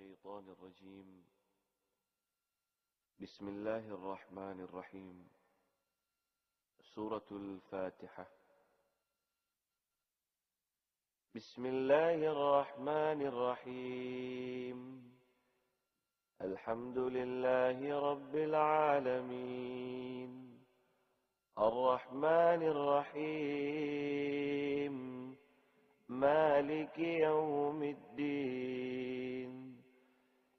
الشيطان الرجيم. بسم الله الرحمن الرحيم. سورة الفاتحة. بسم الله الرحمن الرحيم. الحمد لله رب العالمين. الرحمن الرحيم. مالك يوم الدين.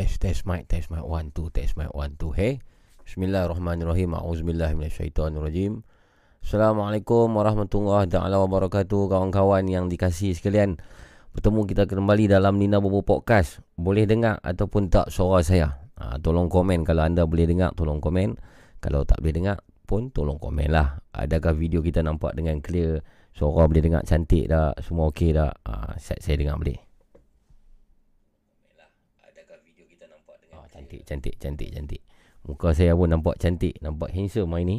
Test test mic test mic one two test mic one two hey. Bismillahirrahmanirrahim. A'udzubillah minasyaitonirrajim. Assalamualaikum warahmatullahi taala wabarakatuh kawan-kawan yang dikasihi sekalian. Bertemu kita kembali dalam Nina Bobo Podcast. Boleh dengar ataupun tak suara saya? Ha, Tolong komen. Kalau anda boleh dengar Tolong komen. Kalau tak boleh dengar pun tolong komen lah. Adakah video kita nampak dengan clear? Suara boleh dengar cantik tak? Semua okey tak? Ha, saya, saya dengar boleh cantik cantik cantik cantik. Muka saya pun nampak cantik nampak handsome hari ni.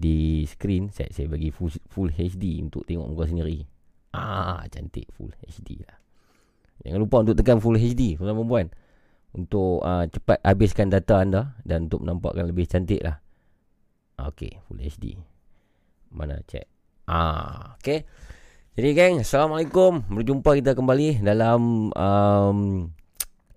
Di screen saya saya bagi full full HD untuk tengok muka sendiri. Ah cantik full HD lah. Jangan lupa untuk tekan full HD tuan puan untuk uh, cepat habiskan data anda dan untuk menampakkan lebih cantik lah. Ah, ok full HD mana check? Ah ok jadi geng Assalamualaikum. Berjumpa kita kembali dalam um,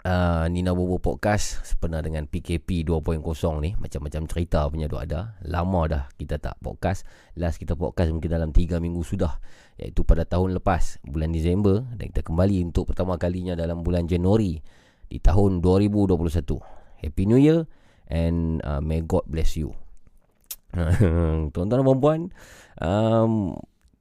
uh, Nina Bobo Podcast Sepenuh dengan PKP 2.0 ni. Macam-macam cerita punya tu ada. Lama dah kita tak podcast. Last kita podcast mungkin dalam 3 minggu sudah. Iaitu pada tahun lepas Bulan Disember. Dan kita kembali untuk pertama kalinya dalam bulan Januari Di tahun 2021 Happy New Year And uh, may God bless you. Tuan-tuan dan perempuan um,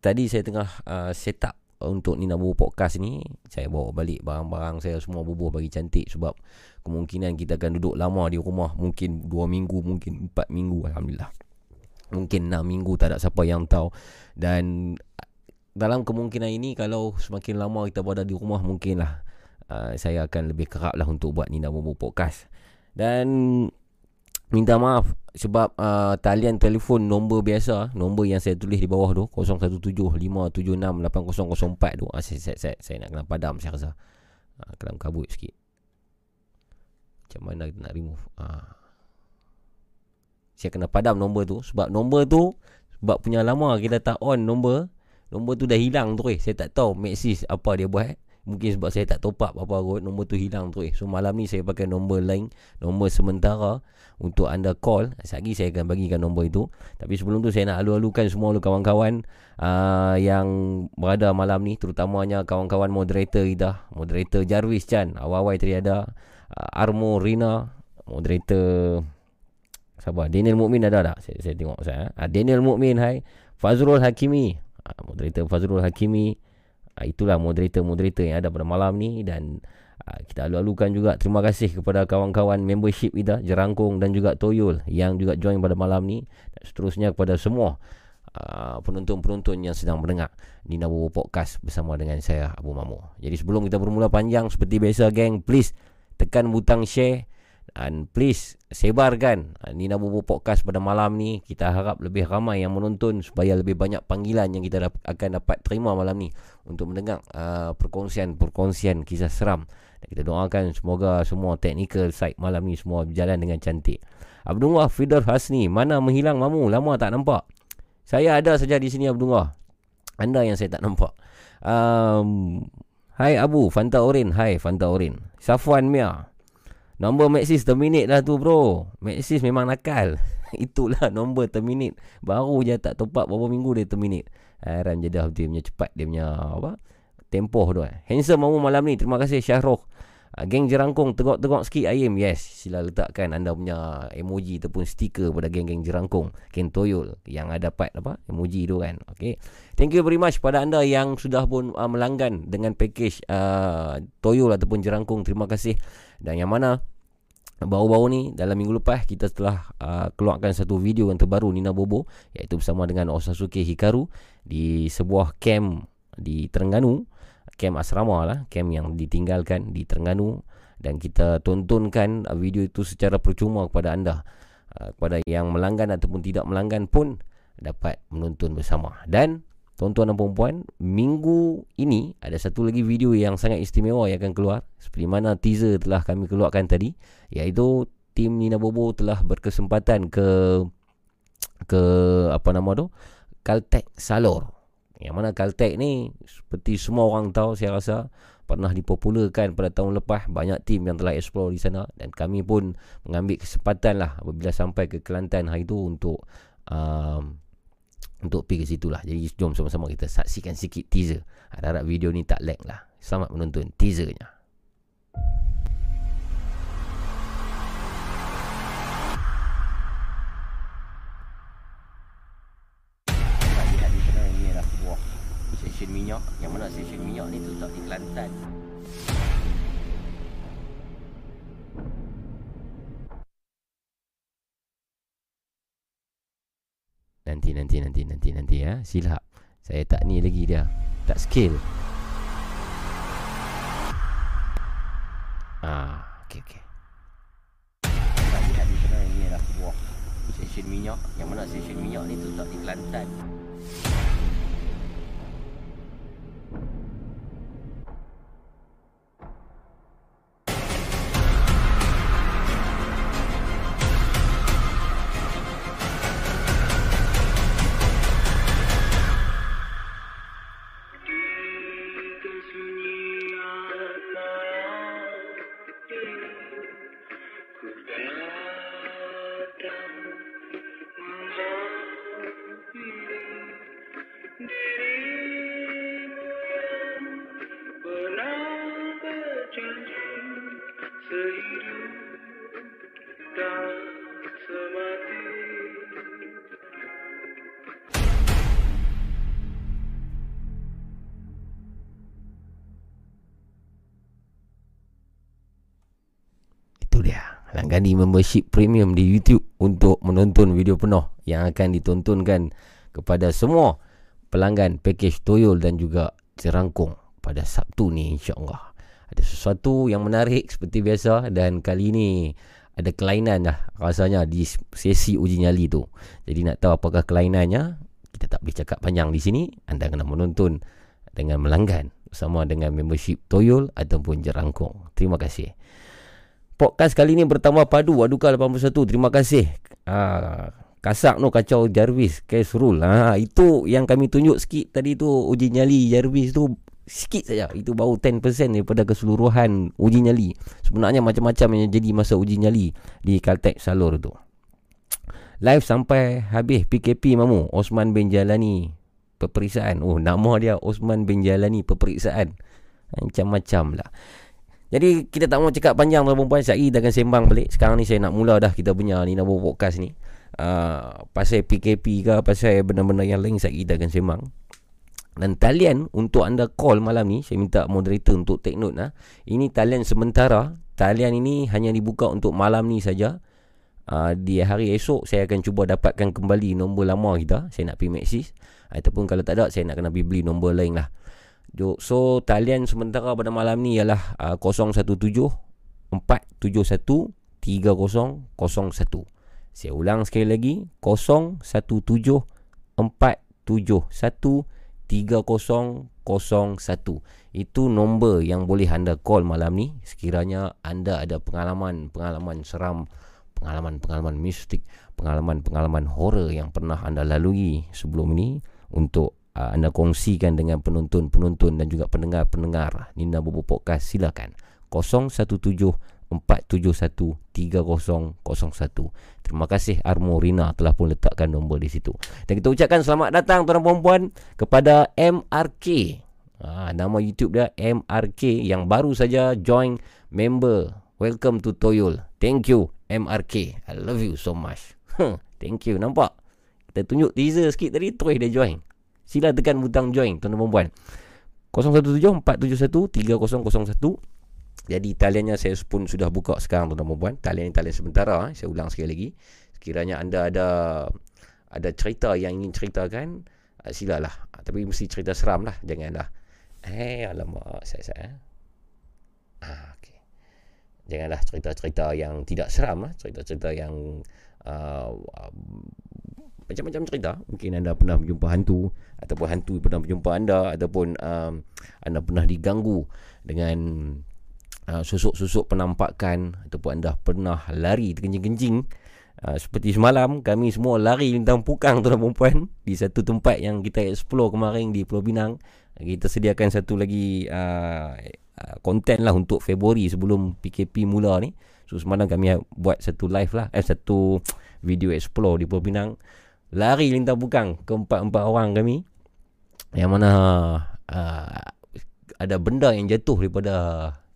Tadi saya tengah uh, set up untuk Nina Bobo Podcast ni Saya bawa balik barang-barang saya semua bubuh bagi cantik Sebab kemungkinan kita akan duduk lama di rumah. Mungkin 2 minggu, mungkin 4 minggu Alhamdulillah. Mungkin 6 minggu tak ada siapa yang tahu. Dan dalam kemungkinan ini Kalau semakin lama kita berada di rumah Mungkinlah uh, saya akan lebih kerap lah untuk buat Nina Bobo Podcast. Dan minta maaf sebab uh, talian telefon nombor biasa nombor yang saya tulis di bawah tu 0175768004 tu. Uh, saya, saya, saya, saya nak kena padam saya rasa. Uh, kelam kabut sikit. Macam mana kita nak remove? Uh. saya kena padam nombor tu sebab nombor tu sebab punya lama kita tak on nombor nombor tu dah hilang tu eh saya tak tahu Maxis apa dia buat Mungkin sebab saya tak top up apa kot Nombor tu hilang tu eh So malam ni saya pakai nombor lain Nombor sementara Untuk anda call. Lagi saya akan bagikan nombor itu. Tapi sebelum tu saya nak alu-alukan semua kawan-kawan uh, Yang berada malam ni. Terutamanya kawan-kawan moderator kita Moderator Jarvis Chan Awal-awal tadi ada uh, Armo Rina Moderator Sabar Daniel Mukmin ada tak? Saya, saya tengok saya uh, Daniel Mukmin hai. Fazrul Hakimi uh, Moderator Fazrul Hakimi uh, itulah moderator-moderator yang ada pada malam ni dan uh, kita alu-alukan juga terima kasih kepada kawan-kawan membership kita Jerangkung dan juga Toyol yang juga join pada malam ni dan seterusnya kepada semua uh, penonton-penonton yang sedang mendengar Nina Bobo Podcast bersama dengan saya Abu Mamu. Jadi sebelum kita bermula panjang seperti biasa geng please tekan butang share dan please sebarkan uh, Nina Bobo Podcast pada malam ni Kita harap lebih ramai yang menonton Supaya lebih banyak panggilan yang kita akan dapat terima malam ni Untuk mendengar uh, perkongsian-perkongsian kisah seram. Dan kita doakan semoga semua technical side malam ni Semua berjalan dengan cantik. Abdullah Fidor Hasni Mana menghilang mamu? Lama tak nampak. Saya ada saja di sini Abdullah. Anda yang saya tak nampak. Um, Hai Abu Fanta Orin. Hai Fanta Orin. Safwan Mia Nombor Maxis terminate lah tu bro. Maxis memang nakal. Itulah nombor terminate. Baru je tak top up berapa minggu dia terminate. Heran je dah dia punya cepat Dia punya apa Tempoh tu eh. Handsome mamu malam ni. Terima kasih Syahrul uh, Geng Jerangkung Tegok-tegok sikit ayam Yes Sila letakkan anda punya Emoji ataupun stiker Pada geng-geng Jerangkung. Geng Toyol Yang ada dapat apa Emoji tu kan. Okay Thank you very much Pada anda yang sudah pun uh, Melanggan Dengan package uh, Toyol ataupun Jerangkung. Terima kasih. Dan yang mana Baru-baru ni dalam minggu lepas kita telah uh, keluarkan satu video yang terbaru Nina Bobo iaitu bersama dengan Osasuke Hikaru di sebuah camp di Terengganu. Camp asrama lah camp yang ditinggalkan di Terengganu. Dan kita tontonkan uh, video itu secara percuma kepada anda. Uh, kepada yang melanggan ataupun tidak melanggan pun dapat menonton bersama. Dan Tuan-tuan dan perempuan Minggu ini Ada satu lagi video yang sangat istimewa Yang akan keluar Seperti mana teaser telah kami keluarkan tadi Iaitu Tim Nina Bobo telah berkesempatan ke Ke Apa nama tu? Caltech Salor. Yang mana Caltech ni Seperti semua orang tahu Saya rasa Pernah dipopularkan pada tahun lepas Banyak tim yang telah explore di sana Dan kami pun Mengambil kesempatan lah Apabila sampai ke Kelantan hari itu Untuk um, untuk pergi ke situ lah. Jadi jom sama-sama kita saksikan sikit teaser. Harap-harap video ni tak lag lah. Selamat menonton teasernya Nanti nanti nanti nanti ya Silap Saya tak ni lagi dia Tak skill Ah, okey okey. Tak lihat di sana ini adalah sebuah stesen minyak. Yang mana stesen minyak ni terletak di Kelantan. Langgani membership premium di YouTube untuk menonton video penuh yang akan ditontonkan kepada semua pelanggan package Toyol dan juga Cerangkung pada Sabtu ni insya-Allah. Ada sesuatu yang menarik seperti biasa dan kali ini ada kelainan dah rasanya di sesi uji nyali tu. Jadi nak tahu apakah kelainannya, kita tak boleh cakap panjang di sini. Anda kena menonton dengan melanggan bersama dengan membership Toyol ataupun Jerangkung. Terima kasih. Podcast kali ni bertambah padu Aduka 81. Terima kasih. Ha, kasak no kacau Jarvis Case rule. Ha, itu yang kami tunjuk sikit tadi tu uji nyali Jarvis tu sikit saja. Itu baru 10% daripada keseluruhan uji nyali. Sebenarnya macam-macam yang jadi masa uji nyali di Caltech Salur tu. Live sampai habis PKP mamu Osman bin Jalani peperiksaan. Oh nama dia Osman bin Jalani peperiksaan. Macam-macam lah. Jadi kita tak mau cakap panjang tuan-tuan puan Syari dah akan sembang balik. Sekarang ni saya nak mula dah kita punya ni Nabo podcast ni. Uh, Pasal PKP ke Pasal benda-benda yang lain Syari dah akan sembang. Dan talian untuk anda call malam ni Saya minta moderator untuk take note lah Ini talian sementara. Talian ini hanya dibuka untuk malam ni saja. Uh, Di hari esok Saya akan cuba dapatkan kembali nombor lama kita. Saya nak pergi Maxis. Ataupun kalau tak ada Saya nak kena pergi beli nombor lain lah So talian sementara pada malam ni ialah uh, 017 471 3001. Saya ulang sekali lagi 017 471 3001. Itu nombor yang boleh anda call malam ni sekiranya anda ada pengalaman-pengalaman seram, pengalaman-pengalaman mistik, pengalaman-pengalaman horror yang pernah anda lalui sebelum ini untuk uh, anda kongsikan dengan penonton-penonton dan juga pendengar-pendengar. Nina Bobo Podcast silakan. 017-471-3001 Terima kasih Armo Rina telah pun letakkan nombor di situ. Dan kita ucapkan selamat datang tuan dan puan kepada MRK ha, Nama YouTube dia MRK yang baru saja join member. Welcome to Toyol. Thank you MRK I love you so much. Thank you Nampak? Kita tunjuk teaser sikit tadi Terus dia join Sila tekan butang join tuan-tuan dan puan 017-471-3001 Jadi taliannya saya pun sudah buka sekarang tuan-tuan dan puan Talian ni talian sementara eh. Saya ulang sekali lagi. Sekiranya anda ada Ada cerita yang ingin ceritakan uh, Silalah Tapi mesti cerita seram lah Janganlah Eh alamak saya-saya ah, okay. Janganlah cerita-cerita yang tidak seram lah. Cerita-cerita yang uh, macam-macam cerita. Mungkin anda pernah berjumpa hantu ataupun hantu pernah berjumpa anda ataupun um, anda pernah diganggu dengan uh, susuk-susuk penampakan ataupun anda pernah lari terkencing-kencing. Uh, seperti semalam kami semua lari lintang pukang tuan dan puan di satu tempat yang kita explore kemarin di Pulau Pinang. Kita sediakan satu lagi uh, uh, konten lah untuk Februari sebelum PKP mula ni. So semalam kami buat satu live lah eh satu video explore di Pulau Pinang lari lintang bukang keempat-empat orang kami yang mana uh, ada benda yang jatuh daripada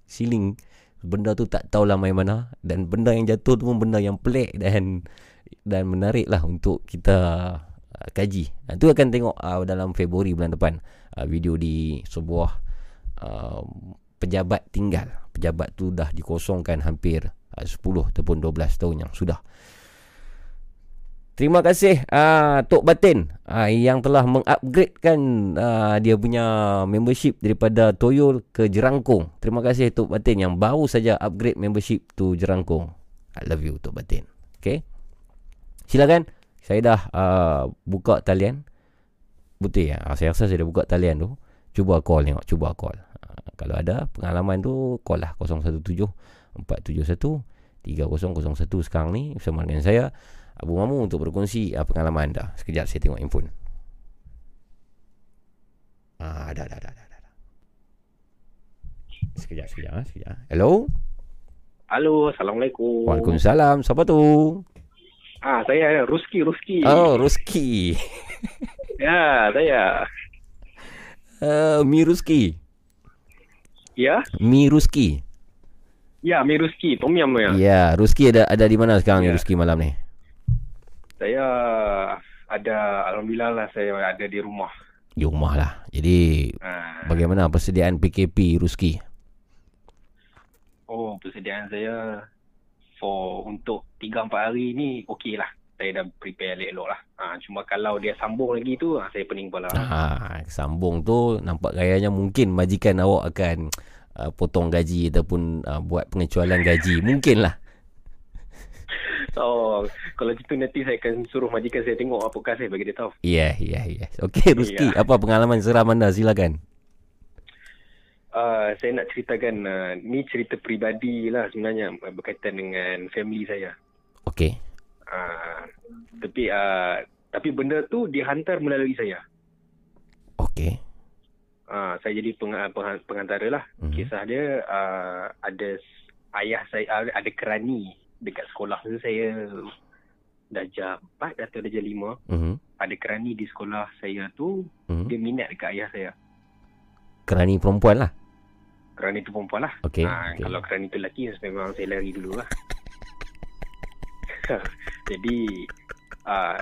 siling benda tu tak tahulah main mana dan benda yang jatuh tu pun benda yang pelik dan dan menarik lah untuk kita uh, kaji. Uh, tu akan tengok uh, dalam Februari bulan depan uh, video di sebuah uh, pejabat tinggal. Pejabat tu dah dikosongkan hampir uh, 10 ataupun 12 tahun yang sudah. Terima kasih uh, Tok Batin uh, yang telah mengupgradekan uh, dia punya membership daripada Toyol ke Jerangkung. Terima kasih Tok Batin yang baru saja upgrade membership to Jerangkung. I love you Tok Batin. Okay. Silakan. Saya dah uh, buka talian. Betul ya? Uh, saya rasa saya dah buka talian tu. Cuba call tengok. Cuba call. Uh, kalau ada pengalaman tu, call lah 017 471 3001 sekarang ni bersama dengan saya. Abu Mamu untuk berkongsi uh, pengalaman anda. Sekejap saya tengok handphone. Ah, dah, dah, dah, dah, dah. Sekejap, sekejap, ah, sekejap. Hello? Halo, Assalamualaikum. Waalaikumsalam. Siapa tu? Ah, saya Ruski, Ruski. Oh, Ruski. Ya, saya. Uh, Mi Ruski. Ya? Mi Ruski. Ya, Mi Ruski, Tom Yam tu ya. Ya, Ruski ada ada di mana sekarang Ya. Ruski malam ni? Saya ada alhamdulillah lah saya ada di rumah. Di rumah lah. Jadi Ah. bagaimana persediaan PKP Ruski? Oh, persediaan saya for untuk 3 4 hari ni okey lah. Saya dah prepare elok-elok lah. Ah, cuma kalau dia sambung lagi tu, ah, saya pening kepala. Ha, sambung tu nampak gayanya mungkin majikan awak akan uh, potong gaji ataupun uh, buat pengecualian gaji. Mungkin lah. Oh, kalau gitu nanti saya akan suruh majikan saya tengok apakah saya bagi dia tahu. Ya, ya, ya. Okey Ruski, Ya. apa pengalaman seram anda? Silakan. Uh, saya nak ceritakan uh, ni cerita peribadi lah sebenarnya uh, berkaitan dengan family saya. Okey. Uh, tapi uh, tapi benda tu dihantar melalui saya. Okey. Uh, saya jadi peng, peng, pengantara lah. Mhm. Kisah dia uh, ada ayah saya ada kerani dekat sekolah tu saya darjah 4 atau darjah 5 Mhm. ada kerani di sekolah saya tu Mhm. dia minat dekat ayah saya. Kerani perempuan lah. Kerani tu perempuan lah. Okey. Ah, okey. Kalau kerani tu lelaki memang saya lari dulu lah. Jadi uh,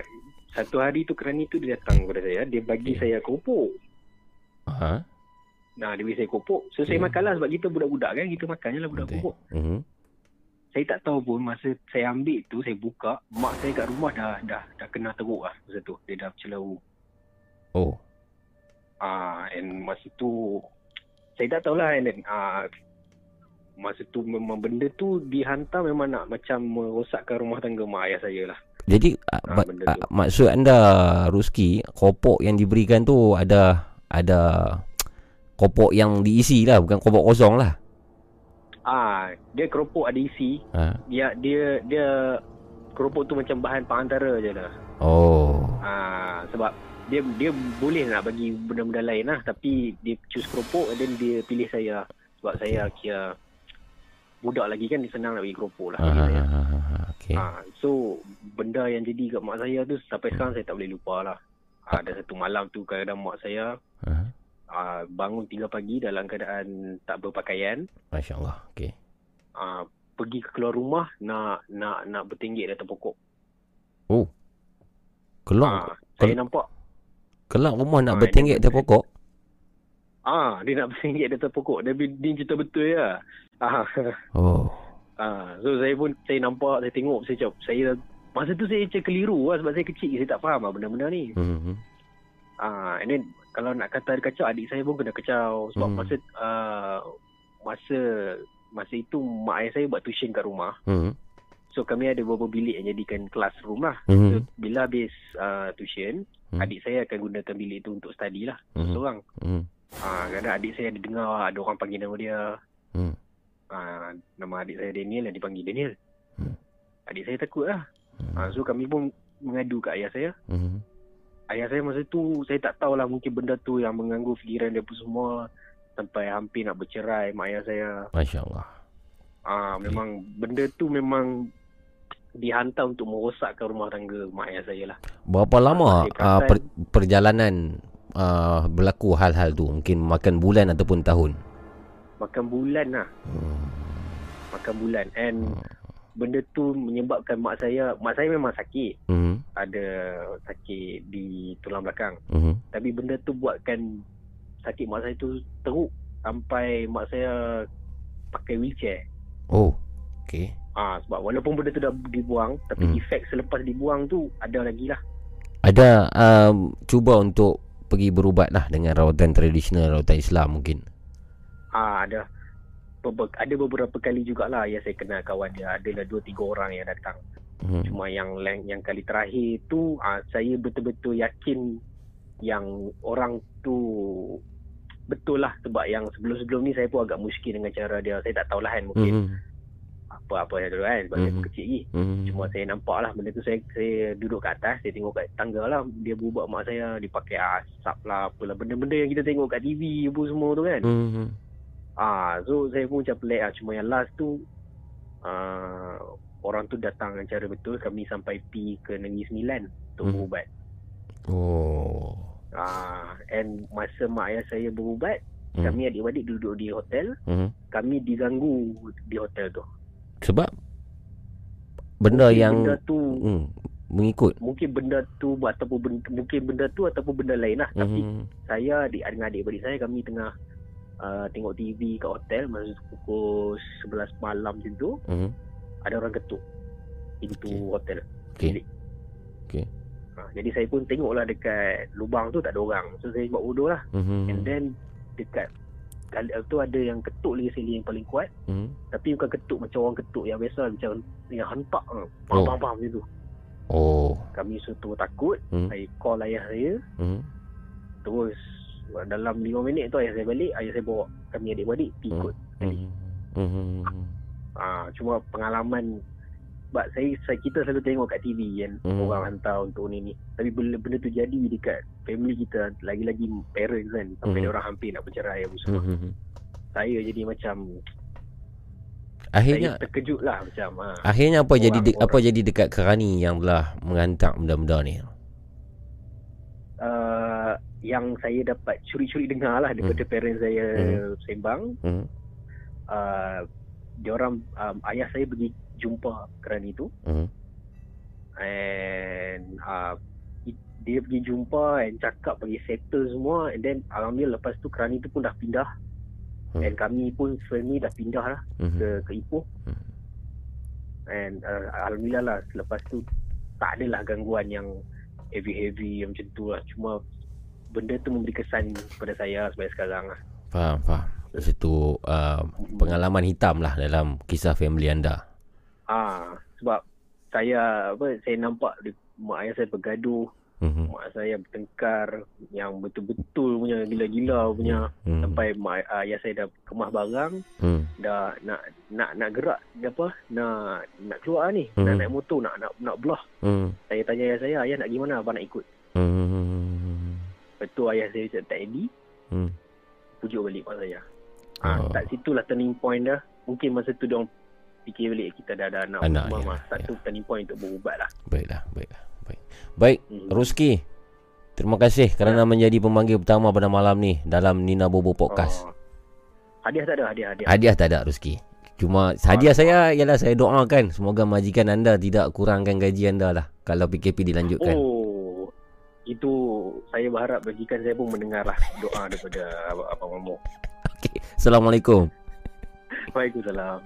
satu hari tu kerani tu dia datang kepada saya, dia bagi Okey. saya kerupuk. Ha? Nah, dia bagi saya kerupuk. So saya Okey. makan lah sebab kita budak-budak kan, kita makan je lah budak Betul. kerupuk. Mhm. Saya tak tahu pun masa saya ambil tu, saya buka, mak saya kat rumah dah dah dah kena teruk lah masa tu. Dia dah bercelau. Oh. Ah, and masa tu saya tak tahulah and then ah masa tu memang benda tu dihantar memang nak macam merosakkan rumah tangga mak ayah saya lah. Jadi uh, benda uh, maksud anda Ruski, kopok yang diberikan tu ada ada kopok yang diisi lah, bukan kopok kosong lah. Ah, dia keropok ada isi. Ha? Dia dia dia keropok tu macam bahan pengantara je lah. Oh. Ah, sebab dia dia boleh nak bagi benda-benda lain lah tapi dia choose keropok and then dia pilih saya sebab saya kira budak lagi kan dia senang nak bagi keropok lah Ha, bagi ha, saya. ha, ha, ha. Ah, so benda yang jadi kat mak saya tu sampai sekarang saya tak boleh lupa lah. Ah, ada satu malam tu kadang mak saya Ha. Ah, bangun 3 pagi dalam keadaan tak berpakaian, Masya-Allah. Okey. ah, pergi ke keluar rumah nak nak nak bertinggik atas pokok. Oh. Kelak Ah, saya Kel- nampak kelak rumah nak Ah, bertinggik atas pokok. ah dia nak bertinggik atas pokok. Dia dia cerita betul ya. Ah, Oh. ah, so saya pun saya nampak, saya tengok, saya cakap saya masa tu saya macam keliru lah sebab saya kecil saya tak faham lah benda-benda ni. Mhm. Ah, and then kalau nak kata ada kacau adik saya pun kena kacau sebab Hmm. masa uh, masa masa itu mak ayah saya buat tuition kat rumah. Mhm. So kami ada beberapa bilik yang jadikan classroom lah. So Mhm. bila habis uh, tuition, Hmm. adik saya akan gunakan bilik itu untuk study lah. Mhm. Seorang. Mhm. Ah, kadang adik saya ada dengar ada orang panggil nama dia. Hmm. Ah, nama adik saya Daniel yang dipanggil Daniel. Hmm. Adik saya takut lah. Mhm. Ah, so kami pun mengadu kat ayah saya. Mhm. Ayah saya masa tu saya tak tahulah mungkin benda tu yang mengganggu fikiran dia pun semua sampai hampir nak bercerai mak ayah saya. Masya-Allah. Ah memang benda tu memang dihantar untuk merosakkan rumah tangga mak ayah saya lah. Berapa lama uh, per, perjalanan uh, berlaku hal-hal tu? Mungkin makan bulan ataupun tahun. Makan bulan lah, Hmm. makan bulan and benda tu menyebabkan mak saya, mak saya memang sakit. Mhm. Ada sakit di tulang belakang. Mhm. Tapi benda tu buatkan sakit mak saya tu teruk sampai mak saya pakai wheelchair. Oh. Okey. Ah sebab walaupun benda tu dah dibuang tapi Hmm. efek selepas dibuang tu ada lagi lah. Ada um, cuba untuk pergi berubat lah dengan rawatan tradisional, rawatan Islam mungkin. Ah ada Beber- ada beberapa kali jugalah yang saya kenal kawan dia adalah dua tiga orang yang datang. Mhm. Cuma yang yang kali terakhir tu ah, saya betul-betul yakin yang orang tu betul lah sebab yang sebelum-sebelum ni saya pun agak muskil dengan cara dia. Saya tak tahulah kan mungkin Mhm. apa-apa yang dulu kan sebab saya Mhm. pun kecil lagi. Mhm. Cuma saya nampak lah benda tu saya, saya duduk kat atas Saya tengok kat tangga lah Dia berubah mak saya Dia pakai asap lah Apalah benda-benda yang kita tengok kat TV Apa semua tu kan Mhm. Ah So saya pun macam pelik lah Cuma yang last tu ah, Orang tu datang dengan cara betul Kami sampai pi ke Negeri Sembilan Untuk Hmm. berubat Oh. ah, And masa mak ayah saya berubat Hmm. Kami adik-adik duduk di hotel Mhm. Kami diganggu di hotel tu Sebab benda Mungkin yang Benda tu hmm, mengikut. Mungkin benda tu Ataupun benda, mungkin benda tu Ataupun benda lain lah Tapi Mhm. saya adik dengan adik-adik saya kami tengah uh, tengok TV kat hotel masa pukul 11 malam macam tu Mhm. ada orang ketuk pintu Okey. hotel Okey. bilik. Okey. Ha, jadi saya pun tengoklah dekat lubang tu tak ada orang. So saya buat bodoh lah. Mhm. And then dekat kali tu ada yang ketuk lagi sekali yang paling kuat Mhm. tapi bukan ketuk macam orang ketuk yang biasa macam yang hentak ah. Oh. pam pam pam macam tu. Oh. Kami semua takut. Hmm. Saya call ayah saya Mhm. terus dalam 5 minit tu ayah saya balik, ayah saya bawa kami pergi Hmm. ikut. Mhm. Mhm. Ah, cuma pengalaman sebab saya, saya kita selalu tengok kat TV kan Hmm. orang hantar untuk ni ni. Tapi benda benda tu jadi dekat family kita lagi-lagi parents kan sampai Hmm. hmm. orang hampir nak bercerai apa semua. Hmm. Mhm. Saya jadi macam Akhirnya saya terkejut lah macam ha. akhirnya apa jadi de, Orang- apa jadi dekat Kerani yang telah menghantar benda-benda ni? Uh, yang saya dapat curi-curi dengar lah daripada Hmm. parents saya Hmm. sembang Mhm. uh, dia orang um, ayah saya pergi jumpa kerani tu Mhm. and uh, dia pergi jumpa and cakap bagi settle semua and then alhamdulillah lepas tu kerani tu pun dah pindah Hmm. and kami pun family dah pindah lah Mhm. ke ke Ipoh Hmm. and uh, alhamdulillah lah selepas tu tak adalah gangguan yang heavy-heavy yang macam tu lah cuma benda tu memberi kesan kepada saya sampai sekarang lah Faham, faham. Satu uh, pengalaman hitam lah dalam kisah family anda. ah sebab saya apa saya nampak mak ayah saya bergaduh Mhm. mak saya bertengkar yang betul-betul punya gila-gila punya Mhm. sampai mak ayah saya dah kemah barang Mhm. dah nak nak nak gerak apa nak nak keluar ni Hmm. nak naik motor nak nak nak belah Mhm. saya tanya ayah saya ayah nak pergi mana abang nak ikut Mhm. lepas tu ayah saya cakap tak ready Mhm. pujuk balik mak saya ha, Oh. tak situlah turning point dah mungkin masa tu dia fikir balik kita dah ada anak, Anak, ya, masa ya. tu turning point untuk berubat lah Baiklah, baiklah. Baik. Baik, Hmm. Ruski. Terima kasih kerana menjadi pemanggil pertama pada malam ni dalam Nina Bobo Podcast. Oh. hadiah tak ada hadiah hadiah Hadiah tak ada Ruski. Cuma hadiah saya ialah saya doakan semoga majikan anda tidak kurangkan gaji anda lah kalau PKP dilanjutkan. Oh, itu saya berharap bajikan saya pun mendengar lah doa daripada Abang, Mamu. Okey. Assalamualaikum. Waalaikumsalam.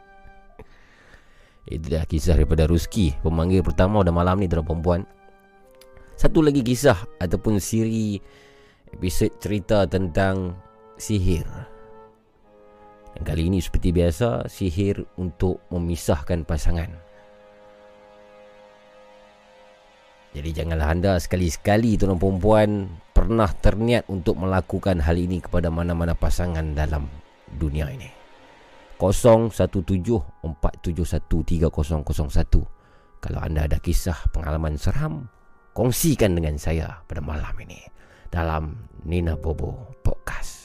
Itu dah kisah daripada Ruski Pemanggil pertama pada malam ni Tuan perempuan Satu lagi kisah Ataupun siri Episod cerita tentang Sihir. Dan kali ini seperti biasa Sihir untuk memisahkan pasangan. Jadi janganlah anda sekali-sekali Tuan perempuan Pernah terniat untuk melakukan hal ini Kepada mana-mana pasangan dalam dunia ini. 0174713001 Kalau anda ada kisah pengalaman seram Kongsikan dengan saya pada malam ini Dalam Nina Bobo Podcast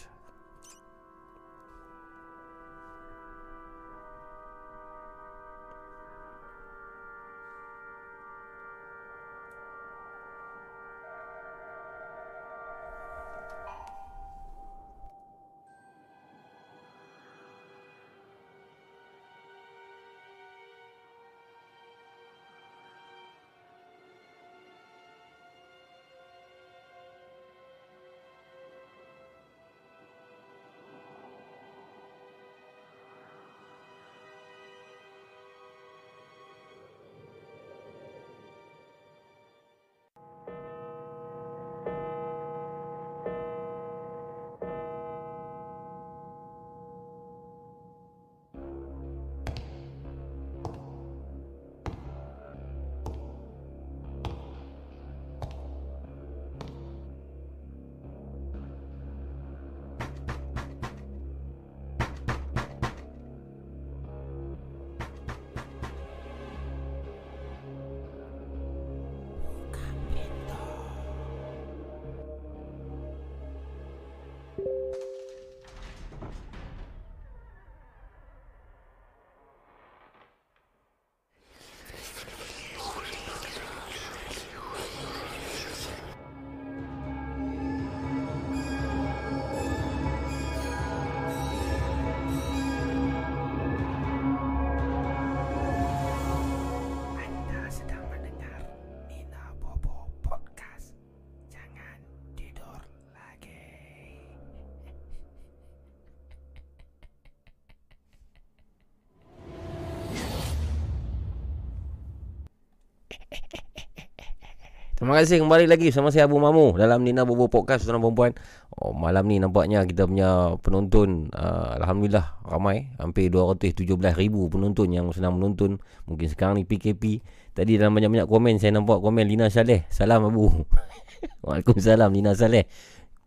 Terima kasih kembali lagi sama saya Abu Mamu dalam Nina Bobo Podcast tuan perempuan. Oh, malam ni nampaknya kita punya penonton uh, alhamdulillah ramai, hampir 217,000 penonton yang sedang menonton. Mungkin sekarang ni PKP. Tadi dalam banyak-banyak komen saya nampak komen Lina Saleh. Salam Abu. Waalaikumsalam Lina Saleh.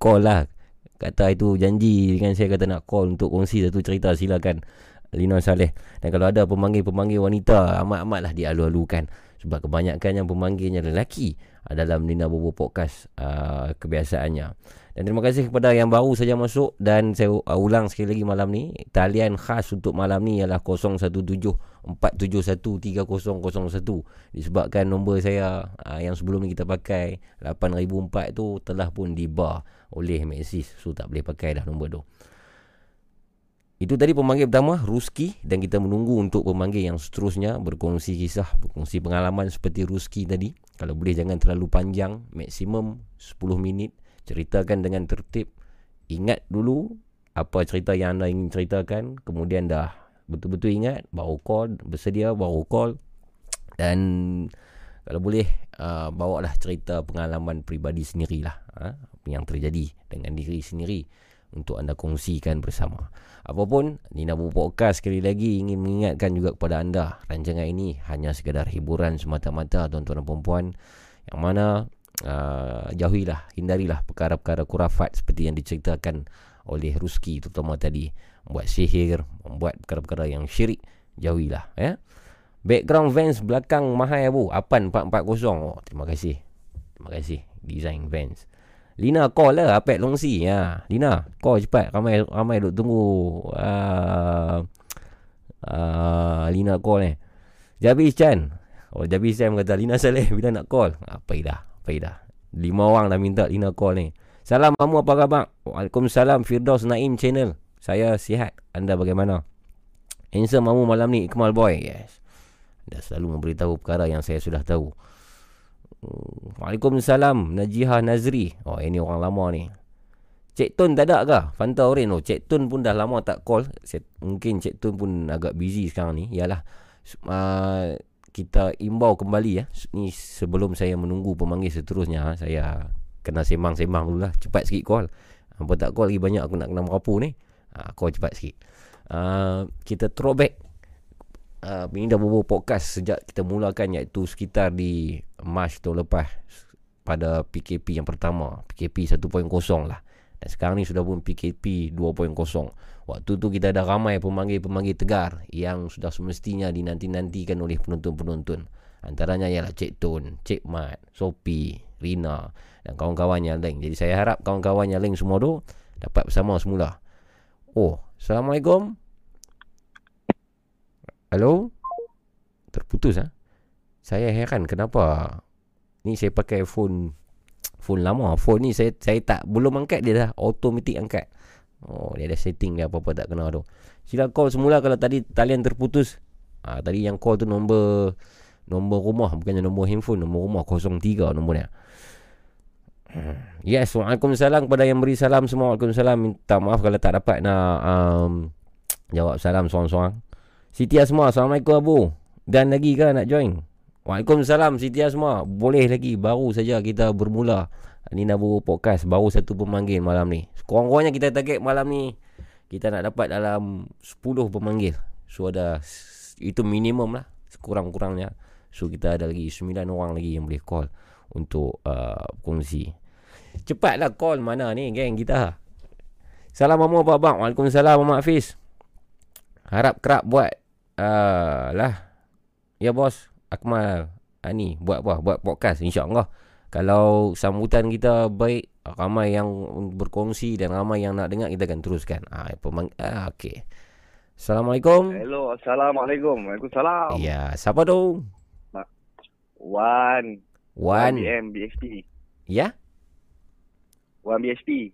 Call lah. Kata itu janji dengan saya kata nak call untuk kongsi satu cerita silakan. Lina Saleh. Dan kalau ada pemanggil-pemanggil wanita amat-amatlah dialu-alukan sebab kebanyakan yang pemanggilnya lelaki dalam Nina Bobo Podcast uh, kebiasaannya. Dan terima kasih kepada yang baru saja masuk dan saya uh, ulang sekali lagi malam ni. Talian khas untuk malam ni ialah 0174713001 disebabkan nombor saya uh, yang sebelum ni kita pakai 8004 tu telah pun dibar oleh Maxis. So tak boleh pakai dah nombor tu. Itu tadi pemanggil pertama Ruski dan kita menunggu untuk pemanggil yang seterusnya berkongsi kisah, berkongsi pengalaman seperti Ruski tadi. Kalau boleh jangan terlalu panjang, maksimum 10 minit. Ceritakan dengan tertib. Ingat dulu apa cerita yang anda ingin ceritakan, kemudian dah betul-betul ingat baru call, bersedia baru call dan kalau boleh uh, bawa lah cerita pengalaman peribadi sendirilah ha? yang terjadi dengan diri sendiri untuk anda kongsikan bersama. Apapun, Nina Bu Podcast sekali lagi ingin mengingatkan juga kepada anda rancangan ini hanya sekadar hiburan semata-mata tuan-tuan dan puan yang mana uh, jauhilah, hindarilah perkara-perkara kurafat seperti yang diceritakan oleh Ruski terutama tadi. Membuat sihir, membuat perkara-perkara yang syirik, jauhilah ya. Background Vans belakang mahal ya bu Apan 440 oh, Terima kasih. Terima kasih Design Vans Lina call lah Apek Longsi. Ya. Lina call cepat. Ramai ramai duk tunggu. Uh, uh, Lina call ni. Jabis Chan. Oh Jabis Chan kata Lina Saleh bila nak call? Apa dah Apa dah Lima orang dah minta Lina call ni. Salam kamu apa khabar? Waalaikumsalam Firdaus Naim channel. Saya sihat. Anda bagaimana? Handsome mamu malam ni. Ikmal boy. Yes. Anda selalu memberitahu perkara yang saya sudah tahu Waalaikumsalam Najihah Nazri. Oh ini orang lama ni. Cik Tun tak ada ke? Fanta Oren oh, Cik Tun pun dah lama tak call. Mungkin Cik Tun pun agak busy sekarang ni. Yalah. Uh, Kita imbau kembali ya. Ni sebelum saya menunggu pemanggil seterusnya ha, Saya kena sembang-sembang dulu lah. Cepat sikit call. Apa tak call lagi banyak aku nak kena merapu ni. Ha, Call cepat sikit. Uh, Kita throwback uh, ini dah beberapa podcast sejak kita mulakan iaitu sekitar di March tahun lepas pada PKP yang pertama. PKP 1.0 lah. Dan sekarang ni sudah pun PKP 2.0 waktu tu kita ada ramai pemanggil-pemanggil tegar yang sudah semestinya dinanti-nantikan oleh penonton-penonton. Antaranya ialah Cik Tun, Cik Mat, Sopi, Rina dan kawan-kawan yang lain. Jadi saya harap kawan-kawan yang lain semua tu dapat bersama semula. Oh Assalamualaikum Hello? Terputus ah. Ha? Saya heran kenapa ni saya pakai phone phone lama. Phone ni saya saya tak belum angkat dia dah automatic angkat. Oh, dia ada setting dia apa-apa tak kena tu. Sila call semula kalau tadi talian terputus. Ah, tadi yang call tu nombor nombor rumah bukannya nombor handphone, nombor rumah 03 nombor dia. Hmm. Yes, Waalaikumsalam kepada yang beri salam semua. Waalaikumsalam. Minta maaf kalau tak dapat nak um, jawab salam seorang-seorang. Siti Asma, Assalamualaikum Abu. Dan lagi ke nak join? Waalaikumsalam Siti Asma. Boleh lagi. Baru saja kita bermula. Ini Nabu Podcast. Baru satu pemanggil malam ni. Kurang-kurangnya kita target malam ni. Kita nak dapat dalam 10 pemanggil. So ada itu minimum lah. Sekurang-kurangnya. So kita ada lagi 9 orang lagi yang boleh call. Untuk uh, kongsi. Cepatlah call mana ni geng kita. Salam Mama Abang. Waalaikumsalam Mama Hafiz. Harap kerap buat uh, lah ya bos Akmal uh, ni buat apa buat podcast insyaallah kalau sambutan kita baik ramai yang berkongsi dan ramai yang nak dengar kita akan teruskan ah pemang ah, okey Assalamualaikum. Hello, Assalamualaikum. Waalaikumsalam. Ya, siapa tu? Wan. Wan. BM BHP. Ya? Wan BHP.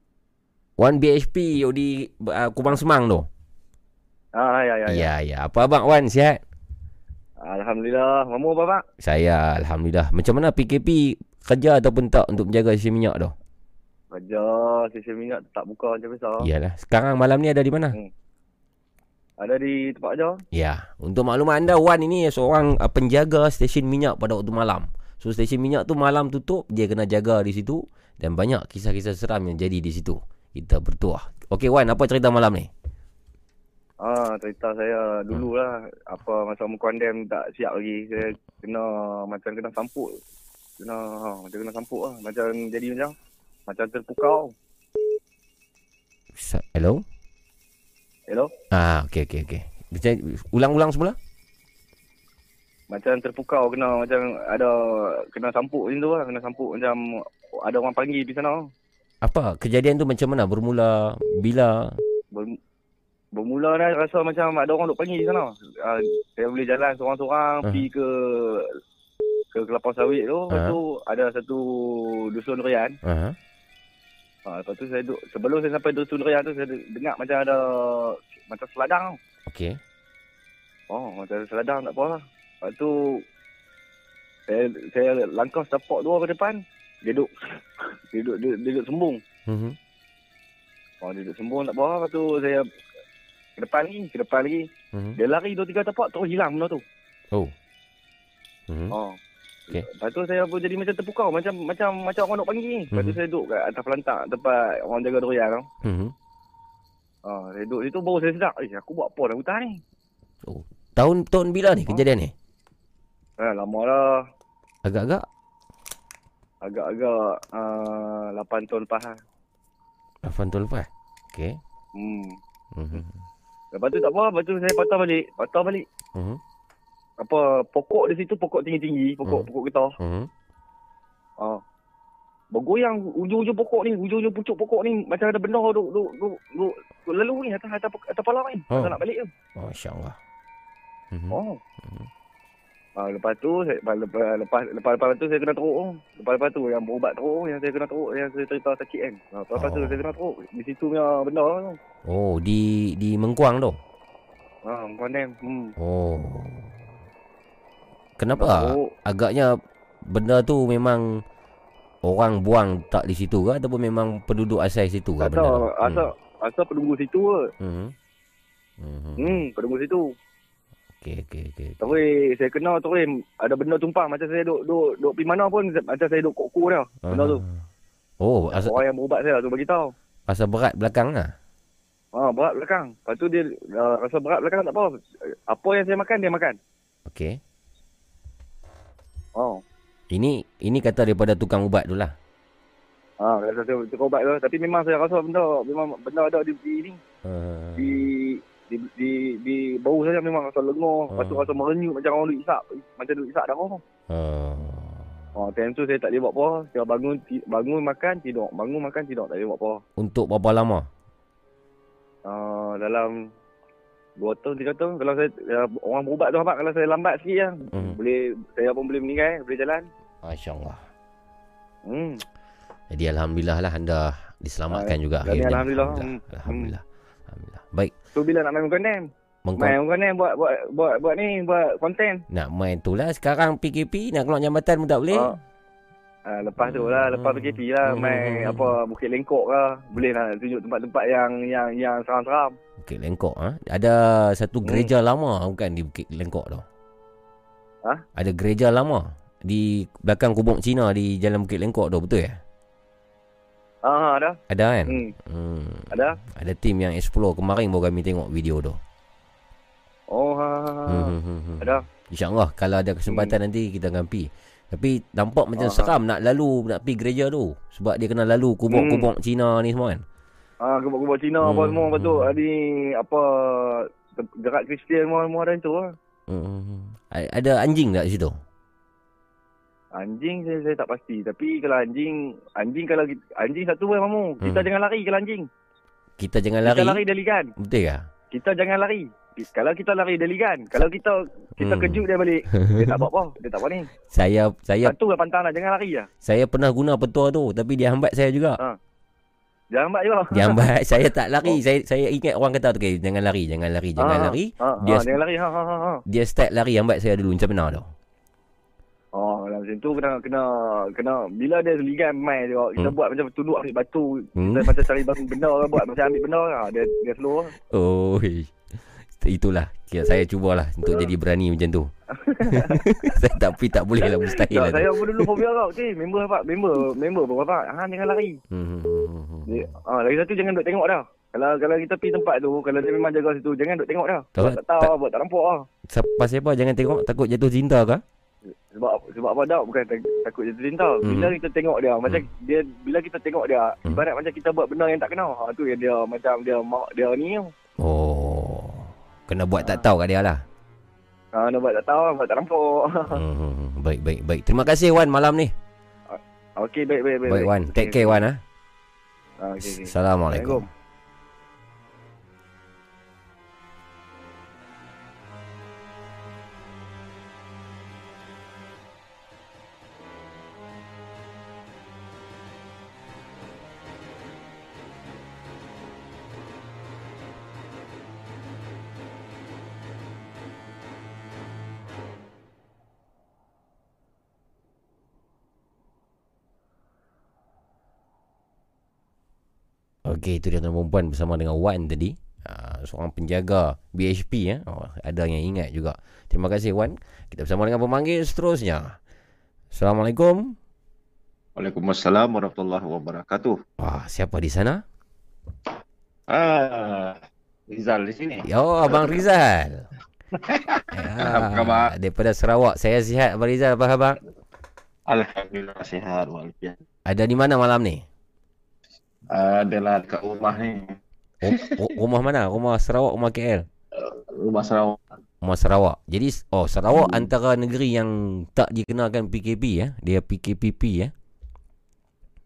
Wan BHP di uh, Kubang Semang tu. Ah ya ya ya. Ya ya. Apa abang Wan sihat? Alhamdulillah. Mamu apa pak? Saya alhamdulillah. Macam mana PKP kerja ataupun tak untuk menjaga sisi minyak tu? Kerja sisi minyak tak buka macam biasa. Iyalah. Sekarang malam ni ada di mana? Hmm. Ada di tempat aja. Ya. Untuk maklumat anda Wan ini seorang uh, penjaga stesen minyak pada waktu malam. So stesen minyak tu malam tutup, dia kena jaga di situ dan banyak kisah-kisah seram yang jadi di situ. Kita bertuah. Okey Wan, apa cerita malam ni? Ah, cerita saya dulu lah. Apa masa mukandem tak siap lagi. Saya kena macam kena sampuk. Kena ha, macam kena sampuk lah. Macam jadi macam macam terpukau. Hello? Hello? Ah, okey okey okey. Macam- Ulang-ulang semula? Macam terpukau kena macam ada kena sampuk macam tu lah. Kena sampuk macam ada orang panggil di sana. Apa kejadian tu macam mana? Bermula bila? Ber, bermula dah rasa macam ada orang duk panggil di sana. Ah, saya boleh jalan seorang-seorang Ah. pergi ke ke kelapa sawit tu. Lepas Ah. tu ada satu dusun durian. Ha. Ha, lepas tu saya duduk, sebelum saya sampai dusun durian tu, saya dengar macam ada macam seladang. Okey. Oh, macam seladang tak apa lah. Lepas tu, saya, saya langkah setapak dua ke depan, dia duduk, dia duduk, dia, dia duduk sembung. Mhm. Oh, dia duduk sembung tak apa lah. Lepas tu saya ke depan lagi, ke depan lagi. Mhm. Dia lari dua tiga tapak, terus hilang benda tu. Oh. Mhm. Oh. Okey. Lepas tu saya pun jadi macam terpukau, macam macam macam orang nak panggil. Lepas tu Mhm. saya duduk kat atas pelantak tempat orang jaga durian tu. Mhm. Ha, saya duduk situ baru saya sedar, eh aku buat apa dalam hutan ni? Tahun tahun bila ni kejadian ni? Ha, lama dah. Agak-agak Agak-agak uh, 8 tahun lepas lah. 8 tahun lepas. Okey. Hmm. Mhm. Lepas tu tak apa, lepas tu saya patah balik. Patah balik. Mhm. Apa, pokok di situ pokok tinggi-tinggi. Pokok, Hmm. pokok getah. Mhm. Ha. Bergoyang ujung-ujung pokok ni, ujung-ujung pucuk pokok ni. Macam ada benda duk, duk, duk, duk, duk lalu ni atas, atas, atas kepala ni. Oh. Masa nak balik tu. Masya-Allah. Mhm. Oh. Hmm. Ha, lepas tu, saya, lepas, lepas, lepas, lepas, tu saya kena teruk. tu. Lepas, lepas tu yang berubat teruk, yang saya kena teruk, yang saya cerita sakit kan. Ha, lepas, lepas tu Oh. saya kena teruk. Di situ punya benda tu. Oh, di di Mengkuang tu. Ha, kondem. Hmm. Oh. Kenapa? Teruk. Agaknya benda tu memang orang buang tak di situ ke ataupun memang penduduk asal situ ke Tak benda tahu, tu? asal, asal penunggu situ ke. Hmm. Hmm. Hmm, penunggu situ. Okey okey okey. Tapi saya kenal tu ada benda tumpang macam saya duk duk duk pergi mana pun macam saya duk kok-kok dah. Benda tu. Ah. Oh, asal, Orang yang berubat saya tu bagi tahu. asal berat belakang lah. Ha, berat belakang. Lepas tu dia uh, rasa berat belakang tak apa. Apa yang saya makan dia makan. Okey. Oh. Ini ini kata daripada tukang ubat tu lah. Ha, rasa saya tukar ubat tu. Tapi memang saya rasa benda memang benda ada di, di ni Uh, di di di, di bau saya memang rasa lengur. Lepas tu Ah. rasa merenyut macam orang duk isap. Macam duk isap darah uh, Oh, time tu saya tak boleh buat apa. Saya bangun ti- bangun makan tidur. Bangun makan tidur tak boleh buat apa. untuk berapa lama? Uh, dalam 2 tahun, 3 tahun. Kalau saya, uh, orang berubat tu apa, kalau saya lambat sikit lah. Hmm. Boleh, saya pun boleh meninggal, boleh jalan. Masya-Allah. Hmm. Jadi alhamdulillah lah anda diselamatkan Ah, juga akhirnya. alhamdulillah. Alhamdulillah. Hmm. Alhamdulillah. Alhamdulillah. Baik, Tu bila nak main kondem? mengkau Main kondem buat, buat, buat, buat ni, buat konten. nak main tu lah sekarang PKP nak keluar jambatan pun tak boleh. Ah. Uh, lepas tu lah, lepas Hmm. PKP lah, main Hmm. apa, Bukit Lengkok lah. Boleh lah tunjuk tempat-tempat yang yang yang seram-seram. Bukit Lengkok ha? Ada satu Hmm. gereja lama bukan di Bukit Lengkok tu. Ha? Ada gereja lama di belakang kubur Cina di Jalan Bukit Lengkok tu betul ya? Ah, ada. Ada kan? Hmm. Hmm. Ada. Ada tim yang explore kemarin baru kami tengok video tu. Oh, ha, ha, ha. Hmm, hmm, hmm, hmm. Ada. InsyaAllah kalau ada kesempatan nanti kita akan pergi. Tapi nampak macam Ah. seram nak lalu nak pergi gereja tu. Sebab dia kena lalu kubur-kubur Cina ni semua kan. Ah, kubur-kubur Cina apa Hmm, semua. Lepas tu, hmm. ada apa, gerak Kristian semua, semua ada tu lah. Hmm, hmm, hmm. Ada anjing tak di situ? Anjing saya, saya tak pasti. Tapi kalau anjing, anjing kalau kita, anjing satu pun mamu. Kita Hmm. jangan lari kalau anjing. Kita jangan lari. Kita lari dia ligan. Betul ke? Kita jangan lari. Kalau kita lari dia ligan. Kalau kita kita Hmm. kejut dia balik. Dia tak buat apa. Dia tak buat ni. Saya saya Satu lah pantang lah. Jangan lari lah. saya pernah guna petua tu tapi dia hambat saya juga. Ha. Jangan hambat juga. Dia hambat saya tak lari. Oh. Saya saya ingat orang kata okay, jangan lari, jangan lari, jangan Ah, lari. Ha, Dia- ha, jangan lari. Ha, ha, ha, ha. Dia start lari hambat saya dulu macam mana tu? Oh, dalam macam tu kena kena kena bila dia ligan main dia kita Hmm. buat macam tunduk ambil batu. Hmm. Kita macam cari batu benda lah, buat macam ambil benda lah. Dia dia slow lah. Oh. Itulah Kira saya cubalah Untuk jadi berani macam tu Saya tapi tak boleh lah Mustahil Tak, lah saya pun dulu fobia kau. Okey, member apa? Member, member pun apa? Ha, jangan lari. Hmm, hmm, hmm. Dia, ah, lagi satu jangan duk tengok dah. Kalau kalau kita pergi tempat tu, kalau dia memang jaga situ, jangan duk tengok dah. Tak, tak tahu tak- apa, tak nampak ah. Sa- Pasal apa Jangan tengok Takut jatuh cinta ke Sebab sebab apa dah bukan tak, takut jatuh cinta. Bila Mhm. kita tengok dia, macam dia bila kita tengok dia, Mhm. ibarat macam kita buat benda yang tak kena. Ha tu yang dia macam dia mak dia ni. Oh Kena buat tak tahu kat dia lah Ha nak buat tak tahu, buat tak nampak. hmm, hmm, hmm. Baik baik baik Terima kasih Wan malam ni Okey, baik baik baik. Baik Wan Take care Wan ah. Ha, okey okey. Assalamualaikum Okey, itu dia tuan perempuan bersama dengan Wan tadi. Uh, seorang penjaga BHP ya. Oh, ada yang ingat juga. Terima kasih Wan. Kita bersama dengan pemanggil seterusnya. Assalamualaikum. Waalaikumsalam warahmatullahi wabarakatuh. Wah, siapa di sana? Ah, Rizal di sini. Yo, Abang Rizal. ya, Apa khabar? Daripada Sarawak. Saya sihat Abang Rizal. Apa khabar? Alhamdulillah sihat walafiat. Ada di mana malam ni? Adalah dekat rumah ni. Rum- ru- rumah mana? Rumah Sarawak, rumah KL? Rumah Sarawak. Rumah Sarawak. Jadi oh Sarawak Hmm. antara negeri yang tak dikenakan PKP ya. Dia PKPP ya.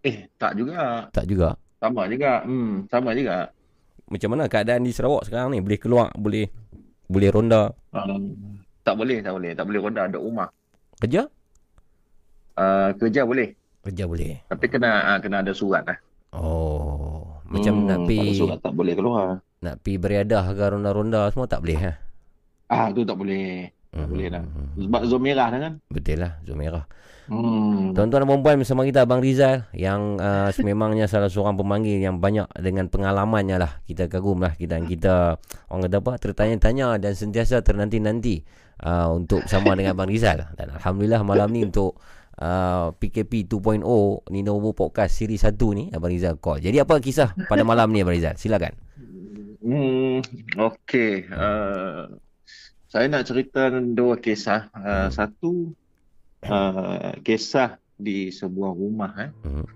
Eh, tak juga. Tak juga. Sama juga. Hmm, sama juga. Macam mana keadaan di Sarawak sekarang ni? Boleh keluar, boleh boleh ronda. Um, tak boleh, tak boleh. Tak boleh ronda ada rumah. Kerja? Uh, kerja boleh. Kerja boleh. Tapi kena uh, kena ada surat lah. Oh, macam Hmm, nak pi surat tak boleh keluar. nak pi beriadah ke ronda-ronda semua tak boleh ha. Ah, tu tak boleh. Tak Mhm, boleh dah. Sebab zon merah dah kan. Betul lah, zon merah. Hmm. Tuan-tuan dan puan bersama kita Abang Rizal yang uh, sememangnya salah seorang pemanggil yang banyak dengan pengalamannya lah. Kita kagum lah kita kita orang kata apa tertanya-tanya dan sentiasa ternanti-nanti uh, untuk bersama dengan Abang Rizal. Dan alhamdulillah malam ni untuk uh, PKP 2.0 Ninovo Podcast Siri 1 ni Abang Rizal call. Jadi apa kisah pada malam ni Abang Rizal? Silakan. Hmm, okey. Uh, saya nak cerita dua kisah. Uh, satu uh, kisah di sebuah rumah eh. Mhm.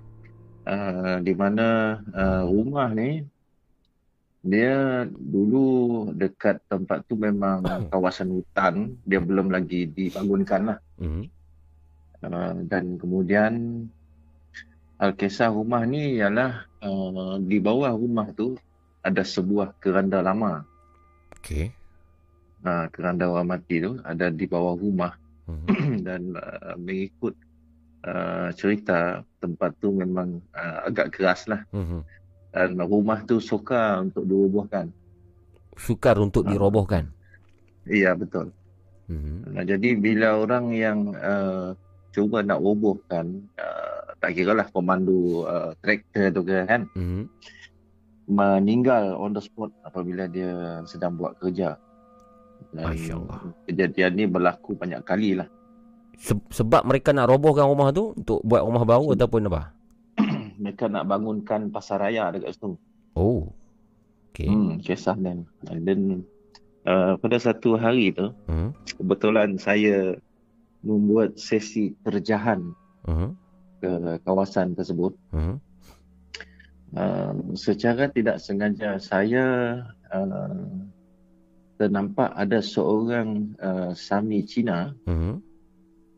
Uh, di mana uh, rumah ni dia dulu dekat tempat tu memang kawasan hutan, dia belum lagi dibangunkan lah. Mhm. Uh, dan kemudian uh, kisah rumah ni ialah uh, di bawah rumah tu ada sebuah keranda lama. Okey. Uh, keranda orang mati tu ada di bawah rumah Mhm. dan uh, mengikut uh, cerita tempat tu memang uh, agak keras lah Mhm. dan rumah tu sukar untuk dirobohkan. Sukar untuk Ah. dirobohkan. Iya betul. Mhm. Nah, jadi bila orang yang uh, cuba nak robohkan uh, tak kira lah pemandu uh, traktor tu ke kan Mhm. meninggal on the spot apabila dia sedang buat kerja. Dan kejadian ni berlaku banyak kali lah. Se- sebab mereka nak robohkan rumah tu untuk buat rumah baru ataupun apa? Mereka nak bangunkan pasar raya dekat situ. Oh. Okey. Hmm, kisah dan dan uh, pada satu hari tu Mhm. kebetulan saya membuat sesi terjahan Mhm. ke kawasan tersebut. Mhm. Uh, secara tidak sengaja saya uh, ternampak ada seorang uh, Sami Cina Mhm.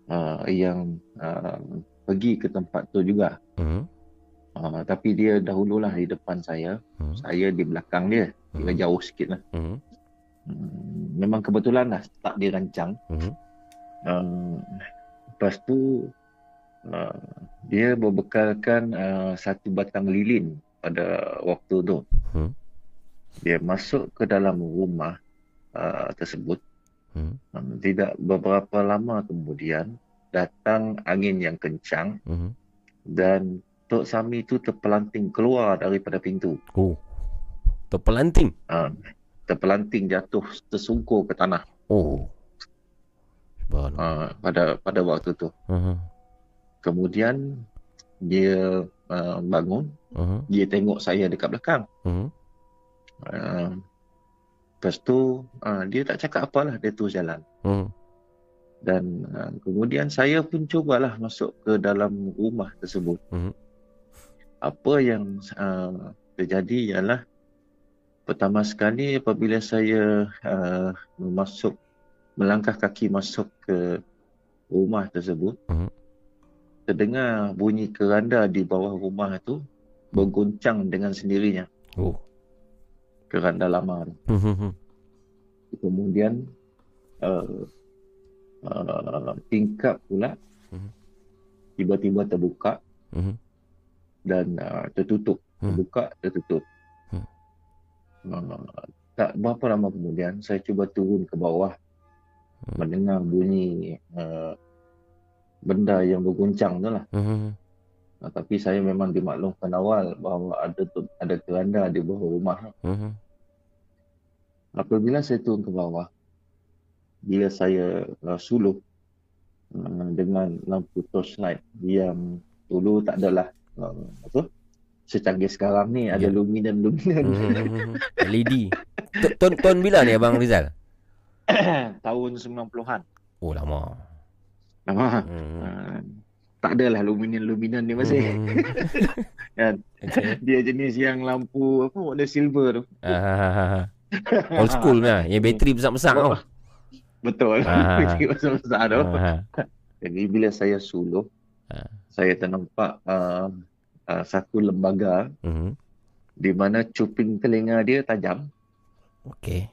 uh, yang uh, pergi ke tempat tu juga. Mhm. Uh, tapi dia dahululah di depan saya, Mhm. saya di belakang dia, Mhm. jauh sikit lah. Mhm. Hmm, memang kebetulan lah tak dirancang. Mhm. Uh, lepas tu uh, dia berbekalkan uh, satu batang lilin pada waktu tu. Hmm. Dia masuk ke dalam rumah uh, tersebut. Hmm. Um, tidak beberapa lama kemudian datang angin yang kencang Mhm. dan Tok Sami tu terpelanting keluar daripada pintu. Oh. Terpelanting. Uh, terpelanting jatuh tersungkur ke tanah Oh. Uh, pada pada waktu tu. Uh-huh. Kemudian dia uh, bangun, Uh-huh. dia tengok saya dekat belakang. Uh-huh. Uh, lepas tu uh, dia tak cakap apalah, dia terus jalan. Uh-huh. Dan uh, kemudian saya pun cubalah masuk ke dalam rumah tersebut. Mhm. Apa yang uh, terjadi ialah pertama sekali apabila saya uh, masuk melangkah kaki masuk ke rumah tersebut, Mhm. terdengar bunyi keranda di bawah rumah itu berguncang dengan sendirinya. Oh. Keranda lama tu. Uh-huh. Kemudian uh, uh, tingkap pula Mhm. tiba-tiba terbuka Uh-huh. dan uh, tertutup. Terbuka, tertutup. Hmm. Uh, tak berapa lama kemudian saya cuba turun ke bawah. Mendengar bunyi uh, benda yang berguncang tu lah. Uh-huh. Uh, tapi saya memang dimaklumkan awal bahawa ada tu, ada keranda di bawah rumah. Uh-huh. Apabila saya turun ke bawah, bila saya uh, suluh uh, dengan lampu torchlight yang dulu tak adalah uh, apa secanggih sekarang ni ada Ya. luminan-luminan Uh-huh. LED. T- Ton ton bila ni Abang Rizal? tahun 90-an. Oh lama. Lama. Hmm. Uh, tak adalah luminan-luminan ni masih. Hmm. Kan? Okay. Dia jenis yang lampu apa warna silver tu. Ah, old school lah. Yang bateri besar-besar tau. Betul. Ah. Besar-besar tu. Ah, Jadi bila saya suluh, Ah. saya ternampak uh, uh, satu lembaga mhm. di mana cuping telinga dia tajam, Okay.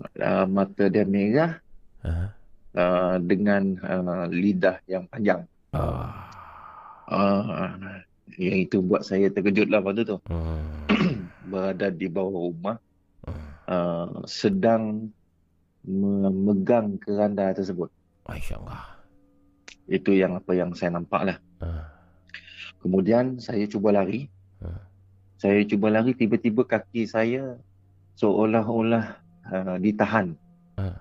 Uh, mata dia merah Ah. uh, dengan uh, lidah yang panjang. Ah. Uh, yang itu buat saya terkejut lah waktu tu. Hmm. Berada di bawah rumah, uh, sedang memegang keranda tersebut. Masya Allah. Itu yang apa yang saya nampak lah. Ah. Kemudian saya cuba lari. Hmm. Saya cuba lari, tiba-tiba kaki saya seolah-olah uh, ditahan. Hmm.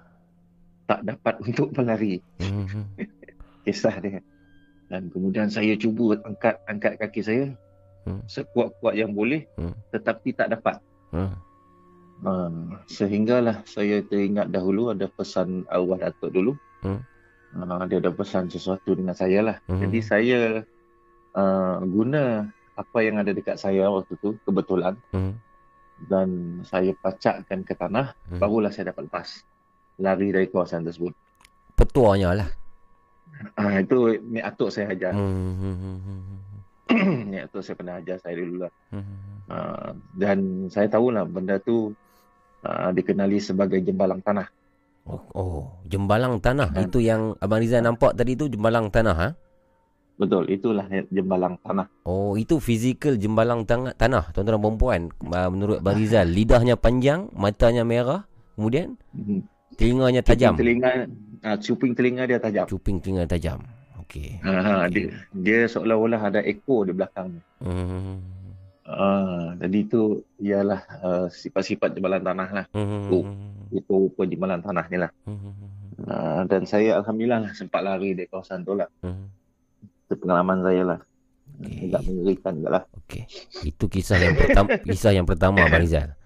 Tak dapat untuk berlari. Mhm. Kisah dia. Dan kemudian saya cuba angkat angkat kaki saya Hmm. sekuat-kuat yang boleh Hmm. tetapi tak dapat. Hmm. Uh, sehinggalah saya teringat dahulu ada pesan arwah Datuk dulu. Hmm. Uh, dia ada pesan sesuatu dengan saya lah. Hmm. Jadi saya uh, guna apa yang ada dekat saya waktu tu kebetulan Hmm. Dan saya pacakkan ke tanah Hmm. barulah saya dapat lepas lari dari kawasan tersebut. Petuanya lah. Ah itu ni atuk saya ajar. Hmm. ni atuk saya pernah ajar saya dulu lah. Hmm. Ah, dan saya tahulah benda tu ah, dikenali sebagai jembalang tanah. Oh, oh, jembalang tanah. Hmm. Itu yang Abang Rizal nampak tadi tu jembalang tanah ha? Betul, itulah jembalang tanah. Oh, itu fizikal jembalang tanah, tanah tuan-tuan dan puan Menurut Abang Rizal, lidahnya panjang, matanya merah, kemudian Mhm. telinganya tajam. Cuping telinga, ah, cuping telinga dia tajam. Cuping telinga tajam. Okey. Ah, Okey. dia, dia seolah-olah ada ekor di belakang. Hmm. Ah, jadi itu ialah ah, sifat-sifat jembalang tanah lah. Hmm. Oh. Rupa-rupa jembalang tanah ni lah. Hmm. Ah, dan saya Alhamdulillah lah sempat lari dari kawasan tu lah. Hmm. Pengalaman saya lah. Okey. Agak mengerikan juga lah. Okey. Itu kisah yang pertama kisah yang pertama Abang Rizal.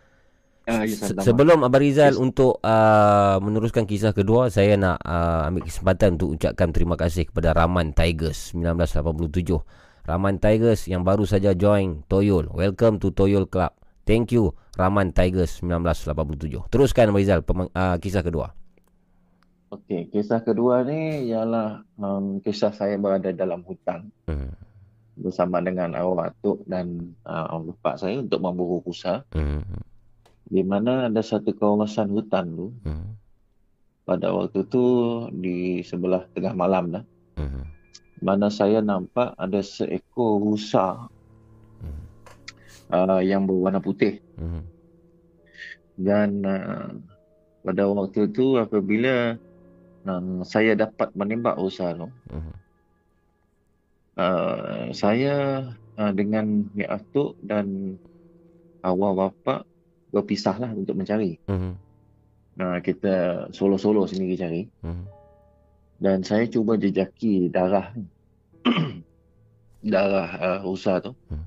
Ah, Se- sebelum Abang Rizal Yes. untuk uh, meneruskan kisah kedua, saya nak uh, ambil kesempatan untuk ucapkan terima kasih kepada Raman Tigers 1987. Raman Tigers yang baru saja join Toyol. Welcome to Toyol Club. Thank you Raman Tigers 1987. Teruskan Abang Rizal pemang- uh, kisah kedua. Okey, kisah kedua ni ialah um, kisah saya berada dalam hutan Hmm. bersama dengan arwah atuk dan uh, bapak saya untuk memburu rusa Hmm. di mana ada satu kawasan hutan tu Hmm. pada waktu tu di sebelah tengah malam dah Hmm. mana saya nampak ada seekor rusa Hmm. uh, yang berwarna putih Hmm. dan uh, pada waktu tu apabila um, saya dapat menembak rusa tu Hmm. uh, saya uh, dengan mi atuk dan arwah bapa berpisah lah untuk mencari. Mhm. Nah, kita solo-solo sendiri cari. Mhm. Dan saya cuba jejaki darah darah uh, rusa tu. Hmm.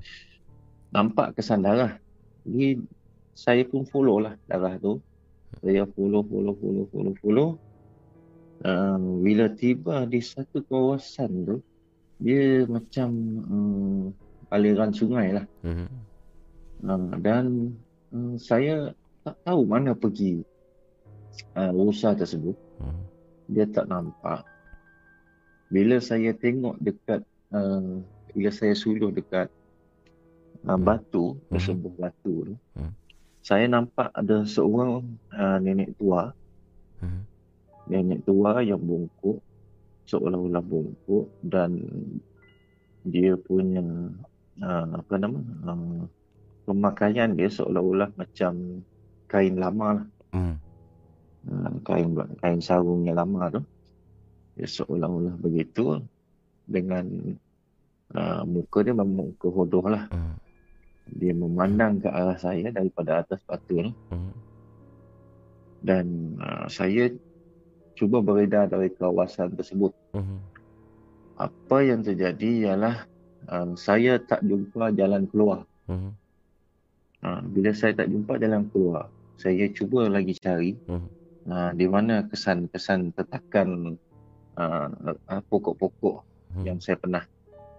Nampak kesan darah. Jadi saya pun follow lah darah tu. Saya follow, follow, follow, follow, follow. Uh, bila tiba di satu kawasan tu, dia macam um, aliran sungai lah. Mhm. Uh, dan uh, saya tak tahu mana pergi uh, rusa tersebut. Mhm. dia tak nampak. Bila saya tengok dekat, uh, bila saya suluh dekat uh, Hmm. batu, Hmm. tersebut batu tu, Hmm. saya nampak ada seorang uh, nenek tua, Mhm. Nenek tua yang bungkuk, seolah-olah bungkuk dan dia punya uh, apa nama, uh, pemakaian dia seolah-olah macam kain lama lah. Mhm. uh, kain kain sarung yang lama tu dia seolah-olah begitu dengan uh, muka dia memang muka hodoh lah Mhm. dia memandang ke arah saya daripada atas batu tu Mhm. dan uh, saya cuba beredar dari kawasan tersebut Mhm. apa yang terjadi ialah uh, saya tak jumpa jalan keluar Mhm. uh, bila saya tak jumpa jalan keluar saya cuba lagi cari Mhm. uh, di mana kesan-kesan tetakan uh, uh, pokok-pokok Mhm. yang saya pernah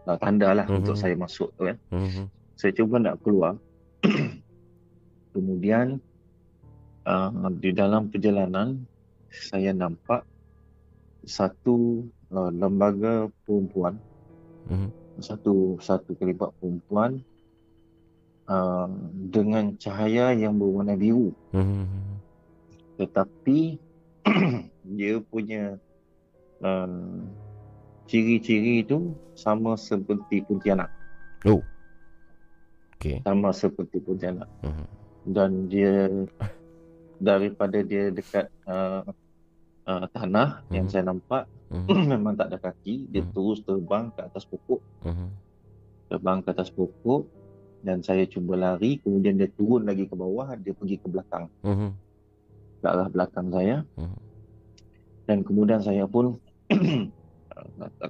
uh, tanda lah Mhm. untuk saya masuk tu kan. Mhm. Saya cuba nak keluar. Kemudian uh, di dalam perjalanan saya nampak satu uh, lembaga perempuan, Mhm. satu satu kelibat perempuan uh, dengan cahaya yang berwarna biru. Mhm. tetapi dia punya uh, ciri-ciri itu sama seperti Pontianak, Oh. Okey. sama seperti Pontianak Mhm. dan dia daripada dia dekat uh, uh, tanah yang Mhm. saya nampak Mhm. memang tak ada kaki, dia Mhm. terus terbang ke atas pokok, Mhm. terbang ke atas pokok dan saya cuba lari, kemudian dia turun lagi ke bawah, dia pergi ke belakang, Mhm. ke arah belakang saya. Mhm. dan kemudian saya pun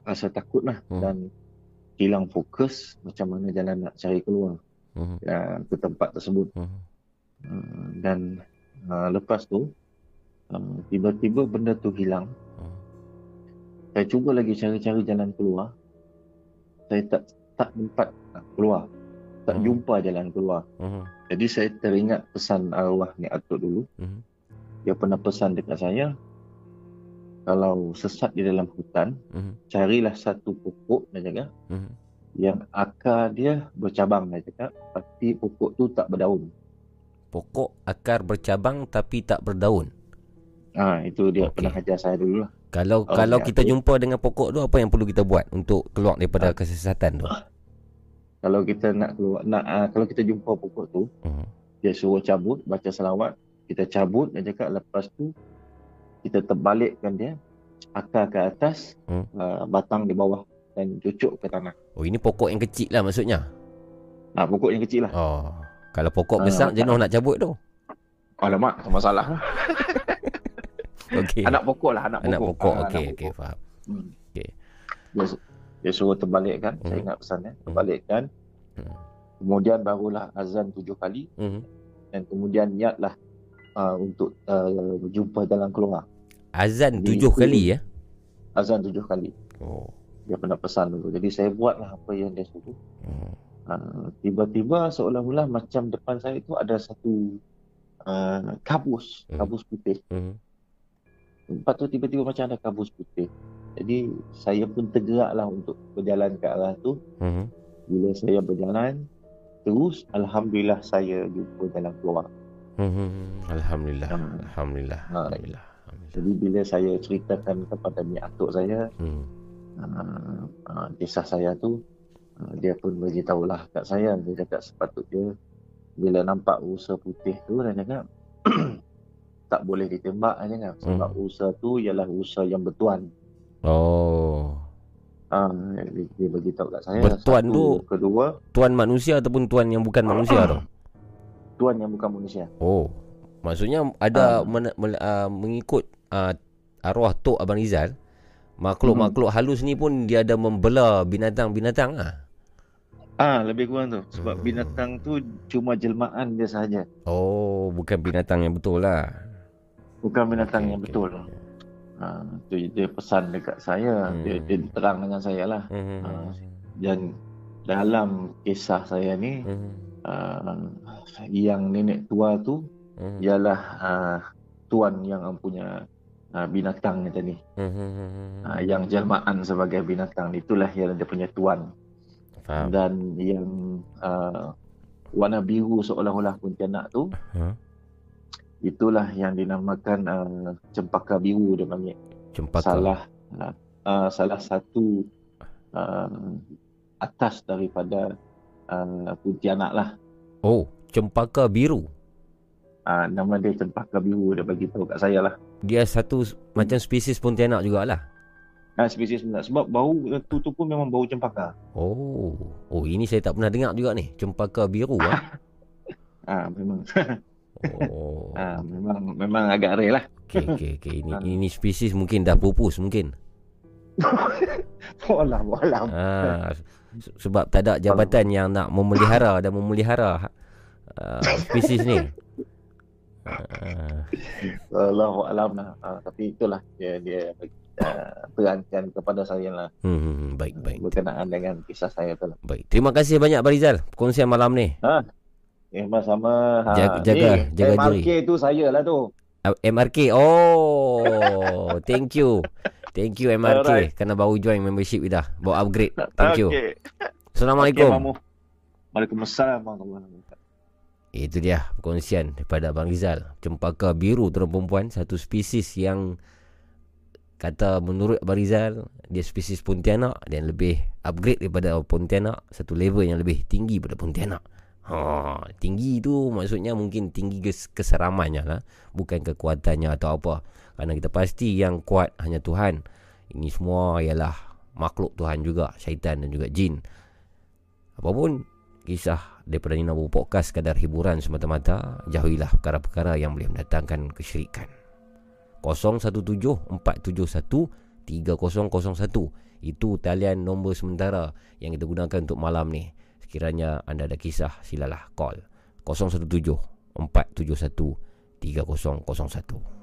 rasa takut lah Hmm. dan hilang fokus macam mana jalan nak cari keluar Mhm. ya, ke tempat tersebut Mhm. Uh, dan uh, lepas tu uh, tiba-tiba benda tu hilang Mhm. saya cuba lagi cari-cari jalan keluar saya tak tak sempat nak keluar tak Hmm. jumpa jalan keluar Mhm. jadi saya teringat pesan arwah ni Atuk dulu Mhm. dia pernah pesan dekat saya kalau sesat di dalam hutan Mhm. carilah satu pokok dia cakap Mhm. yang akar dia bercabang dia cakap tapi pokok tu tak berdaun. Pokok akar bercabang tapi tak berdaun. Ha itu dia Okey. pernah ajar saya dulu lah. Kalau Oh, kalau kita tu. jumpa dengan pokok tu apa yang perlu kita buat untuk keluar daripada Ah. kesesatan tu? Kalau kita nak keluar nak uh, kalau kita jumpa pokok tu Mhm. dia suruh cabut baca selawat kita cabut dia cakap lepas tu kita terbalikkan dia akar ke atas Hmm. uh, batang di bawah dan cucuk ke tanah. Oh ini pokok yang kecil lah maksudnya. Ha pokok yang kecil lah. Oh. Kalau pokok Ah, besar jenuh nak cabut tu. Alamak tak masalah lah. Okey. Anak pokok lah anak pokok. Anak pokok. Ah, Okey anak okey pokok. faham. Hmm. Okey. Dia, dia suruh terbalikkan, saya Hmm. ingat pesannya, terbalikkan. Hmm. Kemudian barulah azan tujuh kali Mhm. dan kemudian niatlah uh, untuk uh, jumpa jalan keluar. Azan Jadi tujuh kali ya. Azan tujuh kali. Oh. Dia pernah pesan dulu. Jadi saya buatlah apa yang dia suruh. Hmm. Uh, tiba-tiba seolah-olah macam depan saya itu ada satu uh, kabus, Hmm. kabus putih. Mhm. Lepas tu tiba-tiba macam ada kabus putih. Jadi saya pun tergeraklah untuk berjalan ke arah tu. Mhm. Bila saya berjalan terus, Alhamdulillah saya jumpa jalan keluar. Mhm. Alhamdulillah. Hmm. Alhamdulillah. Ha. Alhamdulillah. Alhamdulillah. Jadi bila saya ceritakan kepada mi atuk saya Hmm. uh, uh, kisah saya tu, dia pun beritahulah kat saya. Dia cakap sepatutnya bila nampak rusa putih tu, dia cakap tak boleh ditembak dia cakap. Sebab Hmm. rusa tu ialah rusa yang bertuan. Oh. Uh, dia, dia beritahu kat saya. Bertuan Satu, tu- Kedua, Tuan manusia ataupun tuan yang bukan manusia tu? tuan yang bukan manusia. Oh. Maksudnya ada Ah. men, men, uh, mengikut uh, arwah Tok Abang Rizal, makhluk-makhluk Hmm. halus ni pun dia ada membela binatang-binatang ah. Ah, lebih kurang tu. Sebab Hmm. binatang tu cuma jelmaan dia sahaja. Oh, bukan binatang yang betul lah. Bukan binatang Okey, yang okey, betul. Ah, tu dia pesan dekat saya. Hmm. Dia, dia terang dengan saya lah. Hmm. Ah. Dan dalam kisah saya ni, Hmm. uh, yang nenek tua tu Hmm. ialah uh, tuan yang mempunyai uh, binatang ni tadi. Hmm. Uh, yang jelmaan sebagai binatang itulah yang dia punya tuan. Faham. Dan yang uh, warna biru seolah-olah Pontianak tu Ha? itulah yang dinamakan uh, cempaka biru dia panggil. Cempaka. Salah uh, uh, salah satu uh, atas daripada uh, Pontianak lah. Oh, cempaka biru. Uh, nama dia cempaka biru dia bagi tahu kat saya lah. Dia satu macam spesies pontianak jugalah. Ah, spesies benda. Sebab bau tu tu pun memang bau cempaka. Oh. Oh, ini saya tak pernah dengar juga ni. Cempaka biru ah. Ah, memang. Oh. ah, memang memang agak rare lah. Okey okey okey ini Ah. ini spesies mungkin dah pupus mungkin. Walah, walah. Ah se- sebab tak ada jabatan yang nak memelihara dan memelihara uh, spesies ni. Ah, Allahu alam lah. Ah, tapi itulah dia dia uh, terangkan kepada saya lah hmm, hmm, hmm, baik baik berkenaan dengan kisah saya tu lah. baik. Terima kasih banyak Barizal perkongsian malam ni. Eh, sama ha, Jaga- jaga- ni, jaga MRK diri. tu saya lah tu. Uh, MRK. Oh, thank you. Thank you MRK Alright. kerana baru join membership kita. Baru upgrade. Thank you. Okey. Assalamualaikum. Mamu. Waalaikumsalam warahmatullahi wabarakatuh. Itu dia perkongsian daripada Abang Rizal. Cempaka biru tuan perempuan. Satu spesies yang kata menurut Abang Rizal dia spesies Pontianak dan lebih upgrade daripada Pontianak. Satu level yang lebih tinggi daripada Pontianak. Ha, tinggi tu maksudnya mungkin tinggi kes- keseramannya lah. Bukan kekuatannya atau apa. Kerana kita pasti yang kuat hanya Tuhan. Ini semua ialah makhluk Tuhan juga. Syaitan dan juga jin. Apapun kisah daripada Nina Bobo Podcast sekadar hiburan semata-mata, jauhilah perkara-perkara yang boleh mendatangkan kesyirikan. 017-471-3001 Itu talian nombor sementara yang kita gunakan untuk malam ni. Sekiranya anda ada kisah, silalah call. 017-471-3001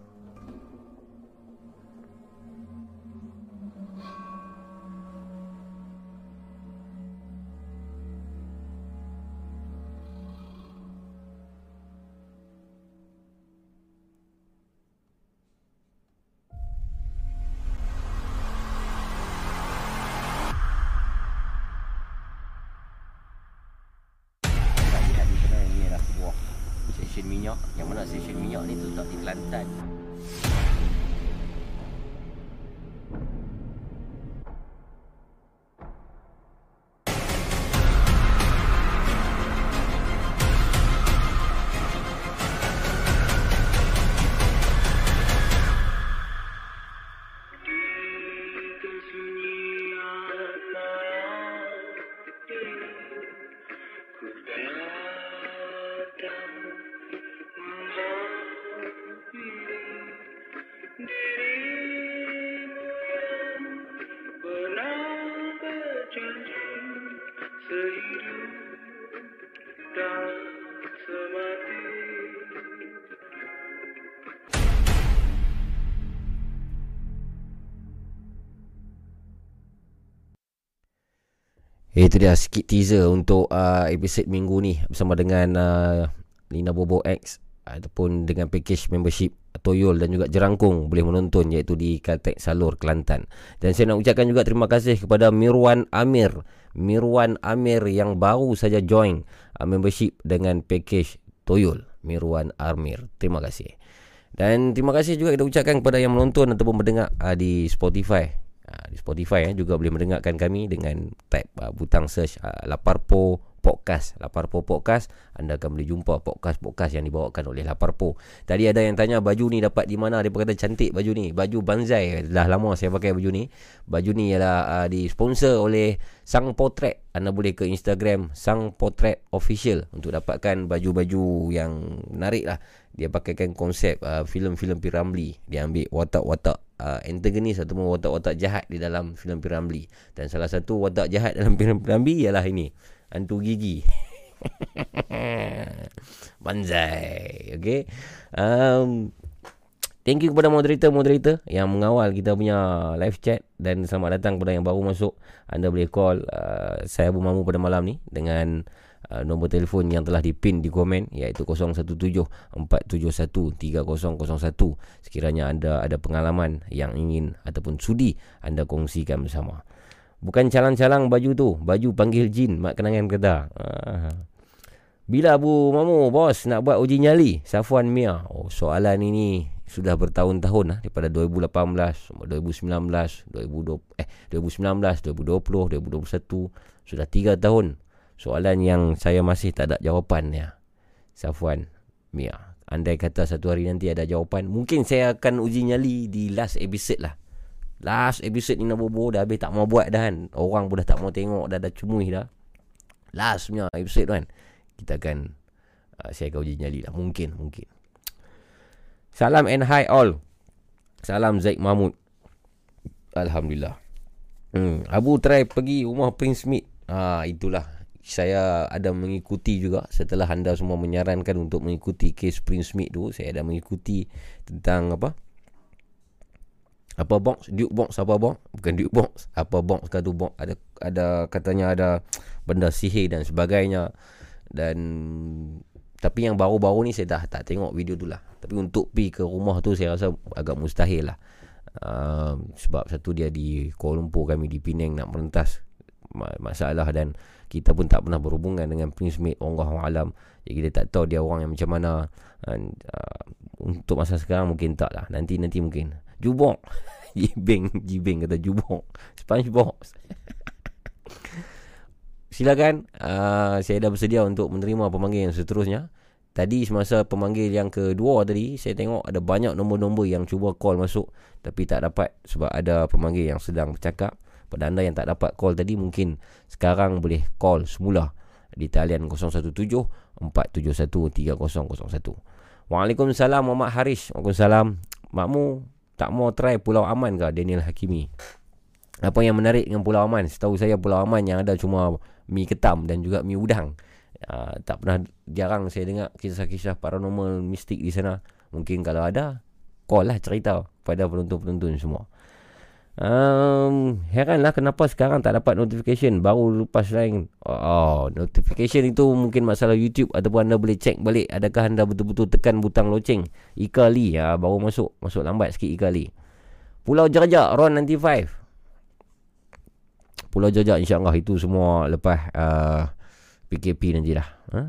Itu dia sikit teaser untuk uh, episod minggu ni bersama dengan uh, Lina Bobo X ataupun dengan package membership Toyol dan juga Jerangkung boleh menonton iaitu di Kaltek Salur Kelantan. Dan saya nak ucapkan juga terima kasih kepada Mirwan Amir. Mirwan Amir yang baru saja join uh, membership dengan package Toyol. Mirwan Amir. Terima kasih. Dan terima kasih juga kita ucapkan kepada yang menonton ataupun mendengar uh, di Spotify. Uh, di Spotify eh, juga boleh mendengarkan kami dengan tab uh, butang search uh, Laparpo podcast. Laparpo Podcast Anda akan boleh jumpa podcast-podcast yang dibawakan oleh Laparpo. Tadi ada yang tanya baju ni dapat di mana? Dia kata cantik baju ni. Baju Banzai Dah lama saya pakai baju ni. Baju ni ialah uh, disponsor oleh Sang Potret. Anda boleh ke Instagram Sang Potret Official Untuk dapatkan baju-baju yang menarik lah Dia pakaikan konsep uh, filem-filem Piramli Dia ambil watak-watak uh, antagonis ataupun watak-watak jahat di dalam filem Piramli dan salah satu watak jahat dalam filem Piramli ialah ini. Hantu gigi. Banzai. Okay um, Thank you kepada moderator-moderator Yang mengawal kita punya live chat. Dan selamat datang kepada yang baru masuk. Anda boleh call uh, Saya Abu Mamu pada malam ni Dengan uh, nombor telefon yang telah dipin di komen Iaitu 017-471-3001 Sekiranya anda ada pengalaman yang ingin Ataupun sudi anda kongsikan bersama. Bukan calang-calang baju tu Baju panggil jin Mak kenangan kata. Uh. Bila Abu Mamu bos nak buat uji nyali? Safwan Mia. Oh soalan ini sudah bertahun-tahun lah daripada 2018, 2019, 2020 eh 2019, 2020, 2021 sudah 3 tahun soalan yang saya masih tak ada jawapannya. Safwan Mia. Andai kata satu hari nanti ada jawapan, mungkin saya akan uji nyali di last episode lah. Last episode ni nak bobo dah habis tak mau buat dah kan. Orang pun dah tak mau tengok dah dah cemui dah. Last punya episode kan. Kita akan uh, saya akan uji nyali lah. Mungkin, mungkin. Salam and hi all. Salam Zaid Mahmud. Alhamdulillah. Hmm, Abu try pergi rumah Prince Smith. Ha, itulah. Saya ada mengikuti juga setelah anda semua menyarankan untuk mengikuti kes Prince Smith tu. Saya ada mengikuti tentang apa? Apa box? Duke box apa box? Bukan Duke box. Apa box kata box? Ada ada katanya ada benda sihir dan sebagainya. Dan tapi yang baru-baru ni saya dah tak tengok video tu lah. Tapi untuk pi ke rumah tu saya rasa agak mustahil lah. Uh, sebab satu dia di Kuala Lumpur kami di Penang nak merentas masalah dan kita pun tak pernah berhubungan dengan Prince Allah Alam. Jadi kita tak tahu dia orang yang macam mana. And, uh, untuk masa sekarang mungkin tak lah. Nanti-nanti mungkin. Jubok. Jibing. Jibing kata jubok. Spongebob. silakan uh, saya dah bersedia untuk menerima pemanggil yang seterusnya tadi semasa pemanggil yang kedua tadi saya tengok ada banyak nombor-nombor yang cuba call masuk tapi tak dapat sebab ada pemanggil yang sedang bercakap pada anda yang tak dapat call tadi mungkin sekarang boleh call semula di talian 017 471 3001 Waalaikumsalam Muhammad Haris Waalaikumsalam Makmu tak mau try Pulau Aman ke Daniel Hakimi apa yang menarik dengan Pulau Aman setahu saya Pulau Aman yang ada cuma mi ketam dan juga mi udang. Uh, tak pernah jarang saya dengar kisah-kisah paranormal mistik di sana. Mungkin kalau ada, call lah cerita pada penonton-penonton semua. Um, heranlah kenapa sekarang tak dapat notification baru lepas lain. Oh, notification itu mungkin masalah YouTube ataupun anda boleh check balik adakah anda betul-betul tekan butang loceng. Ikali ya baru masuk, masuk lambat sikit Ikali. Pulau Jerjak Ron 95. Pulau Jajak insyaAllah itu semua lepas uh, PKP nanti lah. Ha?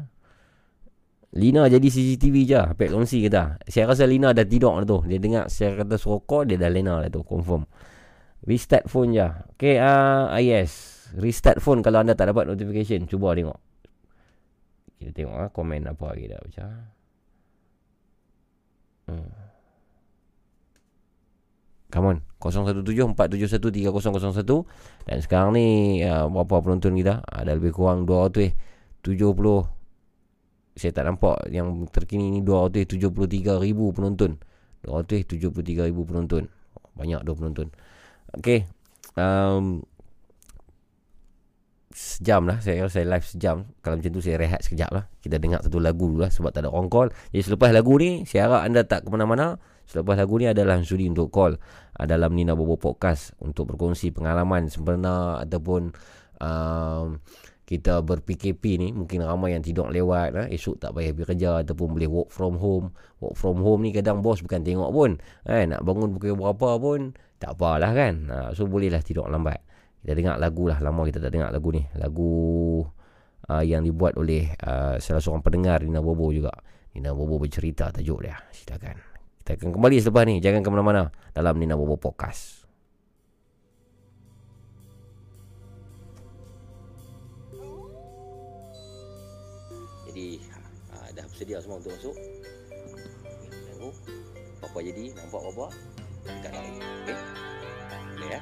Lina jadi CCTV je. Pek kongsi kata. Saya rasa Lina dah tidur lah tu. Dia dengar saya kata suruh call, dia dah Lina lah tu. Confirm. Restart phone je. Okay, uh, ah, yes. Restart phone kalau anda tak dapat notification. Cuba tengok. Kita tengok lah komen apa lagi dah baca. Hmm. Come on 017-471-3001 Dan sekarang ni uh, Berapa penonton kita Ada lebih kurang 270 Saya tak nampak Yang terkini ni 273 ribu penonton 273 ribu penonton Banyak tu penonton Okay um, Sejam lah Saya saya live sejam. Kalau macam tu saya rehat sekejap lah. Kita dengar satu lagu dulu lah Sebab tak ada orang call. Jadi selepas lagu ni Saya harap anda tak ke mana-mana. Selepas lagu ni adalah sudi untuk call. Uh, dalam Nina Bobo Podcast untuk berkongsi pengalaman sempurna ataupun uh, kita ber-PKP ni mungkin ramai yang tidur lewat uh, esok tak payah pergi kerja ataupun boleh work from home. Work from home ni kadang bos bukan tengok pun. Eh, nak bangun pukul berapa pun tak apalah kan. Uh, so bolehlah tidur lambat. Kita dengar lagu lah. Lama kita tak dengar lagu ni. Lagu uh, yang dibuat oleh uh, salah seorang pendengar Nina Bobo juga. Nina Bobo bercerita tajuk dia. Silakan. Kita akan kembali selepas ni. Jangan ke mana-mana dalam Nina Bobo Podcast. sedia semua untuk masuk. Okay, tunggu. Apa jadi? Nampak apa? Dekat lagi. Okey. Boleh ya?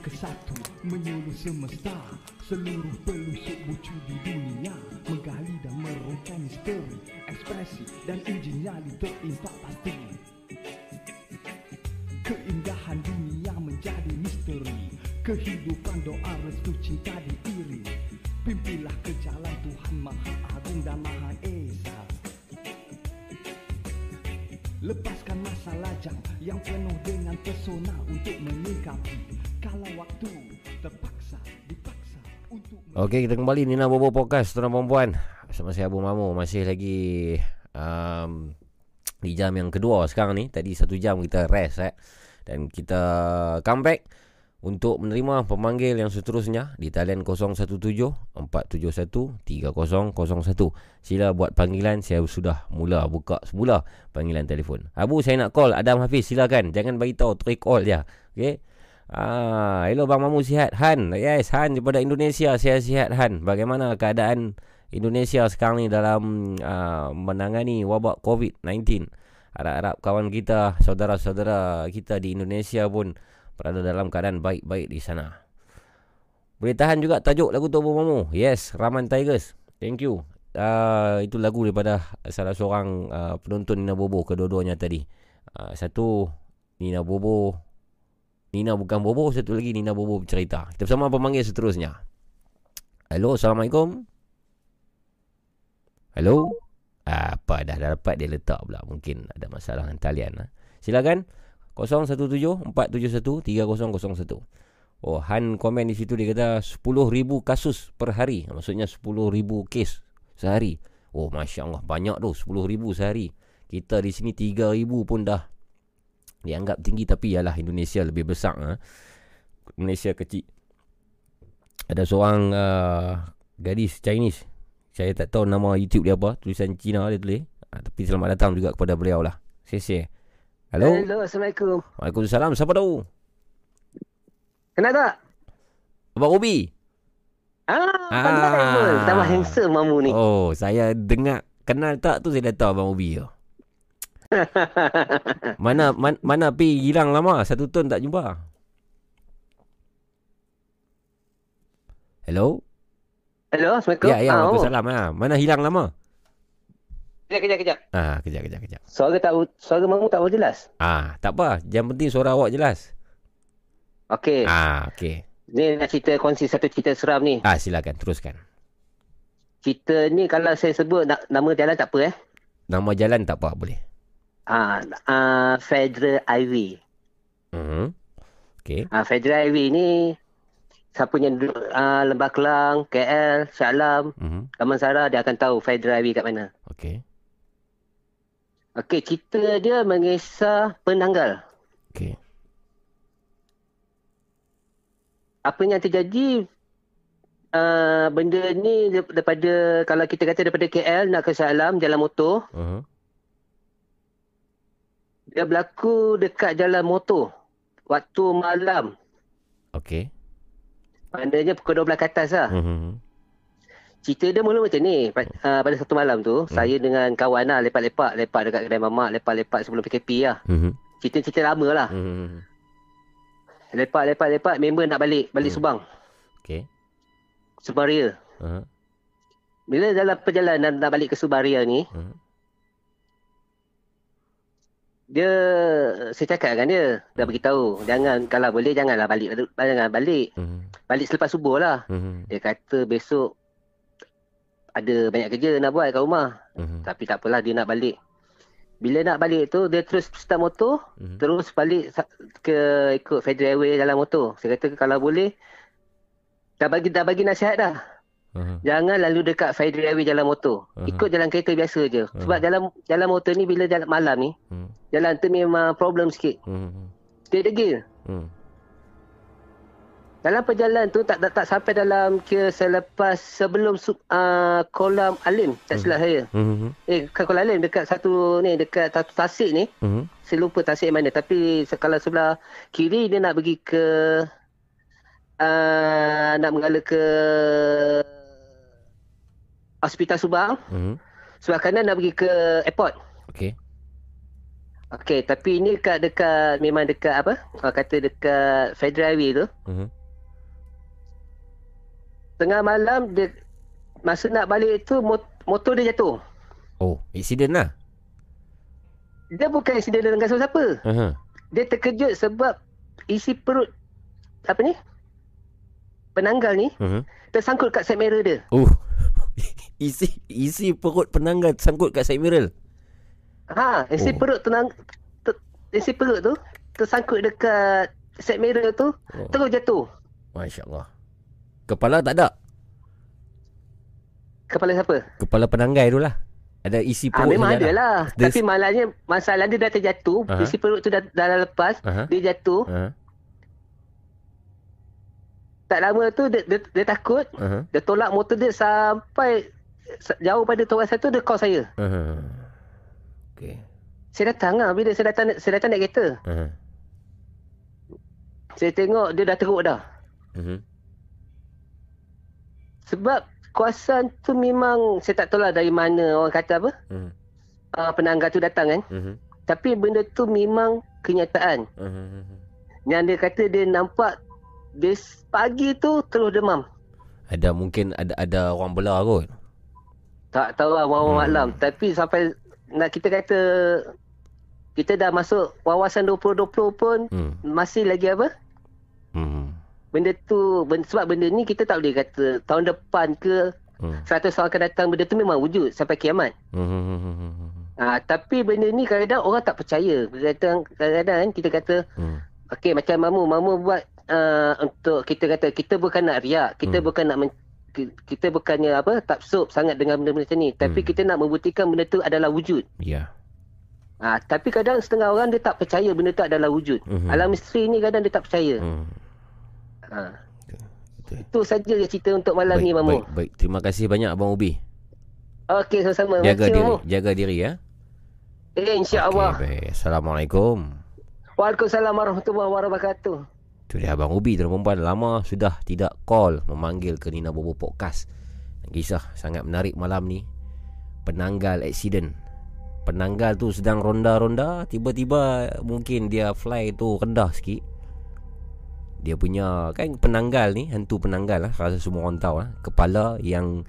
Dari Tanjung ke Satu Menyuluh semesta Seluruh pelusuk bucu di Okey, kita kembali. Nina Bobo Podcast Tuan perempuan Bersama saya Abu Mamu. Masih lagi um, Di jam yang kedua sekarang ni. Tadi satu jam kita rest eh. Dan kita comeback Untuk menerima pemanggil yang seterusnya Di talian 017-471-3001 Sila buat panggilan Saya sudah mula buka semula Panggilan telefon. Abu saya nak call Adam Hafiz. Silakan. Jangan bagi tahu Try call dia. Okey Ah, hello Bang Mamu sihat Han. Yes, Han daripada Indonesia. Saya sihat Han. Bagaimana keadaan Indonesia sekarang ni dalam uh, menangani wabak COVID-19? Harap-harap kawan kita, saudara-saudara kita di Indonesia pun berada dalam keadaan baik-baik di sana. Boleh tahan juga tajuk lagu tu Mamu. Yes, Raman Tigers. Thank you. Uh, itu lagu daripada salah seorang uh, penonton Nina Bobo kedua-duanya tadi. Uh, satu Nina Bobo Nina bukan Bobo, satu lagi Nina Bobo bercerita. Kita bersama pemanggil seterusnya. Hello, Assalamualaikum. Hello. Apa dah, dah dapat dia letak pula. Mungkin ada masalah dengan talian. Ha. Silakan 017-471-3001. Oh, Han komen di situ dia kata 10,000 kasus per hari. Maksudnya 10,000 kes sehari. Oh, Masya Allah. Banyak tu. 10,000 sehari. Kita di sini 3,000 pun dah dianggap tinggi. Tapi yalah Indonesia lebih besar. Ha? Malaysia kecil. Ada seorang uh, gadis Chinese. Saya tak tahu nama YouTube dia apa. Tulisan Cina dia tulis. Ha, tapi selamat datang juga kepada beliau lah. Share-share. Hello. Hello, Assalamualaikum. Waalaikumsalam. Siapa tahu? Kenal tak? Abang Ubi. Ah, Ah. pandai pun. Tambah handsome mamu ni. Oh, saya dengar kenal tak tu saya dah tahu Abang Ubi tu. Mana man, mana pi hilang lama satu tahun tak jumpa. Hello? Hello, Assalamualaikum. Ya, ya, Ah, oh. Waalaikumsalam. Ha. Mana hilang lama? Kejap, kejap, kejap. Ah, kejap, kejap, kejap. Suara tak suara mamu tak jelas. Ah, tak apa. Yang penting suara awak jelas. Okey. Ah, okey. Ni nak cerita kongsi satu cerita seram ni. Ah, silakan teruskan. Cerita ni kalau saya sebut na- nama jalan tak apa eh. Nama jalan tak apa boleh. Ah, ah Federal Highway. Mhm. Okey. Ah, Federal Highway ni siapa yang duduk ah, Lembah Kelang, KL, Shah Alam, Mhm. Damansara dia akan tahu Federal Highway kat mana. Okey. Okey, cerita dia mengisah penanggal. Okey. apa yang terjadi uh, benda ni dar- daripada kalau kita kata daripada KL nak ke Shah Alam jalan motor Mhm. Dia berlaku dekat jalan motor waktu malam Okey. maknanya pukul 12 ke atas lah Mhm. cerita dia mula macam ni Pa- uh, pada satu malam tu Hmm. saya dengan kawan lah lepak-lepak lepak dekat kedai mamak lepak-lepak sebelum PKP lah Mhm. cerita-cerita lama lah Mhm. lepak-lepak-lepak member nak balik balik Hmm. Subang Okey. Subang Ria Uh-huh. bila dalam perjalanan nak balik ke Subang Ria ni Mhm. Dia saya cakap dengan dia dah beritahu jangan kalau boleh janganlah balik jangan balik Mhm. balik selepas subuh lah Mhm. dia kata besok ada banyak kerja nak buat kat rumah Mhm. tapi tak apalah dia nak balik bila nak balik tu dia terus start motor Mhm. terus balik ke ikut Federal Highway dalam motor saya kata kalau boleh dah bagi dah bagi nasihat dah Mhm. jangan lalu dekat Federal Highway jalan motor Aha. ikut jalan kereta biasa je sebab Aha. jalan jalan motor ni bila jalan malam ni Mhm. jalan tu memang problem sikit Mhm. dia degil Mhm. Dalam perjalanan tu tak tak, tak sampai dalam kira selepas sebelum uh, kolam Alim tak silap saya. Mhm. Eh bukan kolam Alim dekat satu ni dekat satu tasik ni. Mhm. Saya lupa tasik mana tapi kalau sebelah kiri dia nak pergi ke uh, nak mengalah ke Hospital Subang. Mhm. Sebelah kanan nak pergi ke airport. Okey. Okey, tapi ini dekat dekat memang dekat apa? Orang kata dekat Federal Highway tu. Mhm. Tengah malam dia masa nak balik tu mot- motor dia jatuh. Oh, accident lah. Dia bukan insiden dengan siapa-siapa. Aha. Dia terkejut sebab isi perut apa ni? Penanggal ni Mhm. tersangkut kat side mirror dia. Oh. isi isi perut penanggal sangkut kat side mirror. Ha, isi Oh. perut tenang ter, isi perut tu tersangkut dekat side mirror tu Oh. terus jatuh. Masya-Allah. Kepala tak ada. Kepala siapa? Kepala penanggai tu lah. Ada isi Ah, perut memang saja ada lah. Tapi malahnya masalah dia dah terjatuh. Aha. Isi perut tu dah, dah lepas. Aha. Dia jatuh. Aha. Tak lama tu dia, dia, dia takut. Aha. Dia tolak motor dia sampai sa- jauh pada kawasan tu dia call saya. Aha. Okey. Saya datang lah. Bila saya datang, saya datang naik kereta. Aha. Saya tengok dia dah teruk dah. Mhm. Sebab kawasan tu memang saya tak tahu lah dari mana orang kata apa. Mhm. Uh, penanggal tu datang kan. Mhm. Tapi benda tu memang kenyataan. Mhm. Yang dia kata dia nampak Dia s- pagi tu terus demam. Ada mungkin ada ada orang belah kot. Tak tahu lah malam Hmm. malam. Tapi sampai nak kita kata kita dah masuk wawasan 2020 pun Hmm. masih lagi apa? Hmm. Benda tu ben- sebab benda ni kita tak boleh kata tahun depan ke Hmm. 100 tahun akan datang benda tu memang wujud sampai kiamat. Hmm. Ha, tapi benda ni kadang-kadang orang tak percaya. Kadang-kadang, kadang-kadang kan kita kata Hmm. Okey macam Mamu, Mamu buat uh, untuk kita kata kita bukan nak riak, kita Hmm. bukan nak men, ki- kita bukannya apa taksub sangat dengan benda-benda macam ni, tapi Hmm. kita nak membuktikan benda tu adalah wujud. Ya. Ah tapi kadang setengah orang dia tak percaya benda tu adalah wujud. Mhm. Alam misteri ni kadang dia tak percaya. Hmm. Ha. Betul. Itu saja cerita untuk malam baik, ni Mamu. Baik, baik. Terima kasih banyak Abang Ubi. Okey sama-sama. Jaga Makasih, diri, Mamu. jaga diri ya. Eh insya-Allah. Baik. Assalamualaikum. Waalaikumsalam warahmatullahi wabarakatuh. Tu dia Abang Ubi tuan perempuan lama sudah tidak call memanggil ke Nina Bobo Podcast. Kisah sangat menarik malam ni. Penanggal accident. Penanggal tu sedang ronda-ronda, tiba-tiba mungkin dia fly tu rendah sikit. Dia punya kan penanggal ni, hantu penanggal lah, rasa semua orang tahu lah. Kepala yang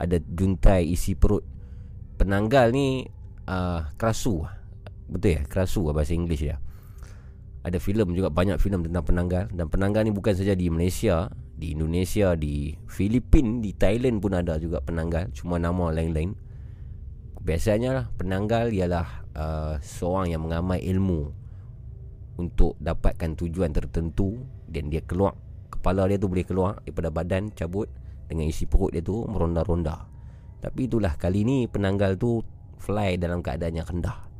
ada juntai isi perut. Penanggal ni uh, kerasu. Betul ya? Kerasu lah bahasa Inggeris dia ada filem juga banyak filem tentang penanggal dan penanggal ni bukan saja di Malaysia, di Indonesia, di Filipin, di Thailand pun ada juga penanggal, cuma nama lain-lain. Biasanya lah penanggal ialah uh, seorang yang mengamai ilmu untuk dapatkan tujuan tertentu dan dia keluar kepala dia tu boleh keluar daripada badan cabut dengan isi perut dia tu meronda-ronda. Tapi itulah kali ni penanggal tu fly dalam keadaan yang rendah.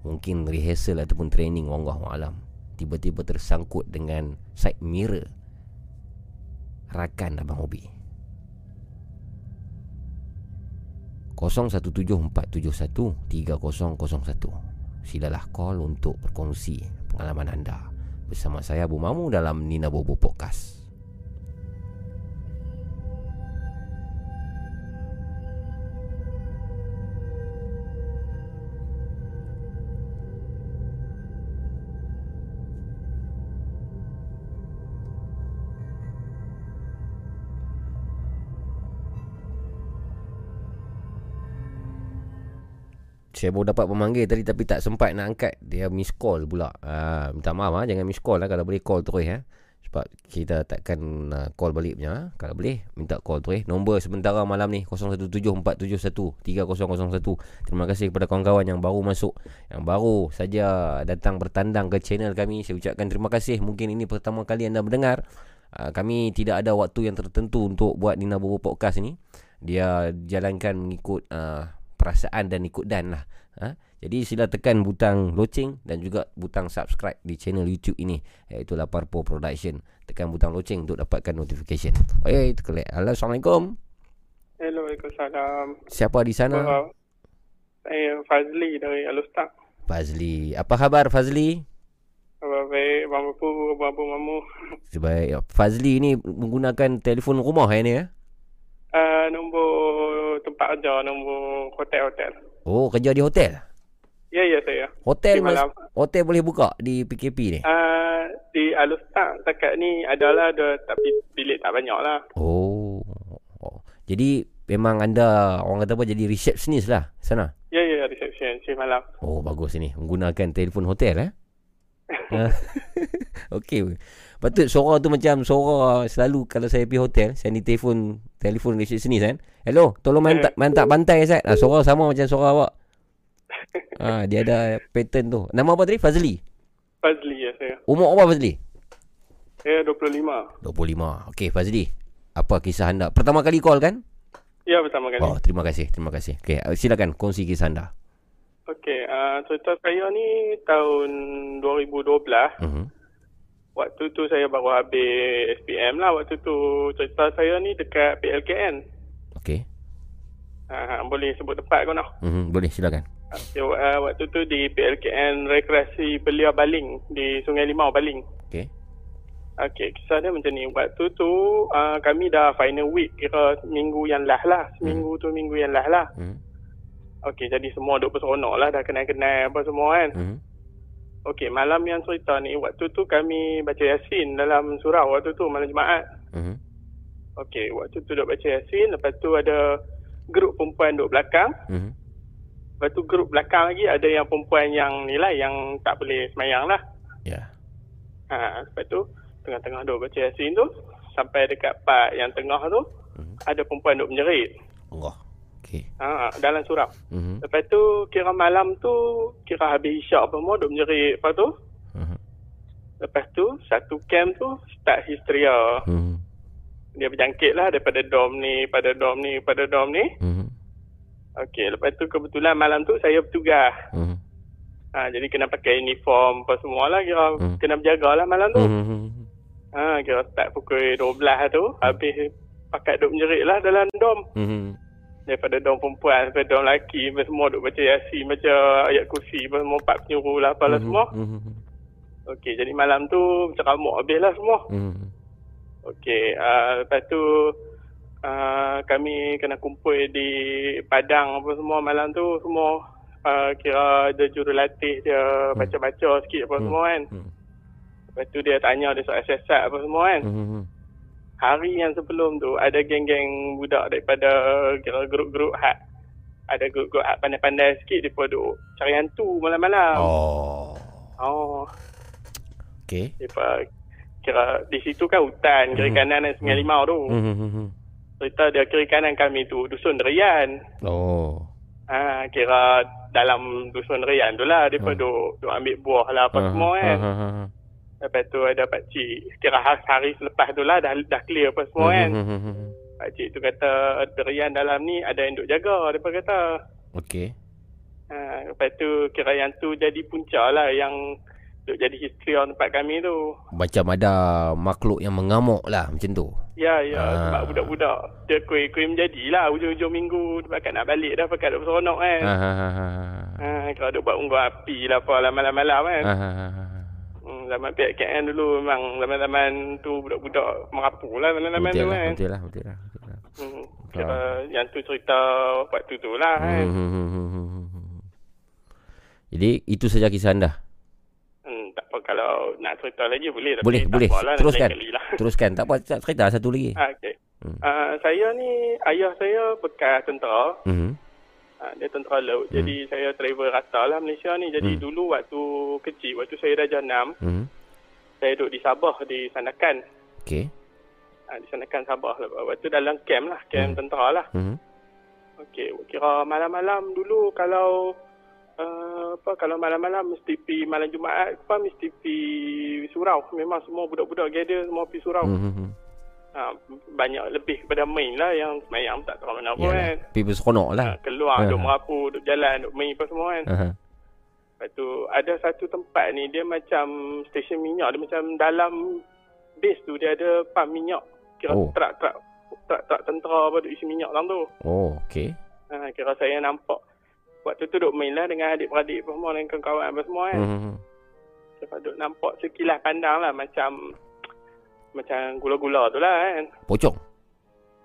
Mungkin rehearsal ataupun training Allah alam Tiba-tiba tersangkut dengan side mirror Rakan Abang Hobi 0174713001 Silalah call untuk berkongsi pengalaman anda Bersama saya Abu Mamu dalam Nina Bobo Podcast Saya baru dapat pemanggil tadi tapi tak sempat nak angkat. Dia miss call pula. Ah, minta maaf ah, jangan miss call lah kalau boleh call terus ya. Sebab kita takkan uh, call balik punya. ah. Kalau boleh minta call terus. Nombor sementara malam ni 0174713001. Terima kasih kepada kawan-kawan yang baru masuk, yang baru saja datang bertandang ke channel kami. Saya ucapkan terima kasih. Mungkin ini pertama kali anda mendengar. Uh, kami tidak ada waktu yang tertentu untuk buat Nina Bobo Podcast ni. Dia jalankan mengikut uh, perasaan dan ikut dan lah. Ha? Jadi sila tekan butang loceng dan juga butang subscribe di channel YouTube ini iaitu Laparpo Production. Tekan butang loceng untuk dapatkan notification. Okey, itu kelek. Halo, Assalamualaikum. Hello, Waalaikumsalam. Siapa di sana? Saya Fazli dari Alustak. Fazli. Apa khabar Fazli? Apa baik, Abang Bapu, Abang Abu Mamu. Fazli ni menggunakan telefon rumah ya ni ya? Uh, nombor tempat kerja, nombor hotel-hotel. Oh, kerja di hotel. Ya, ya saya. Hotel mas, malam. hotel boleh buka di PKP ni. Uh, di Alustak takat ni adalah ada tapi bilik tak banyak lah. Oh. oh. Jadi memang anda orang kata apa jadi receptionist lah sana. Ya, ya, reception, shift malam. Oh bagus ini menggunakan telefon hotel eh. Ah. Okey. Patut suara tu macam suara selalu kalau saya pergi hotel, saya ni telefon telefon receptionist kan. Hello, tolong mantak mantak bantai Ustaz. Ah suara sama macam suara awak. Ah dia ada pattern tu. Nama apa tadi? Fazli. Fazli ya saya. Umur apa Fazli? Saya 25. 25. Okey Fazli. Apa kisah anda? Pertama kali call kan? Ya, pertama kali. Oh, terima kasih. Terima kasih. Okey, silakan kongsi kisah anda. Okey, uh, cerita saya ni tahun 2012. Mhm. Waktu tu saya baru habis SPM lah. Waktu tu cerita saya ni dekat PLKN. Okey. Uh, boleh sebut tempat kau nak? Mhm, boleh silakan. Okay, uh, waktu tu di PLKN Rekreasi Belia Baling di Sungai Limau Baling. Okey. Okey, kisah dia macam ni. Waktu tu uh, kami dah final week kira minggu yang lah lah. Seminggu tu minggu yang lah lah. Mhm. Okey, jadi semua duk berseronok lah dah kenal-kenal apa semua kan. Mhm. Okey, malam yang cerita ni, waktu tu kami baca Yasin dalam surau waktu tu, malam Jumaat. Mhm. Okey, waktu tu duk baca Yasin, lepas tu ada grup perempuan duk belakang. Mhm. Lepas tu grup belakang lagi ada yang perempuan yang ni lah, yang tak boleh semayang lah. Ya. Ha, lepas tu, tengah-tengah duk baca Yasin tu, sampai dekat part yang tengah tu, Mhm. ada perempuan duk menjerit. Allah. Okey. Ha, dalam surau. Mhm. Lepas tu, kira malam tu, kira habis isyak apa semua, duk menjerit. Lepas tu, Mhm. lepas tu, satu camp tu start histeria. Mhm. Dia berjangkit lah daripada dom ni, pada dom ni, pada dom ni. Mhm. Okey, lepas tu kebetulan malam tu saya bertugas. Mhm. Ha, jadi kena pakai uniform apa semua lah. Kira Hmm. kena berjaga lah malam tu. Mhm. Ha, kira start pukul 12 tu. Habis pakat duk menjerit lah dalam dom. Mhm. Daripada dom perempuan sampai dom lelaki. Semua duk baca yasin, baca ayat kursi. Semua empat penyuruh lah apalah semua. Mhm. Okey, jadi malam tu macam ramuk habis lah semua. Mhm. Okey, uh, lepas tu uh, kami kena kumpul di Padang apa semua malam tu semua uh, kira ada jurulatih dia baca-baca sikit apa Hmm. semua kan. Hmm. Lepas tu dia tanya dia soal siasat apa semua kan. Mhm. Hari yang sebelum tu ada geng-geng budak daripada kira grup-grup hak ada grup-grup hak pandai-pandai sikit dia duk cari hantu malam-malam. Oh. oh. Okey. Dia kira di situ kan hutan kiri Hmm. kanan dan sungai limau tu. Mhm. cerita dia kiri kanan kami tu dusun Derian. Oh. Ha, kira dalam dusun Derian tu lah. Dia pun Hmm. duk, duk ambil buah lah apa semua kan. Ah, ah, ah. Lepas tu ada pakcik. Kira hari, hari selepas tu lah dah, dah clear apa semua kan. Mhm. Pakcik tu kata Derian dalam ni ada yang duk jaga. Pun kata. Okey. Ha, lepas tu kira yang tu jadi punca lah yang duk jadi history on tempat kami tu. Macam ada makhluk yang mengamuk lah macam tu. Ya, ya. Ah. Sebab budak-budak dia kuih-kuih menjadilah. Ujung-ujung minggu dia pakat nak balik dah. Pakat duk seronok kan. Ah, ah, ah, ah. Ha, kalau duk buat unggun api lah apa lah malam-malam kan. Ah, ah. Hmm, zaman PKN dulu memang zaman-zaman tu budak-budak merapu lah zaman-zaman tu lah, kan. betul lah, betul lah. betul lah. Hmm, kira yang tu cerita waktu tu lah kan. Hmm, hmm, hmm, hmm, hmm, hmm. Jadi itu saja kisah anda. Hmm, tak apa kalau nak cerita lagi boleh. Tapi Boleh, tak boleh. apalah, Teruskan. lah. Teruskan. Tak apa, cerita satu lagi. Ah, okay. Hmm. Uh, saya ni, ayah saya bekas tentera. Mhm. Uh, dia tentera laut. Hmm. Jadi saya travel rata lah Malaysia ni. Jadi Hmm. dulu waktu kecil, waktu saya dah jenam, Mhm. saya duduk di Sabah, di Sandakan. Okey. Uh, di Sandakan Sabah. Waktu dalam camp lah, camp Hmm. tentera lah. Mhm. Okey, kira malam-malam dulu kalau uh, apa kalau malam-malam mesti pi malam Jumaat apa mesti pi surau. Memang semua budak-budak gather semua pi surau. Hmm. Ha, banyak lebih kepada main lah yang semayang tak tahu mana pun Yalah. kan. People seronok lah. Ha, keluar, Ah. duk merapu, duk jalan, duk main apa semua kan. Aha. Lepas tu ada satu tempat ni dia macam stesen minyak. Dia macam dalam base tu dia ada pam minyak. Kira Oh. oh. trak-trak trak-trak tentera apa duk isi minyak dalam tu. Oh, okey. Ha, kira saya nampak. Waktu tu duk main lah dengan adik-beradik apa semua dengan kawan-kawan apa semua kan. Mhm. Kira duk nampak sekilas pandang lah macam macam gula-gula tu lah kan. Pocong.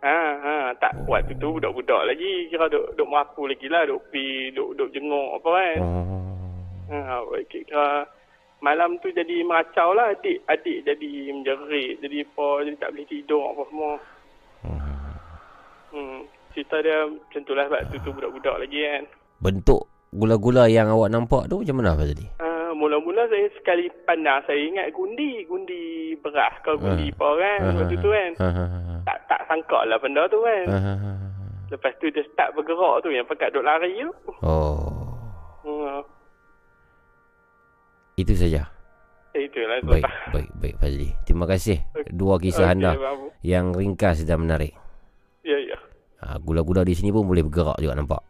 Ha, ha, tak waktu tu budak-budak lagi. Kira duk, duk merapu lagi lah. Duk pi, duk, duk jenguk apa kan. Oh. Ha, kira malam tu jadi meracau lah adik. Adik jadi menjerit. Jadi apa, jadi tak boleh tidur apa semua. Hmm, cerita dia macam tu lah sebab tu, tu budak-budak lagi kan. Bentuk gula-gula yang awak nampak tu macam mana Abang tadi? Uh, mula-mula saya sekali pandang saya ingat gundi, gundi beras ke gundi Ah. apa kan Ah, waktu ah, tu kan. Ha ha. Tak tak sangka lah benda tu kan. Ha ha. Lepas tu dia start bergerak tu yang pekat duk lari tu. Oh. Hmm, Itu saja. itulah tu. Baik, baik, baik Fazli. Terima kasih dua kisah Okey, anda Babu. yang ringkas dan menarik. Ya, ya. Ha, gula-gula di sini pun boleh bergerak juga nampak.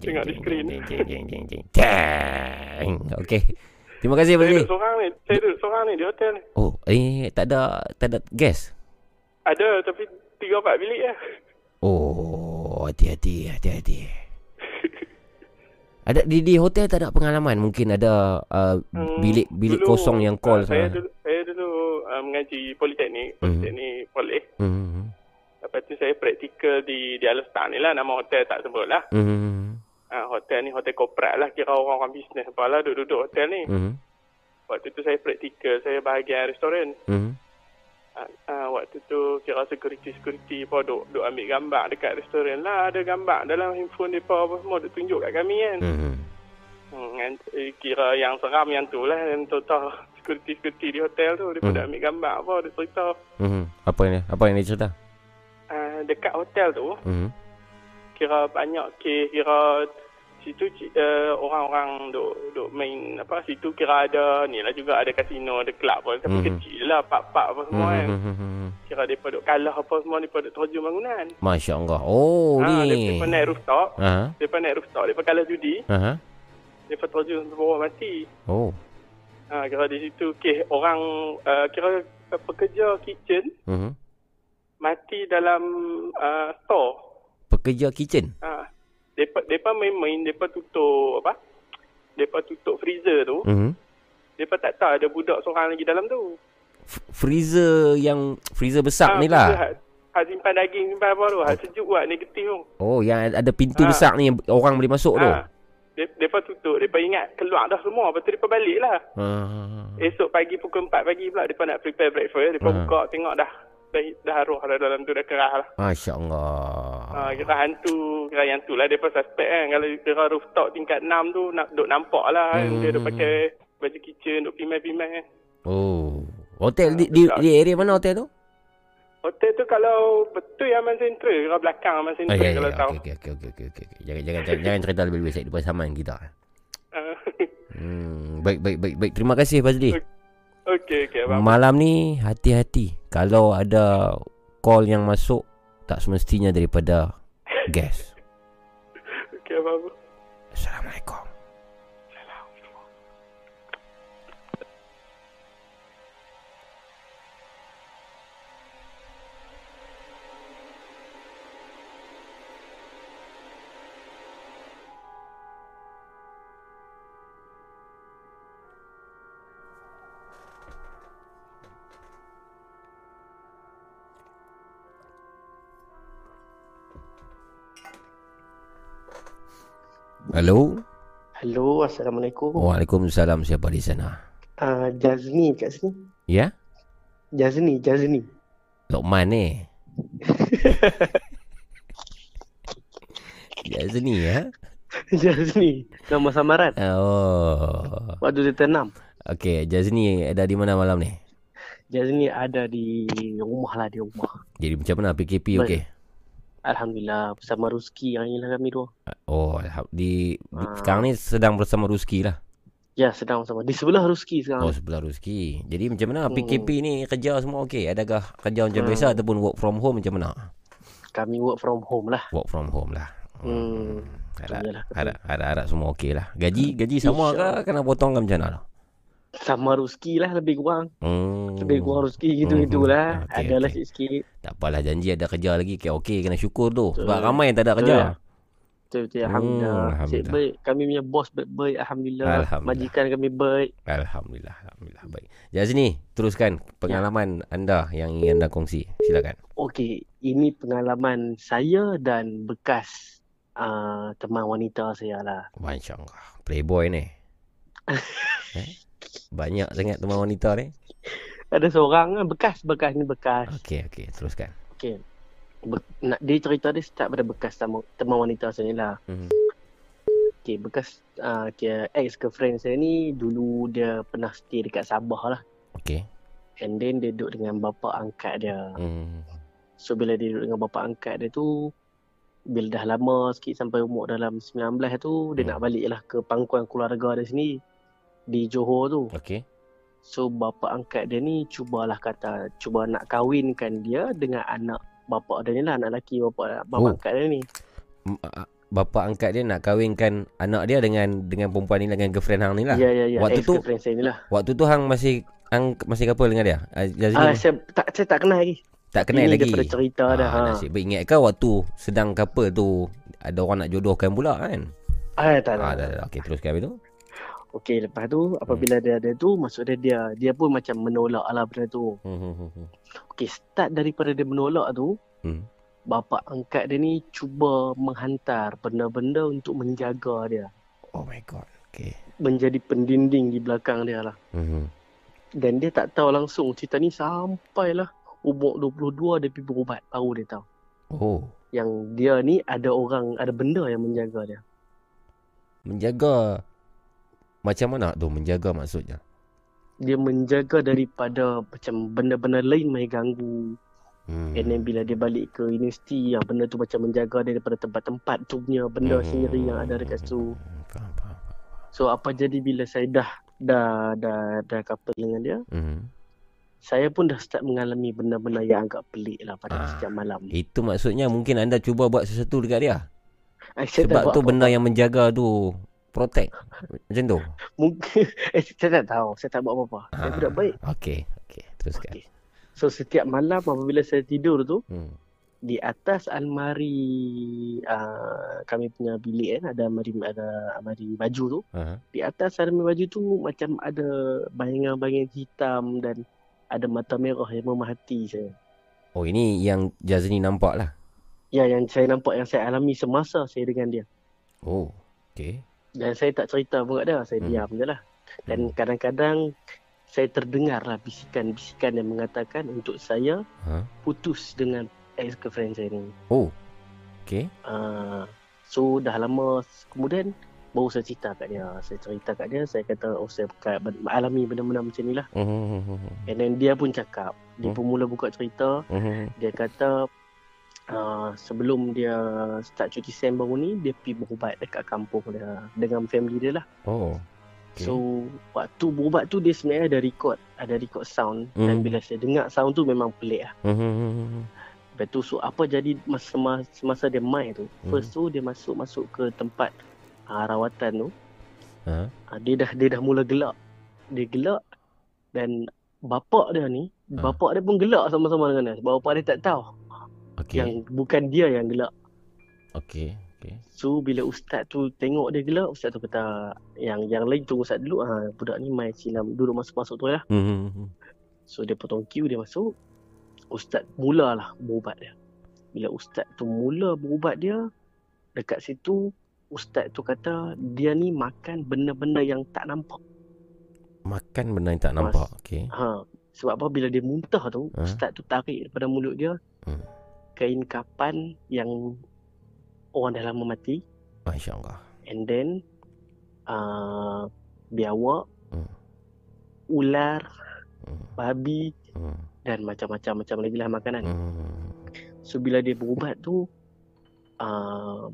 Tengok di skrin. Okey. Terima kasih Saya Fazli. duduk seorang ni. Saya duduk seorang ni di hotel ni. Oh, eh tak ada tak ada gas. Ada tapi tiga empat bilik lah. Oh, hati-hati, hati-hati. Ada di di hotel tak ada pengalaman mungkin ada uh, Hmm, bilik bilik dulu, kosong yang call ah, saya sana. dulu saya dulu uh, mengaji politeknik, politeknik Poleh. Hmm. Lepas tu saya praktikal di di Alstar ni lah nama hotel tak sebut lah. Hmm. Ah, hot, hotel ni hotel korporat lah kira orang-orang bisnes apa lah duduk-duduk hotel ni. Mhm. Waktu tu saya praktikal, saya bahagian restoran. Mhm. Uh, uh, waktu tu kira security-security apa duk, duk ambil gambar dekat restoran lah. Ada gambar dalam handphone mereka apa semua duk tunjuk kat kami kan. Mhm. Hmm, kan, eh, kira yang seram yang tu lah yang total security-security di hotel tu. Dia Hmm. dah ambil gambar apa, dia cerita. Mhm. Apa yang apa yang dia cerita? Uh, dekat hotel tu, Mhm. kira banyak kes, kira situ uh, orang-orang duk, duk main apa, situ kira ada ni lah juga ada kasino, ada kelab pun. Tapi Mhm. kecil lah, pak-pak apa semua kan. Mhm, mhm, mhm. Kira mereka duk kalah apa semua, mereka duk terjun bangunan. Masya Allah. Oh ha, ni. Mereka naik rooftop, Ha. mereka naik rooftop, mereka kalah judi, Ha. mereka terjun ke bawah mati. Oh. Ha, kira di situ kes orang uh, kira pekerja kitchen Mhm. Mati dalam uh, store. Pekerja kitchen. Ha. Depa depa main-main, depa tutup apa? Depa tutup freezer tu. Mhm. Depa tak tahu ada budak seorang lagi dalam tu. F- Freezer yang freezer besar Ha, ni lah. Hak, hak simpan daging, simpan apa tu. Hak sejuk buat negatif tu. Oh, yang ada pintu Ha. besar ni yang orang boleh masuk tu. Ha. De- Depa tutup, depa ingat keluar dah semua. Lepas tu depa balik lah. Ha. Esok pagi pukul 4 pagi pula depa nak prepare breakfast. Depa Ha. buka tengok dah dah, dah arwah dah dalam tu dah kerah lah. Masya Allah. Ha, kira hantu, kira yang tu lah dia pun suspect kan. Kalau kira rooftop tingkat 6 tu, nak, duk nampak lah kan. Hmm. Dia duk pakai baju kitchen, duk pimai-pimai kan. Oh. Hotel di, di, besar. di area mana hotel tu? Hotel tu kalau betul Aman Central, kira belakang Aman Ah, Central ya, kalau ya. tahu. Okey, okey, okey, okey, okey. Jangan, jangan, jangan, jangan cerita lebih-lebih. Saya depan saman kita. Ah, Hmm, baik, baik, baik, baik. Terima kasih, Fazli. Okey, okey. Malam ni, hati-hati. Kalau ada call yang masuk, tak semestinya daripada guest. Okey, abang. Assalamualaikum. Halo. Hello, Assalamualaikum. Waalaikumsalam. Siapa di sana? Uh, Jazni kat sini. Ya? Jazni, Jazni. Lokman ni. Ya sini ya. Jazni. Nama samaran. Oh. Waktu dia tanam. Okey, Jazni ada di mana malam ni? Jazni ada di rumah lah, di rumah. Jadi macam mana PKP okey? Alhamdulillah bersama Ruski yang inilah kami dua. Oh, di, di Ah. sekarang ni sedang bersama Ruski lah. Ya, sedang bersama. Di sebelah Ruski sekarang. Oh, sebelah Ruski. Jadi macam mana Hmm. PKP ni kerja semua okey? Adakah kerja macam Hmm. biasa ataupun work from home macam mana? Kami work from home lah. Work from home lah. Hmm. Harap, Iyalah, betul. harap, harap, harap semua okey lah. Gaji gaji sama ke? Kena potong ke macam mana? Sama Ruski lah lebih kurang. Hmm. Lebih kurang Ruski gitu-gitulah. Okey, Adalah okey. sikit-sikit. Tak apalah janji ada kerja lagi. Okey, okey kena syukur tu. Betul. Sebab ramai yang tak ada Betul. kerja. Betul-betul. Hmm, Alhamdulillah. Cik Alhamdulillah. baik. Kami punya bos baik-baik. Alhamdulillah. Alhamdulillah. Majikan kami baik. Alhamdulillah, alhamdulillah. Baik. Jazni, teruskan pengalaman anda yang ingin anda kongsi. Silakan. Okey, ini pengalaman saya dan bekas uh, teman wanita saya lah. Masya Allah. Playboy ni. eh? Banyak sangat teman wanita ni. Ada seorang lah, bekas, bekas ni bekas. Okey, okey. Teruskan. Okey. Be- nak dia cerita dia start pada bekas teman, teman wanita saya ni lah. Hmm. Okey, bekas uh, dia ex girlfriend saya ni dulu dia pernah stay dekat Sabah lah. Okey. And then dia duduk dengan bapa angkat dia. Hmm. So bila dia duduk dengan bapa angkat dia tu bila dah lama sikit sampai umur dalam 19 tu dia Hmm. nak balik lah ke pangkuan keluarga dia sini di Johor tu. Okey. So bapa angkat dia ni cubalah kata cuba nak kahwinkan dia dengan anak bapa dia ni lah anak lelaki bapa bapa Oh. angkat dia ni. Bapa angkat dia nak kahwinkan anak dia dengan dengan perempuan ni dengan girlfriend hang ni lah. Ya ya ya Waktu tu lah. waktu tu hang masih hang masih couple dengan dia? Ah, Ah saya tak saya tak kenal lagi. tak kenal Ini lagi. daripada cerita dah. Ha. Nasib baik ingat ke waktu sedang couple tu ada orang nak jodohkan pula kan? Ah tak Ah, tak. dah, dah. Okey, teruskan habis tu. Okey lepas tu apabila dia ada tu maksud dia dia dia pun macam menolak lah benda tu. Hmm, hmm, hmm, hmm. Okey start daripada dia menolak tu Hmm. bapa angkat dia ni cuba menghantar benda-benda untuk menjaga dia. Oh my god. Okay. Menjadi pendinding di belakang dia lah. Mm-hmm. Dan dia tak tahu langsung cerita ni sampailah umur 22 dia pergi berubat baru dia tahu. Oh. Yang dia ni ada orang, ada benda yang menjaga dia. Menjaga macam mana tu menjaga maksudnya? Dia menjaga daripada macam benda-benda lain mai ganggu. Hmm. And then bila dia balik ke universiti yang benda tu macam menjaga dia daripada tempat-tempat tu punya benda Hmm. sendiri yang ada dekat situ. Faham, faham. So apa jadi bila saya dah dah dah dah couple dengan dia, Mm-hmm. saya pun dah start mengalami benda-benda yang agak pelik lah pada Ah. setiap malam. Itu maksudnya mungkin anda cuba buat sesuatu dekat dia. Sebab tu apa-apa. benda yang menjaga tu protect. Macam tu. Mungkin eh, saya tak tahu, saya tak buat apa-apa. Saya Ah. budak baik. Okey, okey. Teruskan. Okey. So setiap malam apabila saya tidur tu Hmm. di atas almari uh, kami punya bilik kan ada almari ada almari baju tu Aha. di atas almari baju tu macam ada bayangan-bayangan hitam dan ada mata merah yang memahati saya. Oh ini yang Jazni nampak lah. Ya yang saya nampak yang saya alami semasa saya dengan dia. Oh. Okey. Dan saya tak cerita pun kat dia, saya Hmm. diam je lah. Dan kadang-kadang saya terdengar lah bisikan-bisikan yang mengatakan untuk saya Ha? putus dengan ex-girlfriend saya ni. Oh. Okey. Uh, so dah lama kemudian baru saya cerita kat dia. Saya cerita kat dia, saya kata oh saya alami benda-benda macam ni lah. Hmm. And then dia pun cakap, dia Hmm. pun mula buka cerita, Hmm. dia kata uh, sebelum dia start cuti SEM baru ni, dia pergi berubat dekat kampung dia dengan family dia lah. Oh. Okay. So waktu berubat tu dia sebenarnya ada record, ada record sound dan Hmm. bila saya dengar sound tu memang pelik lah. Hmm. Lepas tu so apa jadi masa masa, masa dia main tu, Hmm. first tu dia masuk masuk ke tempat uh, rawatan tu, Ha? uh, dia dah dia dah mula gelak. Dia gelak dan bapak dia ni, Ha. bapak dia pun gelak sama-sama dengan dia. Sebab bapak dia tak tahu Okey. yang bukan dia yang gelak. Okey. Okey. So bila ustaz tu tengok dia gelak, ustaz tu kata yang yang lain tunggu ustaz dulu. Ha, budak ni main silam duduk masuk-masuk tu lah. Hmm. So dia potong queue dia masuk. Ustaz mulalah berubat dia. Bila ustaz tu mula berubat dia, dekat situ ustaz tu kata dia ni makan benda-benda yang tak nampak. Makan benda yang tak nampak. Okey. Ha, sebab apa bila dia muntah tu, Ha? ustaz tu tarik daripada mulut dia Hmm. Kain kapan yang orang dah lama mati Masya-Allah. and then uh, biawak, Hmm. ular, Hmm. babi Hmm. dan macam-macam macam lagi lah makanan. Hmm. So bila dia berubat tu uh,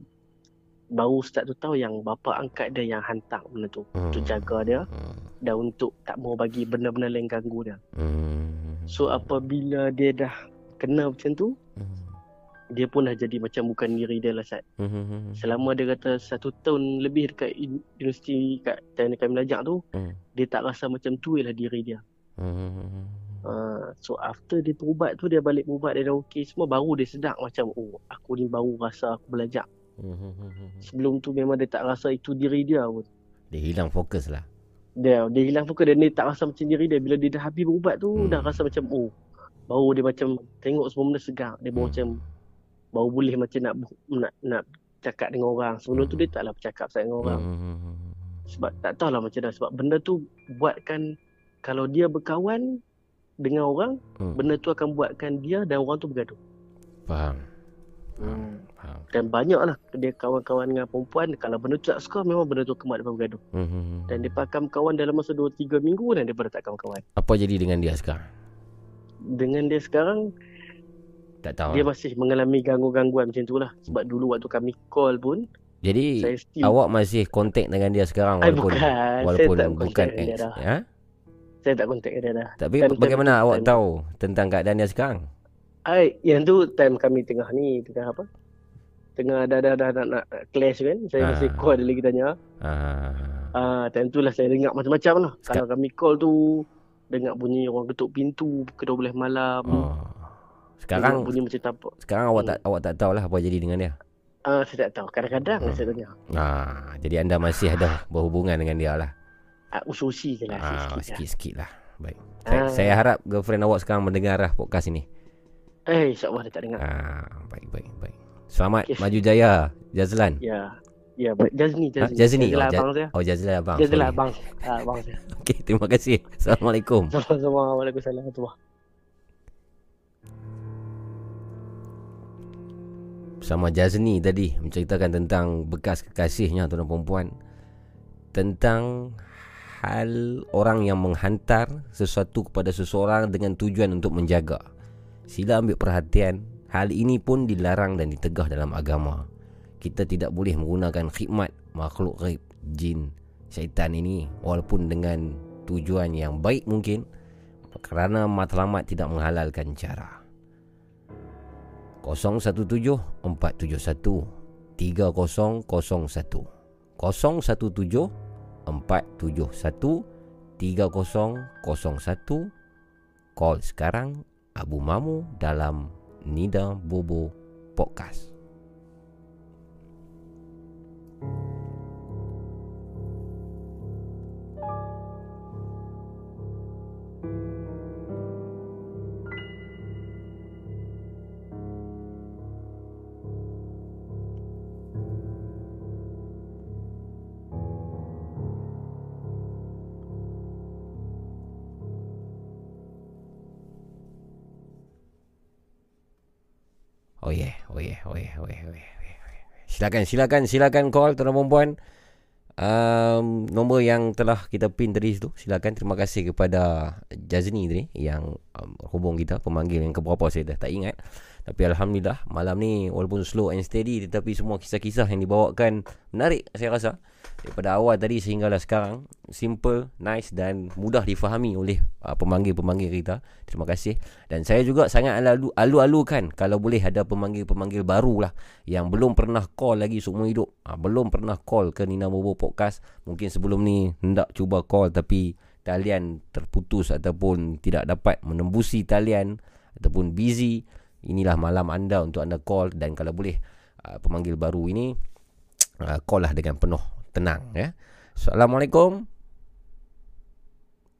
baru ustaz tu tahu yang bapa angkat dia yang hantar benda tu Hmm. untuk jaga dia Hmm. dan untuk tak mau bagi benda-benda lain ganggu dia. Hmm. So apabila dia dah kena macam tu Hmm. Dia pun dah jadi macam bukan diri dia lah Sat. Hmm. Selama dia kata satu tahun lebih dekat uni- universiti kat teknik kami belajar tu Hmm. dia tak rasa macam tu ialah diri dia. Hmm. Uh, so after dia berubat tu dia balik berubat dia dah okey semua baru dia sedar macam oh aku ni baru rasa aku belajar. Hmm. Sebelum tu memang dia tak rasa itu diri dia pun. Dia hilang fokus lah. Dia dia hilang fokus dan dia tak rasa macam diri dia bila dia dah habis berubat tu Hmm. dah rasa macam oh baru dia macam tengok semua benda segar. Dia baru Hmm. macam baru boleh macam nak nak nak cakap dengan orang. Sebelum tu Hmm. dia taklah bercakap sangat dengan orang. Hmm. Sebab tak tahulah macam mana sebab benda tu buatkan kalau dia berkawan dengan orang, Hmm. benda tu akan buatkan dia dan orang tu bergaduh. Faham. Hmm. Faham. Faham. Dan banyaklah dia kawan-kawan dengan perempuan kalau benda tu tak suka memang benda tu buat dia bergaduh. Hmm. Dan dia akan kawan dalam masa 2 3 minggu dan dia pada tak kawan-kawan. Apa jadi dengan dia sekarang? Dengan dia sekarang Tak tahu. dia masih mengalami gangguan-gangguan macam tu lah. Sebab dulu waktu kami call pun Jadi still awak masih kontak dengan dia sekarang Ay, walaupun bukan. walaupun Saya tak bukan dengan dia ex. dah. Ya? saya tak kontak dia dah. Tapi Time- bagaimana time- awak time- tahu tentang keadaan dia sekarang? Ai, yang tu time kami tengah ni, tengah apa? Tengah dah dah dah nak, nak, clash kan. Saya Ah. masih call dia lagi tanya. Ah. Ah, time tu lah saya dengar macam-macam lah. Sekal- Kalau kami call tu dengar bunyi orang ketuk pintu pukul 12 malam. Oh. Sekarang bunyi macam tapak. sekarang awak Hmm. tak awak tak tahulah apa jadi dengan dia. Ah, saya tak tahu. Kadang-kadang Hmm. saya dengar. Ah, jadi anda masih ada berhubungan dengan dia lah. Ah, ususi je lah Ah, sikit-sikit lah. sikit-sikit lah. Baik. Saya, Ah. saya harap girlfriend awak sekarang mendengar lah podcast ini. Eh, insyaAllah dia tak dengar. Ah, baik baik baik. Selamat Okey. maju jaya Jazlan. Ya. Ya, baik. Jazni, Ha, Jazni. Jazni. Jazlah Oh, Ja- abang saya. Oh, Jazlan abang. Jazlah sorry. abang. Ah, abang saya. Okey, terima kasih. Assalamualaikum. Sama-sama. Waalaikumsalam. Sama Jazni tadi menceritakan tentang bekas kekasihnya tuan dan perempuan tentang hal orang yang menghantar sesuatu kepada seseorang dengan tujuan untuk menjaga. Sila ambil perhatian, hal ini pun dilarang dan ditegah dalam agama. Kita tidak boleh menggunakan khidmat makhluk ghaib, jin, syaitan ini walaupun dengan tujuan yang baik mungkin kerana matlamat tidak menghalalkan cara. 017 471 3001 017 471 3001 Call sekarang Abu Mamu dalam Nida Bobo Podcast oh yeah, oh yeah, oh yeah, oh yeah, oh yeah, oh. Silakan, silakan, silakan call tuan dan perempuan. Um, nombor yang telah kita pin tadi tu Silakan terima kasih kepada Jazni tadi Yang um, hubung kita Pemanggil yang keberapa saya dah tak ingat Tapi Alhamdulillah Malam ni walaupun slow and steady Tetapi semua kisah-kisah yang dibawakan Menarik saya rasa. Daripada awal tadi sehinggalah sekarang Simple, nice dan mudah difahami oleh uh, pemanggil-pemanggil kita. Terima kasih. Dan saya juga sangat alu- alu-alukan Kalau boleh ada pemanggil-pemanggil baru lah Yang belum pernah call lagi seumur hidup. Uh, Belum pernah call ke Nina Bobo Podcast. Mungkin sebelum ni hendak cuba call Tapi talian terputus Ataupun tidak dapat menembusi talian Ataupun busy Inilah malam anda untuk anda call Dan kalau boleh uh, pemanggil baru ini uh, Call lah dengan penuh tenang ya. Assalamualaikum.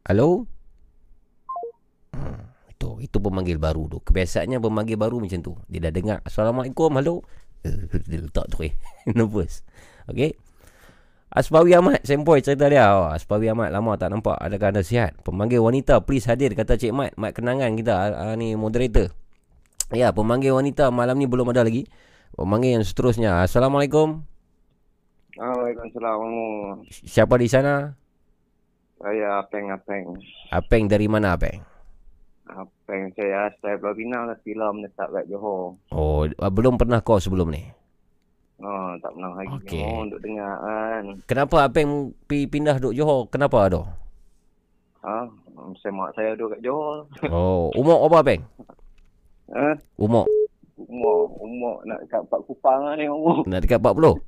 Halo. Hmm, itu itu pemanggil baru tu. Kebiasaannya pemanggil baru macam tu. Dia dah dengar Assalamualaikum. Halo. Eh, Dia letak tu eh. Nervous. Okey. Aspawi Ahmad Sempoi cerita dia oh, Aspawi Ahmad lama tak nampak Adakah anda sihat Pemanggil wanita Please hadir Kata Cik Mat Mat kenangan kita uh, Ni moderator Ya pemanggil wanita Malam ni belum ada lagi Pemanggil yang seterusnya Assalamualaikum Waalaikumsalam. Siapa di sana? Saya Apeng-Apeng. Apeng dari mana Apeng? Apeng saya Pulau Pinang tapi lah menetap kat Johor. Oh, ah, belum pernah call sebelum ni. Oh, tak pernah lagi. Okey. Oh, untuk dengar kan. Kenapa Apeng pi pindah duduk Johor? Kenapa tu? Ha? Saya mak saya duduk kat Johor. Oh, umur apa Apeng? Ha? Umur Umur, umur nak dekat Pak Kupang lah ni umur. nak dekat 40.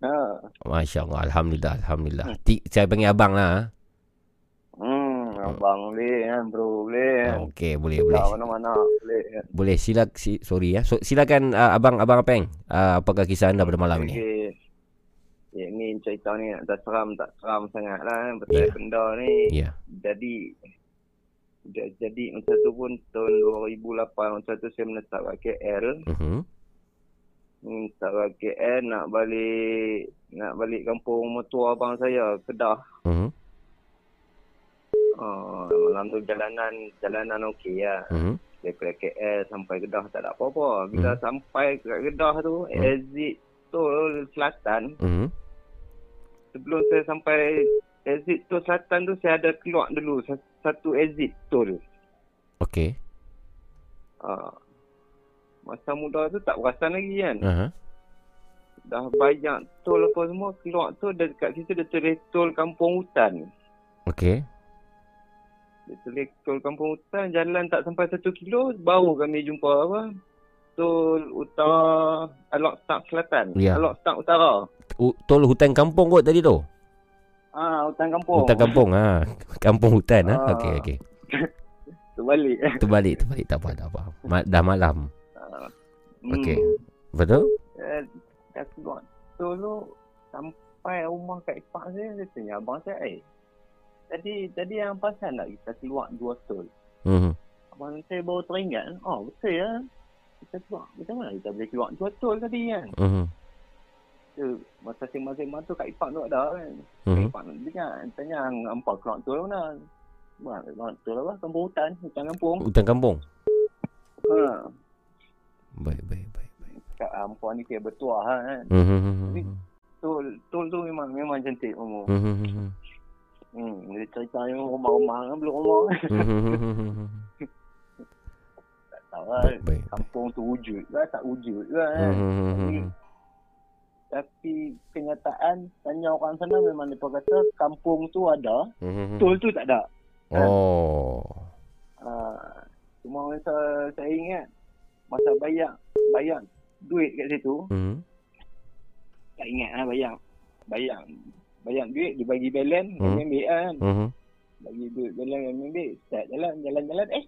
Ha. Masya Allah, Alhamdulillah, Alhamdulillah. Ti, saya panggil abang lah. Hmm, abang boleh kan, bro boleh ah. Okey, boleh, boleh. Mana-mana boleh. Boleh, sila, si, sorry ya. So, silakan uh, abang, abang Apeng. Uh, apakah kisah anda pada malam ini? Okey. Ya, ni cerita ni tak seram, tak seram sangat lah kan. Pasal Ya. benda ni. Ya. Jadi, ja- jadi masa tu pun tahun 2008 masa tu saya menetap kat KL. Uh-huh. Menetap kat KL nak balik nak balik kampung mertua abang saya, Kedah. Uh-huh. Uh, malam tu jalanan jalanan okey lah. Uh-huh. Daripada KL sampai Kedah tak ada apa-apa. Bila sampai ke Kedah tu, Hmm. exit tol selatan. Uh-huh. Sebelum saya sampai exit tol selatan tu, saya ada keluar dulu sa- satu exit tol. Okey. Uh, masa muda tu tak perasan lagi kan. Uh-huh. Dah banyak tol apa semua keluar tu dekat situ dia tulis tol kampung hutan. Okey. Dia tulis tol kampung hutan jalan tak sampai satu kilo baru kami jumpa apa tol utara Alok Stang Selatan. Ya. Alok Stang Utara. U- tol hutan kampung kot tadi tu. Ah, hutan kampung. Hutan kampung ha. Kampung hutan ha. Ah. Okey okey. Terbalik. Terbalik terbalik tak apa tak apa. Ma- dah malam. Hmm. Okey. Betul? Eh, keluar tol tu sampai rumah kat ipak saya dia tanya abang saya eh tadi tadi yang pasal nak kita keluar dua tol Mhm. abang saya baru teringat. Oh, betul ya. Kita keluar. Macam mana kita boleh keluar betul tadi kan? Mhm. Tu, masa sembang-sembang tu Kak Ipak tu ada kan. Kak. Ipak nak dengar. Tanya, hampa keluar tu lah mana? Keluar tu lah, kampung hutan. Hutan kampung. Hutan kampung. Ha. Baik, baik, baik. Kak hampa ni kira bertuah kan. Mhm. Tul, tul tu memang memang cantik umur. Mhm. Hmm, dia cerita yang rumah-rumah kan, belum rumah. Tak tahu lah. Baik, baik. Kampung tu wujud lah, tak wujud lah kan. Tapi. Tapi kenyataan, tanya orang sana memang mereka kata kampung tu ada, Mhm. tul tu tak ada. Oh. Uh, cuma masa saya ingat, masa bayar, bayar duit kat situ, Mhm. tak ingat lah bayar. Bayar, bayar duit, dia bagi balance, Hmm. kami ambil kan. Mhm. Bagi duit balance, kami ambil. Start jalan, jalan-jalan, eh.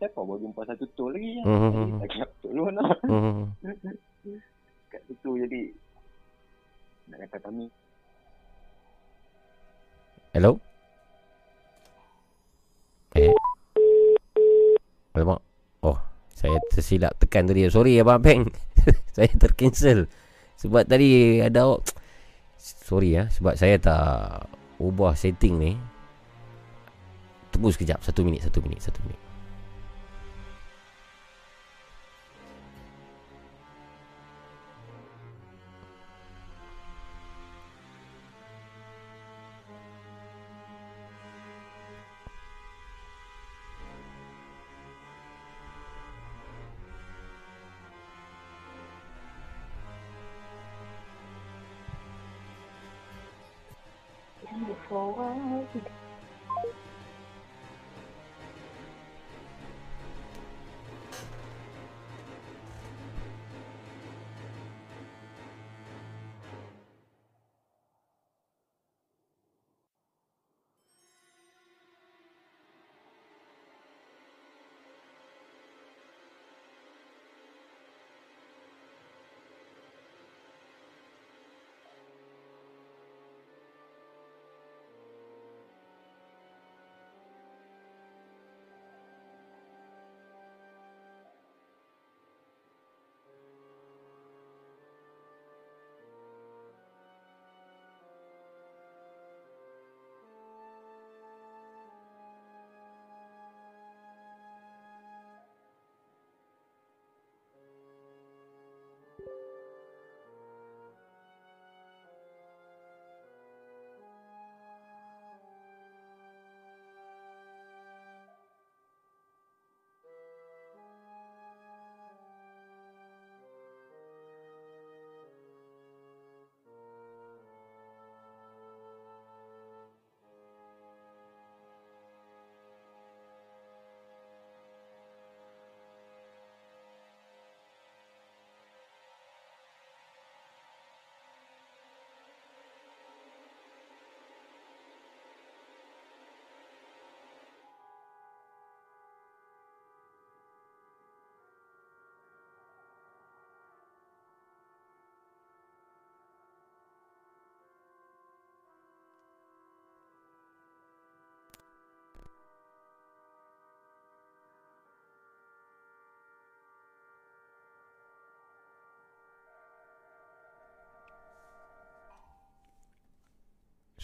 Siapa baru jumpa satu tol lagi kan. Hmm. Jadi, tak kira tol mana. Mhm. Kat situ jadi, nak kata kami, Hello? Eh. Alamak. Oh, saya tersilap tekan tadi. Sorry Abang Peng. saya tercancel. Sebab tadi ada Sorry ya, sebab saya tak ubah setting ni. Tunggu sekejap, satu minit, satu minit, satu minit.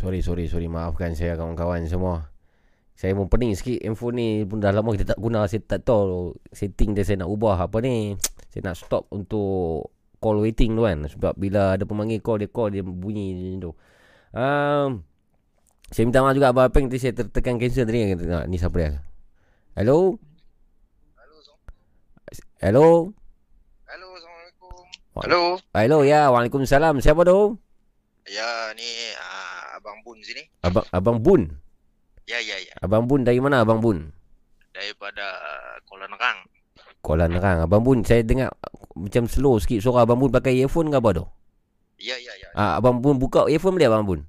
Sorry, sorry, sorry. Maafkan saya kawan-kawan semua. Saya pun pening sikit handphone ni pun dah lama kita tak guna. Saya tak tahu setting dia saya nak ubah apa ni. Saya nak stop untuk call waiting tu kan. Sebab bila ada pemanggil call, dia call, dia bunyi macam tu. Um, saya minta maaf juga Abang Apeng tadi saya tertekan cancel tadi. Tengok, ni siapa dia? Hello? Hello? Halo, Assalamualaikum. Wa- Halo. Hello, ya. Waalaikumsalam. Siapa tu? Ya, ni uh, Bun sini. Abang Abang Bun. Ya, ya, ya. Abang Bun dari mana Abang Bun? Daripada Kuala Nerang. Kuala Nerang. Abang Bun, saya dengar macam slow sikit suara Abang Bun pakai earphone ke apa tu? Ya, ya, ya. Ah, Abang Bun buka earphone boleh Abang Bun?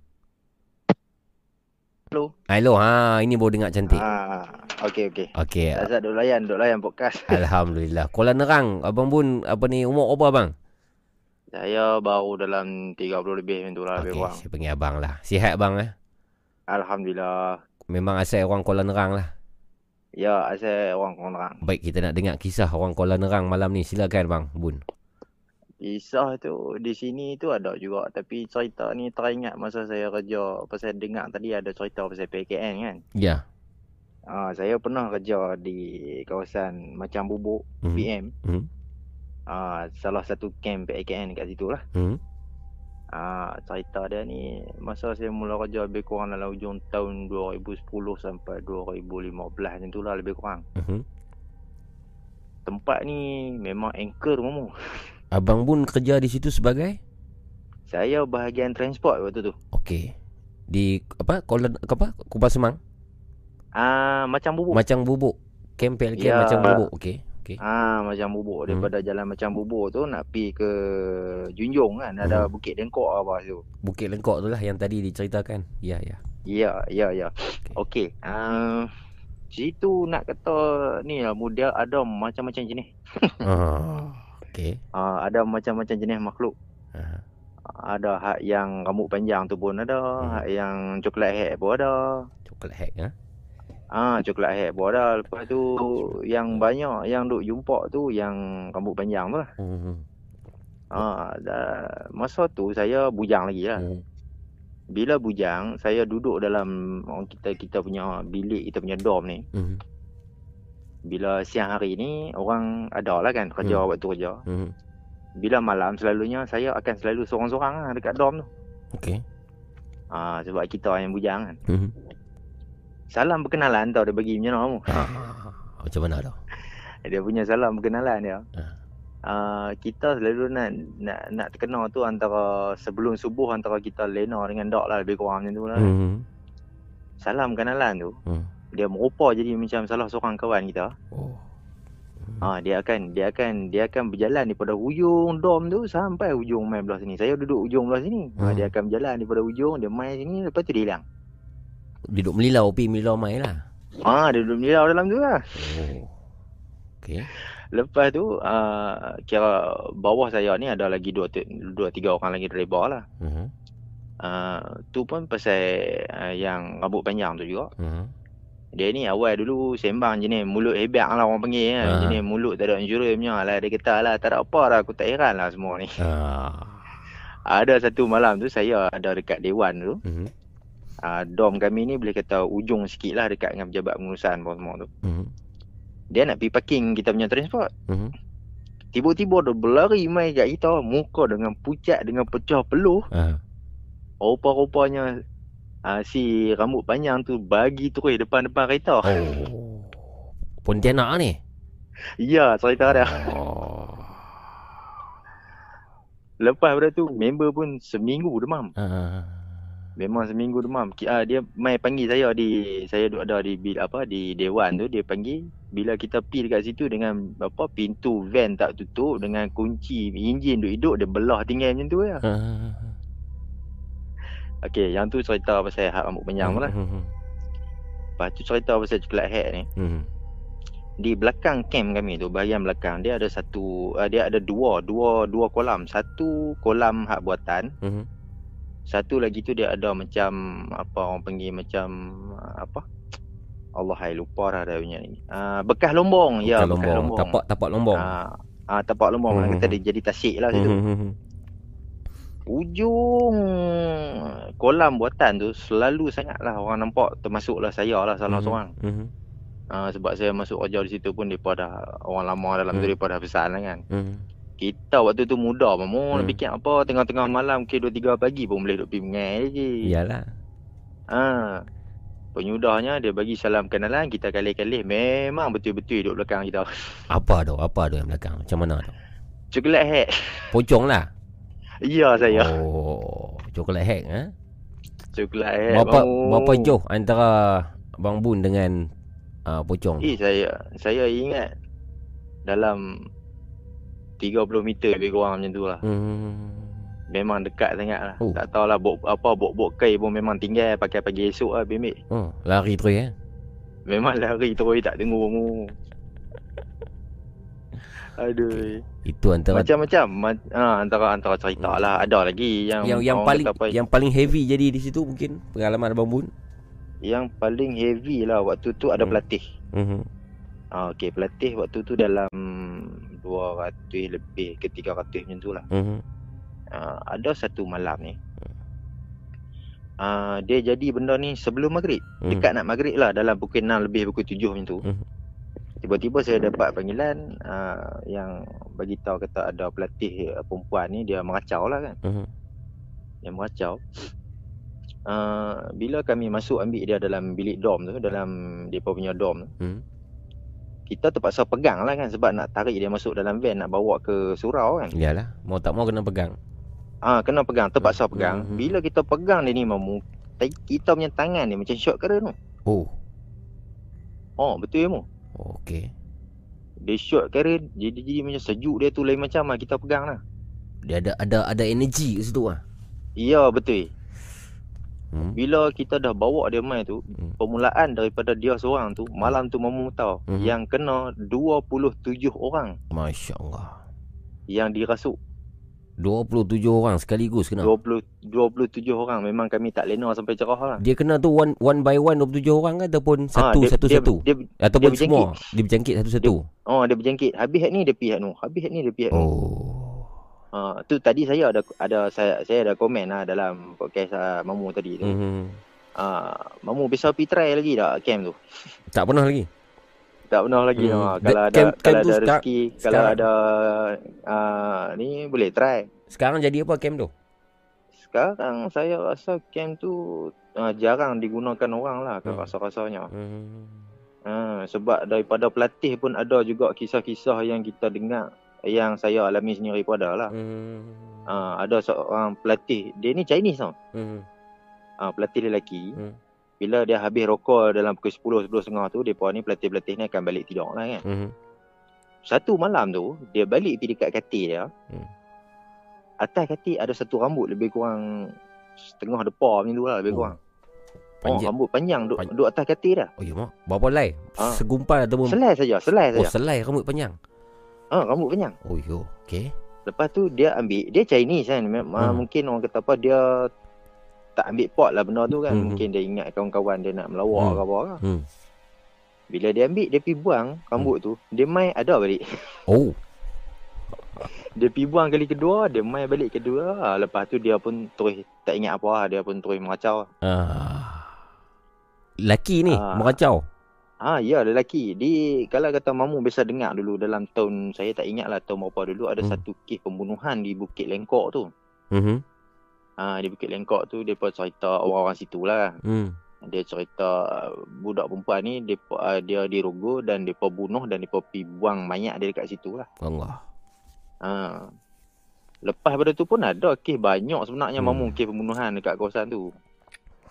Hello. Hello, ha ini baru dengar cantik. Ah, okey okey. Okey. Azad duk layan, duk layan podcast. Alhamdulillah. Kuala Nerang, Abang Bun apa ni umur apa abang? Saya baru dalam 30 lebih macam tu lah Okey, saya panggil abang lah. Sihat abang eh? Alhamdulillah. Memang asal orang Kuala Nerang lah. Ya, asal orang Kuala Nerang. Baik, kita nak dengar kisah orang Kuala Nerang malam ni. Silakan bang Bun. Kisah tu di sini tu ada juga tapi cerita ni teringat masa saya kerja pasal dengar tadi ada cerita pasal PKN kan. Ya. Ah, saya pernah kerja di kawasan Macam Bubuk Mhm. PM. Hmm. Ah, salah satu camp PKN kat situ lah. Hmm. Ah, cerita dia ni masa saya mula kerja lebih kurang dalam hujung tahun 2010 sampai 2015 macam tu lah lebih kurang. Mhm. Tempat ni memang anchor mamu. Abang Bun kerja di situ sebagai? Saya bahagian transport waktu tu. Okey. Di apa? Kuala apa? Kupas Semang? Ah, macam bubuk. Macam bubuk. Camp PLK Ya. macam bubuk. Okey. Okey. Ah, macam bubuk. Hmm. Daripada jalan macam bubuk tu nak pergi ke Junjung kan. Ada Hmm. Bukit Dengkok apa tu. Bukit Lengkok tu lah yang tadi diceritakan. Ya, ya. Ya, ya, ya. Okey. Ah, situ nak kata ni lah model ada macam-macam jenis. Ah. Okey. Ah, ada macam-macam jenis makhluk. Ah. Ada hak yang rambut panjang tu pun ada, hak yang coklat hair pun ada. Coklat hair ha? Ah, coklat hair pun ada. Lepas tu yang banyak yang duk jumpa tu yang rambut panjang tu lah. Hmm. Ah, dah, masa tu saya bujang lagi lah. Hmm. Bila bujang, saya duduk dalam orang kita kita punya bilik, kita punya dorm ni. Hmm. Bila siang hari ni orang ada lah kan kerja Hmm. waktu kerja. Hmm. Bila malam selalunya saya akan selalu seorang-seorang lah dekat dorm tu. Okey. Ah, sebab kita yang bujang kan. Hmm. Salam perkenalan tau dia bagi macam mana kamu. Ah, macam mana tu? Dia punya salam perkenalan dia. Ah. Uh, kita selalu nak nak nak terkenal tu antara sebelum subuh antara kita lena dengan dok lah lebih kurang macam tu lah. Hmm. Salam kenalan tu. Hmm. Dia merupa jadi macam salah seorang kawan kita. Oh. Ah dia akan dia akan dia akan berjalan daripada hujung dom tu sampai hujung main belah sini. Saya duduk hujung belah sini. Ah, Hmm. dia akan berjalan daripada hujung dia main sini lepas tu dia hilang. Duduk melilau, pi melilau mai lah. Ah dia duduk melilau dalam tu lah. Oh. Okey. Lepas tu uh, kira bawah saya ni ada lagi dua, dua tiga orang lagi driver lah. Hmm. Uh, tu pun pasal uh, yang rambut panjang tu juga. Hmm. Dia ni awal dulu sembang jenis mulut hebat lah orang panggil kan. Ah. Jenis mulut tak ada injuri punya lah. Dia kata lah tak ada apa lah aku tak heran lah semua ni. Ah. Ada satu malam tu saya ada dekat Dewan tu. Hmm. Uh, dom kami ni boleh kata ujung sikit lah dekat dengan pejabat pengurusan apa semua tu. Hmm. Dia nak pergi parking kita punya transport. Hmm. Tiba-tiba dia berlari mai kat kita. Muka dengan pucat dengan pecah peluh. Ah. Rupa-rupanya uh, si rambut panjang tu bagi terus depan-depan kereta. Oh. Pontianak ni. Ya, cerita dia. Oh. Lepas pada tu member pun seminggu demam. Ah. Memang seminggu demam. Ah, dia mai panggil saya di saya duduk ada di bil apa di dewan tu dia panggil bila kita pergi dekat situ dengan apa pintu van tak tutup dengan kunci enjin duk hidup dia belah tinggal macam tu ya. Ah. Okey, yang tu cerita pasal hak rambut panjang tu lah. Hmm. Lepas tu cerita pasal coklat hat ni. Hmm. Di belakang camp kami tu, bahagian belakang dia ada satu uh, dia ada dua, dua dua kolam. Satu kolam hak buatan, Hmm. Satu lagi tu dia ada macam apa orang panggil macam uh, apa? Allah hai lupa dah dia punya ni. Ah bekas lombong. ya, Bukan bekas lombong. lombong. Tapak tapak lombong. Ah ah tapak lombong Hmm. hmm. kita dia jadi tasik lah situ. Hmm, hmm, hmm. Ujung kolam buatan tu selalu sangatlah orang nampak termasuklah saya lah salah Mhm. seorang. Hmm. Ah sebab saya masuk kerja di situ pun depa dah orang lama dalam tu Hmm. depa dah pesan lah kan. Hmm. Kita waktu tu muda mamu nak Hmm. fikir apa tengah-tengah malam ke 2 3 pagi pun boleh duk pergi mengai lagi. Iyalah. Ha. Penyudahnya dia bagi salam kenalan kita kali-kali memang betul-betul duduk belakang kita. Apa tu? Apa tu yang belakang? Macam mana tu? Coklat hat. Pocong lah. Ya saya. Oh, coklat hack eh. Coklat hat. Berapa mamu. berapa jauh antara Bang Bun dengan uh, pocong? Eh saya saya ingat dalam 30 meter lebih kurang macam tu lah. Hmm. Memang dekat sangat lah. Oh. Tak tahulah bok, apa bok-bok kai pun memang tinggal pakai pagi esok lah bimik. Oh, lari terus eh. Memang lari terus tak tengok mu. Aduh. Itu antara Macam-macam ma- ha, antara antara cerita lah. Ada lagi yang yang yang paling apa, yang paling heavy jadi di situ mungkin pengalaman Abang Bun. yang paling heavy lah waktu tu ada Hmm. pelatih. Mhm. Ah, okey, pelatih waktu tu dalam 200 lebih ke 300 macam tu lah. Mhm. Uh, ada satu malam ni. Uh, dia jadi benda ni sebelum maghrib. Mhm. Dekat nak maghrib lah dalam pukul 6 lebih pukul 7 macam tu. Mhm. Tiba-tiba saya dapat panggilan uh, yang bagi tahu kata ada pelatih uh, perempuan ni dia meracau lah kan. Mhm. Dia meracau. Uh, bila kami masuk ambil dia dalam bilik dom tu, dalam depa punya dom tu, Hmm. Kita terpaksa pegang lah kan sebab nak tarik dia masuk dalam van nak bawa ke surau kan. Yalah, mau tak mau kena pegang. Ah kena pegang, terpaksa pegang. Mhm. Bila kita pegang dia ni mamu, kita punya tangan ni macam shot keren tu. Oh, Oh, betul ya mu. okey. Dia shot keren, jadi jadi macam sejuk dia tu lain macam lah kita pegang lah. Dia ada ada ada energi kat situ ah. Ya, betul. Hmm. Bila kita dah bawa dia main tu, permulaan daripada dia seorang tu, malam tu mamu tahu Mhm. yang kena 27 orang Masya-Allah. yang dirasuk. 27 orang sekaligus kena. 20 27 orang memang kami tak lena sampai cerah lah. Dia kena tu one one by one 27 orang ke ataupun satu dia- satu dia- satu? dia- ataupun dia semua dia berjangkit satu-satu. Oh, dia berjangkit. Habis hak ni dia pihak nu. Habis hak ni dia pihak nu. Oh. Ha, tu tadi saya ada ada saya saya ada komen lah dalam podcast uh, Mamu tadi tu. Mhm. Ah, Mamu bisa pergi try lagi tak camp tu? Tak pernah lagi. Tak pernah lagi Hmm. hmm. Da- Kalau ada camp- camp kalau tu ada sekarang- rezeki, kalau sekarang- ada uh, ni boleh try. Sekarang jadi apa camp tu? Sekarang saya rasa camp tu uh, jarang digunakan orang lah Hmm. hmm. rasa-rasanya. Hmm. Ha, sebab daripada pelatih pun ada juga kisah-kisah yang kita dengar yang saya alami sendiri pun ada lah. Hmm. Ha, ada seorang pelatih, dia ni Chinese tau. Hmm. Ha, pelatih lelaki. Hmm. Bila dia habis rokok dalam pukul 10, 10 setengah tu, mereka ni pelatih-pelatih ni akan balik tidur lah kan. Hmm. Satu malam tu, dia balik pergi dekat katil dia. Hmm. Atas katil ada satu rambut lebih kurang setengah depa macam tu lah lebih Oh, kurang. Oh, Panjang. rambut panjang duk, Pan- duk atas katil dah. Oh ya mak. Berapa helai? Ah. Segumpal ataupun Selai saja, selai Oh, saja. selai rambut panjang. Ha, rambut panjang. Oh yo. Okey. Lepas tu dia ambil, dia Chinese kan. Hmm. Mungkin orang kata apa, dia tak ambil pot lah benda tu kan. Hmm. Mungkin dia ingat kawan-kawan dia nak melawak Hmm. ke apa kan. Hmm. Bila dia ambil, dia pergi buang rambut tu. Dia main ada balik. Oh. Dia pergi buang kali kedua, dia main balik kedua. Lepas tu dia pun terus tak ingat apa lah. Dia pun terus meracau. Ah. Laki ni Ah. meracau. Ha, ya lelaki. Di kalau kata mamu biasa dengar dulu dalam tahun saya tak ingat lah tahun berapa dulu ada Hmm. satu kes pembunuhan di Bukit Lengkok tu. Mhm. Ha, di Bukit Lengkok tu depa cerita orang-orang situ lah. Hmm. Dia cerita uh, budak perempuan ni depa uh, dia dirogo dan depa bunuh dan depa pergi buang mayat dia dekat situ lah. Allah. Ha. Lepas pada tu pun ada kes banyak sebenarnya Hmm. mamu kes pembunuhan dekat kawasan tu.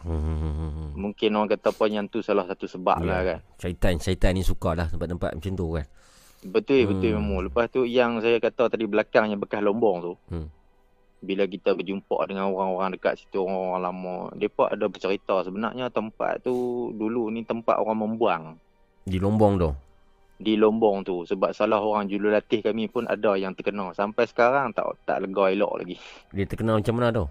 Hmm. Mungkin orang kata apa yang tu salah satu sebab Ya. lah kan. Syaitan, syaitan ni suka lah tempat-tempat macam tu kan. Betul betul Hmm. mamu. Lepas tu yang saya kata tadi belakangnya bekas lombong tu. Hmm. Bila kita berjumpa dengan orang-orang dekat situ orang-orang lama, depa ada bercerita sebenarnya tempat tu dulu ni tempat orang membuang Di Lombong tu. di Lombong tu sebab salah orang jurulatih kami pun ada yang terkena. Sampai sekarang tak tak lega elok lagi. Dia terkenal macam mana tu?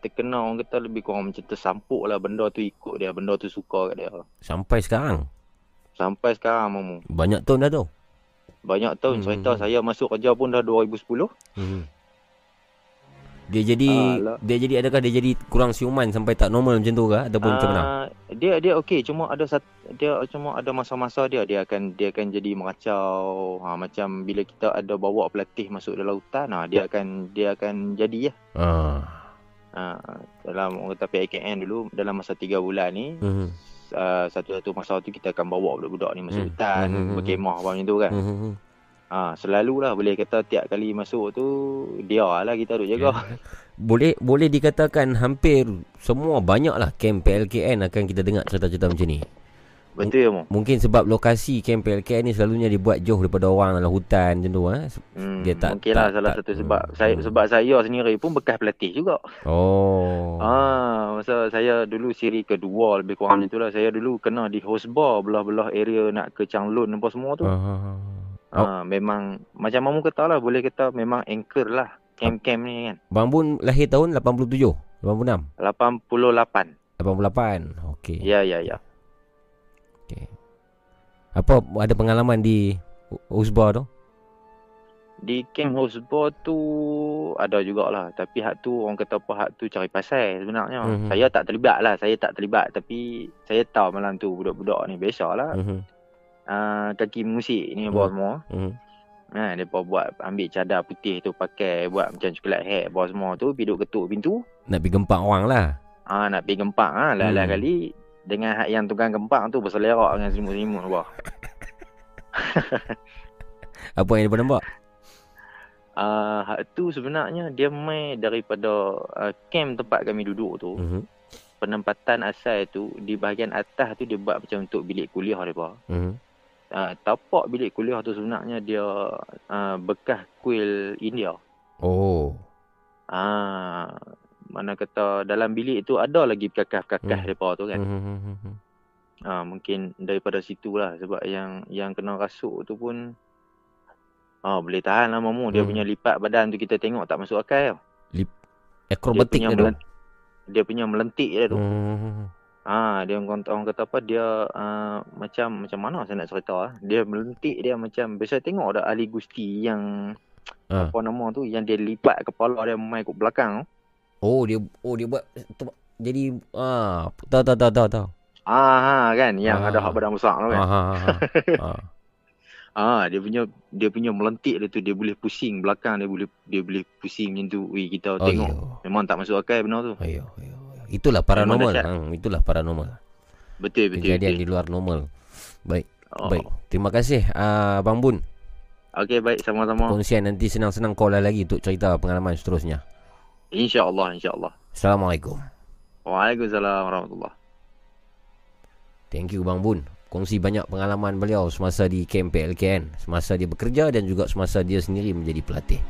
Terkena orang kata lebih kurang macam tersampuk lah benda tu ikut dia, benda tu suka kat dia. Sampai sekarang. Sampai sekarang mamu. Banyak tahun dah tu. Banyak tahun Hmm. cerita saya masuk kerja pun dah 2010. Hmm. Dia jadi Alah. dia jadi adakah dia jadi kurang siuman sampai tak normal macam tu ke ataupun macam mana? Ah, dia dia okey cuma ada sat, dia cuma ada masa-masa dia dia akan dia akan jadi meracau ha, macam bila kita ada bawa pelatih masuk dalam hutan ha, dia akan dia akan jadi ya Ah. Ha, dalam orang kata PIKN dulu dalam masa 3 bulan ni Hmm. uh, satu-satu masa tu kita akan bawa budak-budak ni masuk Hmm. hutan Hmm, hmm, hmm, berkemah apa macam tu kan Hmm. ha, selalulah boleh kata tiap kali masuk tu dia lah kita duk jaga Boleh boleh dikatakan hampir semua banyaklah camp PLKN akan kita dengar cerita-cerita macam ni. Betul ya mu Mungkin sebab lokasi camp PLKN ni selalunya dibuat jauh daripada orang dalam hutan macam tu eh. Hmm, Dia tak- mungkin lah tak- salah tak- satu sebab saya sebab saya sendiri pun bekas pelatih juga. Oh. Ah, masa saya dulu siri kedua lebih kurang macam tu lah. Saya dulu kena di host bar belah-belah area nak ke Changlun apa semua tu. Ah. Ah, memang macam mamu kata lah boleh kata memang anchor lah camp-camp ni kan. Bang Bun lahir tahun 87, 86, 88. 88. Okey. Ya ya ya. Apa ada pengalaman di Usba tu? Di camp Hosbo tu ada jugalah tapi hak tu orang kata apa hak tu cari pasal sebenarnya. Mhm. Mm-hmm. Saya tak terlibat lah, saya tak terlibat tapi saya tahu malam tu budak-budak ni biasalah. Mhm. Uh, kaki musik ni Mhm. mm. bawah semua. Mhm. Ha, mereka buat ambil cadar putih tu pakai buat macam coklat hat bawah semua tu pergi duduk ketuk pintu. Nak pergi gempak orang lah. Ah nak pergi gempak ah lah Hmm. kali dengan hak yang tukang gempak tu berselerak dengan selimut-selimut bawah. Apa yang dia nampak? Uh, hak tu sebenarnya dia mai daripada uh, camp tempat kami duduk tu. Mhm. Penempatan asal tu di bahagian atas tu dia buat macam untuk bilik kuliah mereka. Mhm. Uh, tapak bilik kuliah tu sebenarnya dia uh, bekas kuil India. Oh. Ah, mana kata dalam bilik tu ada lagi Hmm. perkakas-perkakas depa tu kan. Mhm. Ah, mungkin daripada situ lah sebab yang yang kena rasuk tu pun ah boleh tahan lah mamu dia Hmm. punya lipat badan tu kita tengok tak masuk akal tau. Akrobatik dia dia punya dia punya melentik dia tu. Hmm. Ah dia orang, orang kata apa dia uh, macam macam mana saya nak cerita ah. Dia melentik dia macam biasa tengok ada ahli gusti yang Ah. apa nama tu yang dia lipat kepala dia mai kat belakang tu. Oh dia oh dia buat jadi ah tahu tahu tahu tahu tahu. Ah ha, kan yang Ah. ada hak badan besar tu kan. Ah, ah, ah, ah. Ah, dia punya dia punya melentik dia tu dia boleh pusing belakang dia boleh dia boleh pusing macam tu. Ui kita Oh, tengok. yo. Memang tak masuk akal benda tu. Ayo, ayo. Itulah paranormal. Hmm, itulah paranormal. Betul betul. Kejadian betul. di luar normal. Baik. Oh. Baik. Terima kasih uh, Bang Bun. Okey baik sama-sama. Kongsian nanti senang-senang call lagi untuk cerita pengalaman seterusnya. Insya-Allah insya-Allah. Assalamualaikum. Waalaikumsalam warahmatullahi. Thank you Bang Bun. Kongsi banyak pengalaman beliau semasa di camp PLKN, semasa dia bekerja dan juga semasa dia sendiri menjadi pelatih.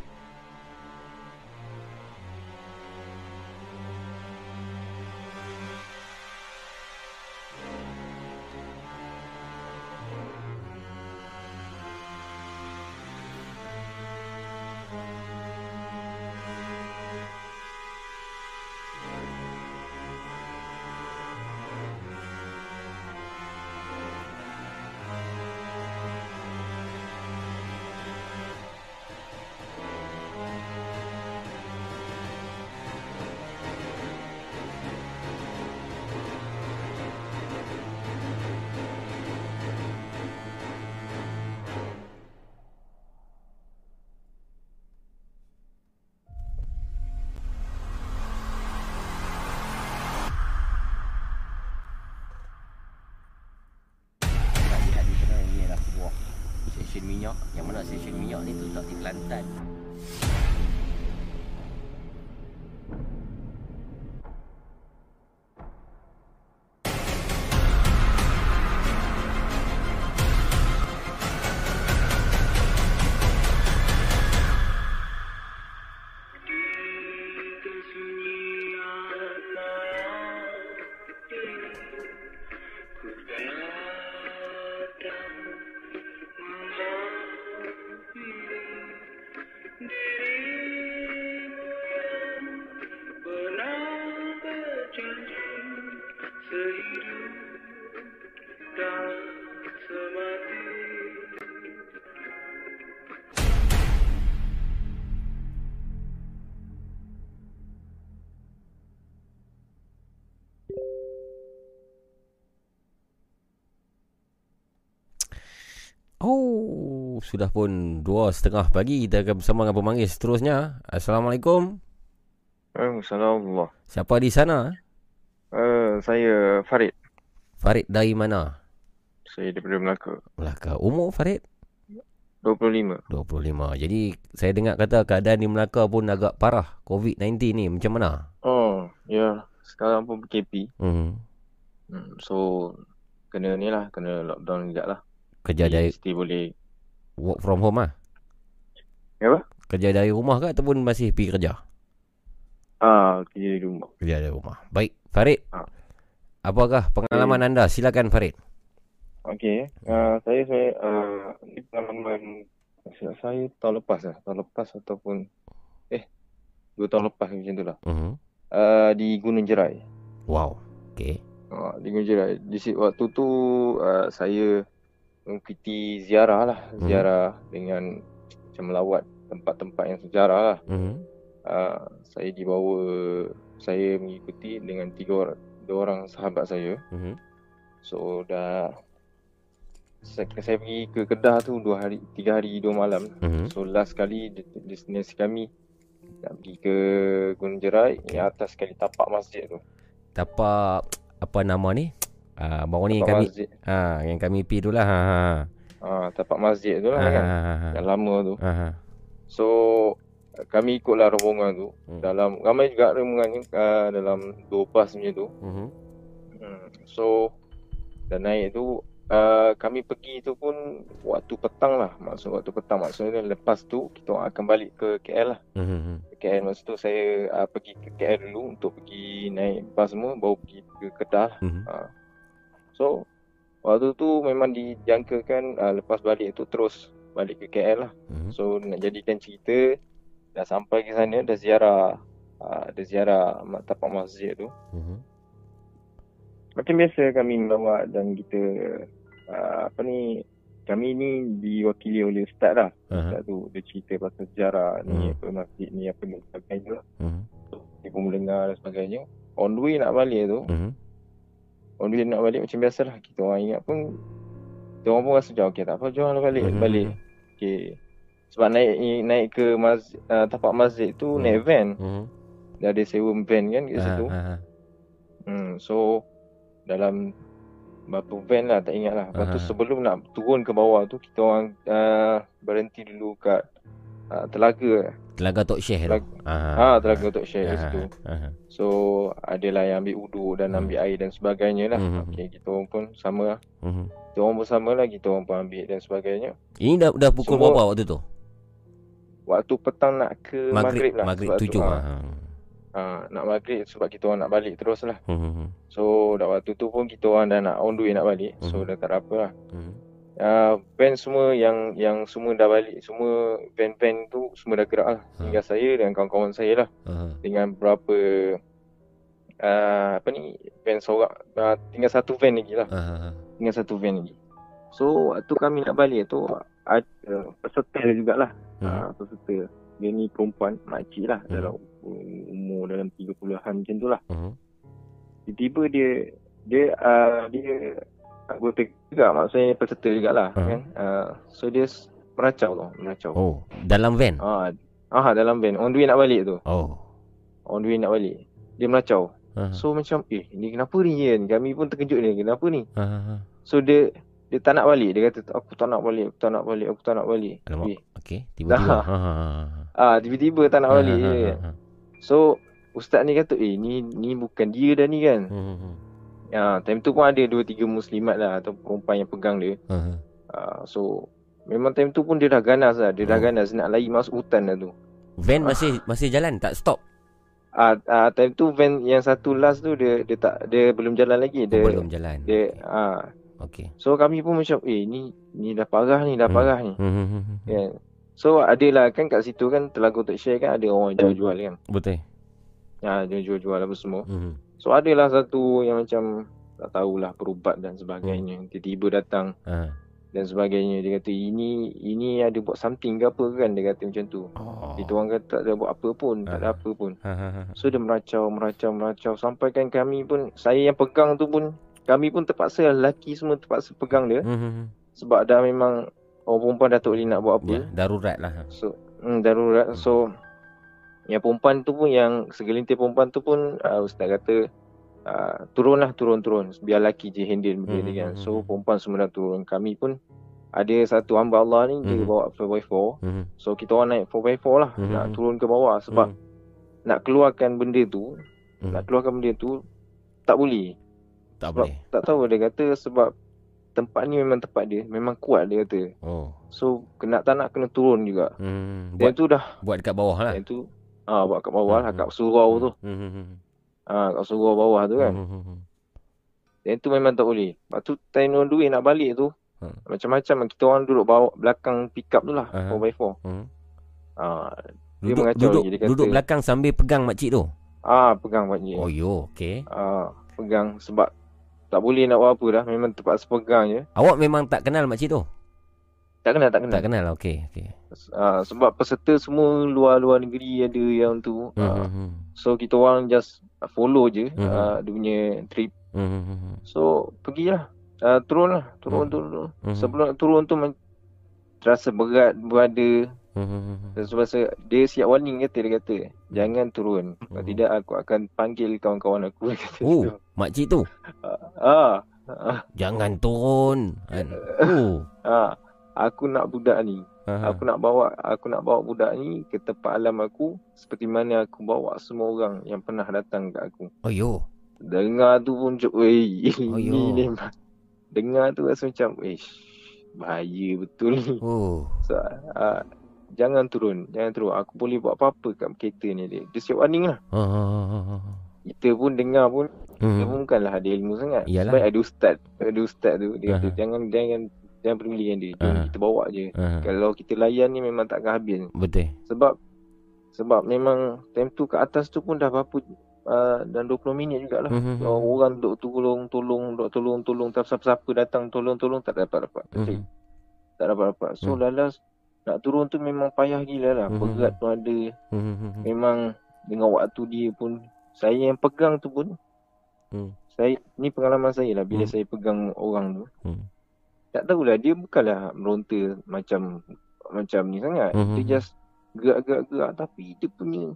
Sudah pun dua setengah pagi kita akan bersama dengan pemanggil seterusnya. Assalamualaikum. Assalamualaikum. Siapa di sana? Uh, saya Farid. Farid dari mana? Saya daripada Melaka. Melaka. Umur Farid? 25. 25. Jadi saya dengar kata keadaan di Melaka pun agak parah COVID-19 ni. Macam mana? Oh, ya. Sekarang pun PKP. Hmm. Hmm, so, kena ni lah. Kena lockdown sekejap lah. Kerja Jadi dari Mesti boleh. Work from home ah. Ya apa? Kerja dari rumah ke ataupun masih pergi kerja? Ah, kerja di rumah. Kerja dari rumah. Baik, Farid. Ah. Apakah pengalaman anda? Silakan Farid. Okey. Uh, saya, saya, uh, ni pengalaman saya, tahun lepas lah. Tahun lepas ataupun, eh, dua tahun lepas macam tu lah. Mhm. Uh, di Gunung Jerai. Wow. Okey. Uh, di Gunung Jerai. Di situ waktu tu uh, saya mengikuti ziarah lah, Mhm. ziarah dengan macam melawat tempat-tempat yang sejarah lah. Mhm. Uh, saya dibawa saya mengikuti dengan tiga orang dua orang sahabat saya. Mhm. So dah saya, saya pergi ke Kedah tu dua hari tiga hari dua malam. Mhm. So last kali de- destinasi kami nak pergi ke Gunung Jerai yang atas sekali tapak masjid tu. Tapak apa nama ni? Ah, baru ni Tapak kami masjid. ah yang kami pi tu lah. Ha ha. Ah, tapak masjid tu lah Ah, kan. ah, ah, ah. Yang lama tu. Ah, ah. So kami ikutlah rombongan tu. Hmm. Dalam ramai juga rombongan uh, dalam dua bas macam tu. Mhm. Hmm. So dan naik tu uh, kami pergi tu pun waktu petang lah. Maksud waktu petang maksudnya lepas tu kita akan balik ke KL lah. Mhm. Ke KL masa tu saya uh, pergi ke KL dulu untuk pergi naik bas semua baru pergi ke Kedah. Mhm. Uh, so waktu tu memang dijangkakan uh, lepas balik tu terus balik ke KL lah. Mhm. So nak jadikan cerita dah sampai ke sana dah ziarah uh, dah ziarah tapak masjid tu. Mhm. Macam biasa kami melawat dan kita uh, apa ni kami ni diwakili oleh ustaz lah. Aha. Ustaz tu dia cerita pasal sejarah ni Hmm. apa masjid ni apa ni sebagainya lah. Mhm. Dia pun mendengar dan sebagainya. On the way nak balik tu, Mhm. The way nak balik macam biasalah kita orang ingat pun kita orang pun rasa jauh okey tak apa jom lah balik Mhm. balik. Okey. Sebab naik naik ke masjid, uh, tapak masjid tu Hmm. naik van. Mhm. Dia ada sewa van kan kat situ. ah. Hmm, so dalam berapa van lah tak ingat lah. Lepas tu Aha. sebelum nak turun ke bawah tu kita orang uh, berhenti dulu kat uh, telaga. Telaga Tok Syekh tu. Telaga, Ah. ha, telaga Tok Syekh kat Ah, situ. ah, ah. So adalah yang ambil uduk dan ambil air dan sebagainya lah. Mhm. Okey, kita orang pun sama lah. Mhm. Kita orang pun sama lah, kita orang pun ambil dan sebagainya. Ini dah dah pukul Semua- berapa waktu tu? Waktu petang nak ke maghrib, Maghrib, lah. maghrib tu, tujuh. ha. ah. Ha, nak maghrib sebab kita orang nak balik terus lah. Mhm. So dah waktu tu pun kita orang dah nak on the way nak balik. So Mhm. dah tak ada apa lah. Mhm. Uh, van semua yang yang semua dah balik semua van-van tu semua dah gerak lah Ha. tinggal saya dan kawan-kawan saya lah Aha. dengan berapa uh, apa ni van sorak uh, tinggal satu van lagi lah Aha. tinggal satu van lagi so waktu kami nak balik tu ada peserta jugalah Hmm. uh, peserta dia ni perempuan makcik lah Hmm. dalam umur dalam 30-an macam tu lah Mhm. tiba-tiba dia dia uh, dia anggota juga maksudnya peserta jugalah Ha. kan uh, so dia meracau tau meracau Oh, dalam van. ah ah dalam van on the way nak balik tu Oh. on the way nak balik dia meracau Aha. so macam eh ni kenapa ni kan kami pun terkejut ni kenapa ni Aha. so dia dia tak nak balik dia kata aku tak nak balik aku tak nak balik aku tak nak balik Alamak. eh, Okey, tiba-tiba. Ah tiba-tiba tak nak balik kan. ha. so ustaz ni kata eh ni ni bukan dia dah ni kan Mhm. Ya, time tu pun ada dua tiga muslimat lah atau perempuan yang pegang dia. Aha. Uh, so memang time tu pun dia dah ganas lah. Dia dah Oh. ganas nak lari masuk hutan dah tu. Van masih masih jalan tak stop. Ah uh, uh, time tu van yang satu last tu dia dia tak dia belum jalan lagi. Dia Oh, belum jalan. dia ah Okey. so kami pun macam eh ni ni dah parah ni dah Hmm. parah ni. Mhm. Kan. So adalah kan kat situ kan Telaga Tok Syekh kan ada orang jual-jual kan. Betul. Ya, dia jual-jual apa semua. Mhm. So adalah satu yang macam tak tahulah perubat dan sebagainya. Tiba-tiba datang Ha. dan sebagainya. Dia kata ini ini ada buat something ke apa kan dia kata macam tu. Oh. Itu orang kata tak ada buat apa pun, tak ada apa pun. Ha ha ha. So dia meracau, meracau, meracau sampai kan kami pun saya yang pegang tu pun kami pun terpaksa lelaki semua terpaksa pegang dia Mhm. sebab dah memang orang perempuan dah tak boleh nak buat apa. Ya, darurat lah. So hmm, darurat. So yang perempuan tu pun yang segelintir perempuan tu pun uh, ustaz kata uh, turunlah turun-turun biar lelaki je handle benda Hmm, ni kan. hmm, So perempuan semua dah turun. Kami pun ada satu hamba Allah ni dia Mhm. bawa 4x4. Mhm. So kita orang naik 4x4 lah Mhm. nak turun ke bawah sebab Mhm. nak keluarkan benda tu, Mhm. nak keluarkan benda tu tak boleh. Tak Sebab boleh. tak tahu dia kata sebab tempat ni memang tempat dia, memang kuat dia kata. Oh. So kena tak nak kena turun juga. Hmm. Dia Buat tu dah buat dekat bawah lah. yang tu ah buat kat bawah lah Mhm. kat surau tu. Mhm. Ah kat surau bawah tu kan. Mhm. Yang tu memang tak boleh. Lepas tu time on the way nak balik tu Hmm. macam-macam kita orang duduk bawah belakang pickup tu lah Aha. 4x4. Mhm. Ah dia Duduk mengacau duduk lagi dia kata duduk belakang sambil pegang makcik tu. ah pegang makcik. Oh yo, okey. Ah pegang sebab tak boleh nak buat apa dah. Memang terpaksa pegang je. Awak memang tak kenal makcik tu? Tak kenal, tak kenal. Tak kenal, okey. okey. Uh, sebab peserta semua luar-luar negeri ada yang tu. Uh, hmm, hmm. so kita orang just follow je Mhm. uh, dia punya trip. Hmm, hmm, hmm. So pergilah. Uh, turun lah. Turun, turun, turun. Mhm. Sebelum nak turun tu terasa berat berada. Dan sebab dia siap warning kata dia kata jangan turun. Kalau tidak aku akan panggil kawan-kawan aku kata. Oh, makcik tu. Ah. Ah. Jangan turun. Kan? Oh. Ah, aku nak budak ni. Aha. Aku nak bawa aku nak bawa budak ni ke tempat alam aku seperti mana aku bawa semua orang yang pernah datang kat aku. Oh yo. Dengar tu pun cuk. Oh, Ini yo. ni dengar tu rasa macam, ish, bahaya betul ni. Oh. So, uh, jangan turun, jangan turun. Aku boleh buat apa-apa kat kereta ni dia. Dia siap warning lah. Ha, ha, ha, ha. Kita pun dengar pun Hmm. dia pun bukanlah ada ilmu sangat. Iyalah. Sebab ada ustaz, ada ustaz tu dia kata Aha. jangan jangan jangan peduli dengan dia. Aha. kita bawa je. Aha. Kalau kita layan ni memang takkan habis. Betul. Sebab sebab memang time tu ke atas tu pun dah berapa uh, dan 20 minit jugalah. Mhm. Uh, orang duk tolong tolong duk tolong tolong tak siapa-siapa datang tolong tolong tak dapat dapat. Mhm. Tak dapat dapat. So Mhm. lalas nak turun tu memang payah gila lah. Mhm. Berat pun ada. Hmm, hmm, hmm. Memang dengan waktu dia pun saya yang pegang tu pun Hmm. saya ni pengalaman saya lah bila Hmm. saya pegang orang tu. Hmm. Tak tahulah dia bukanlah meronta macam macam ni sangat. Mhm. Dia just gerak-gerak-gerak tapi dia punya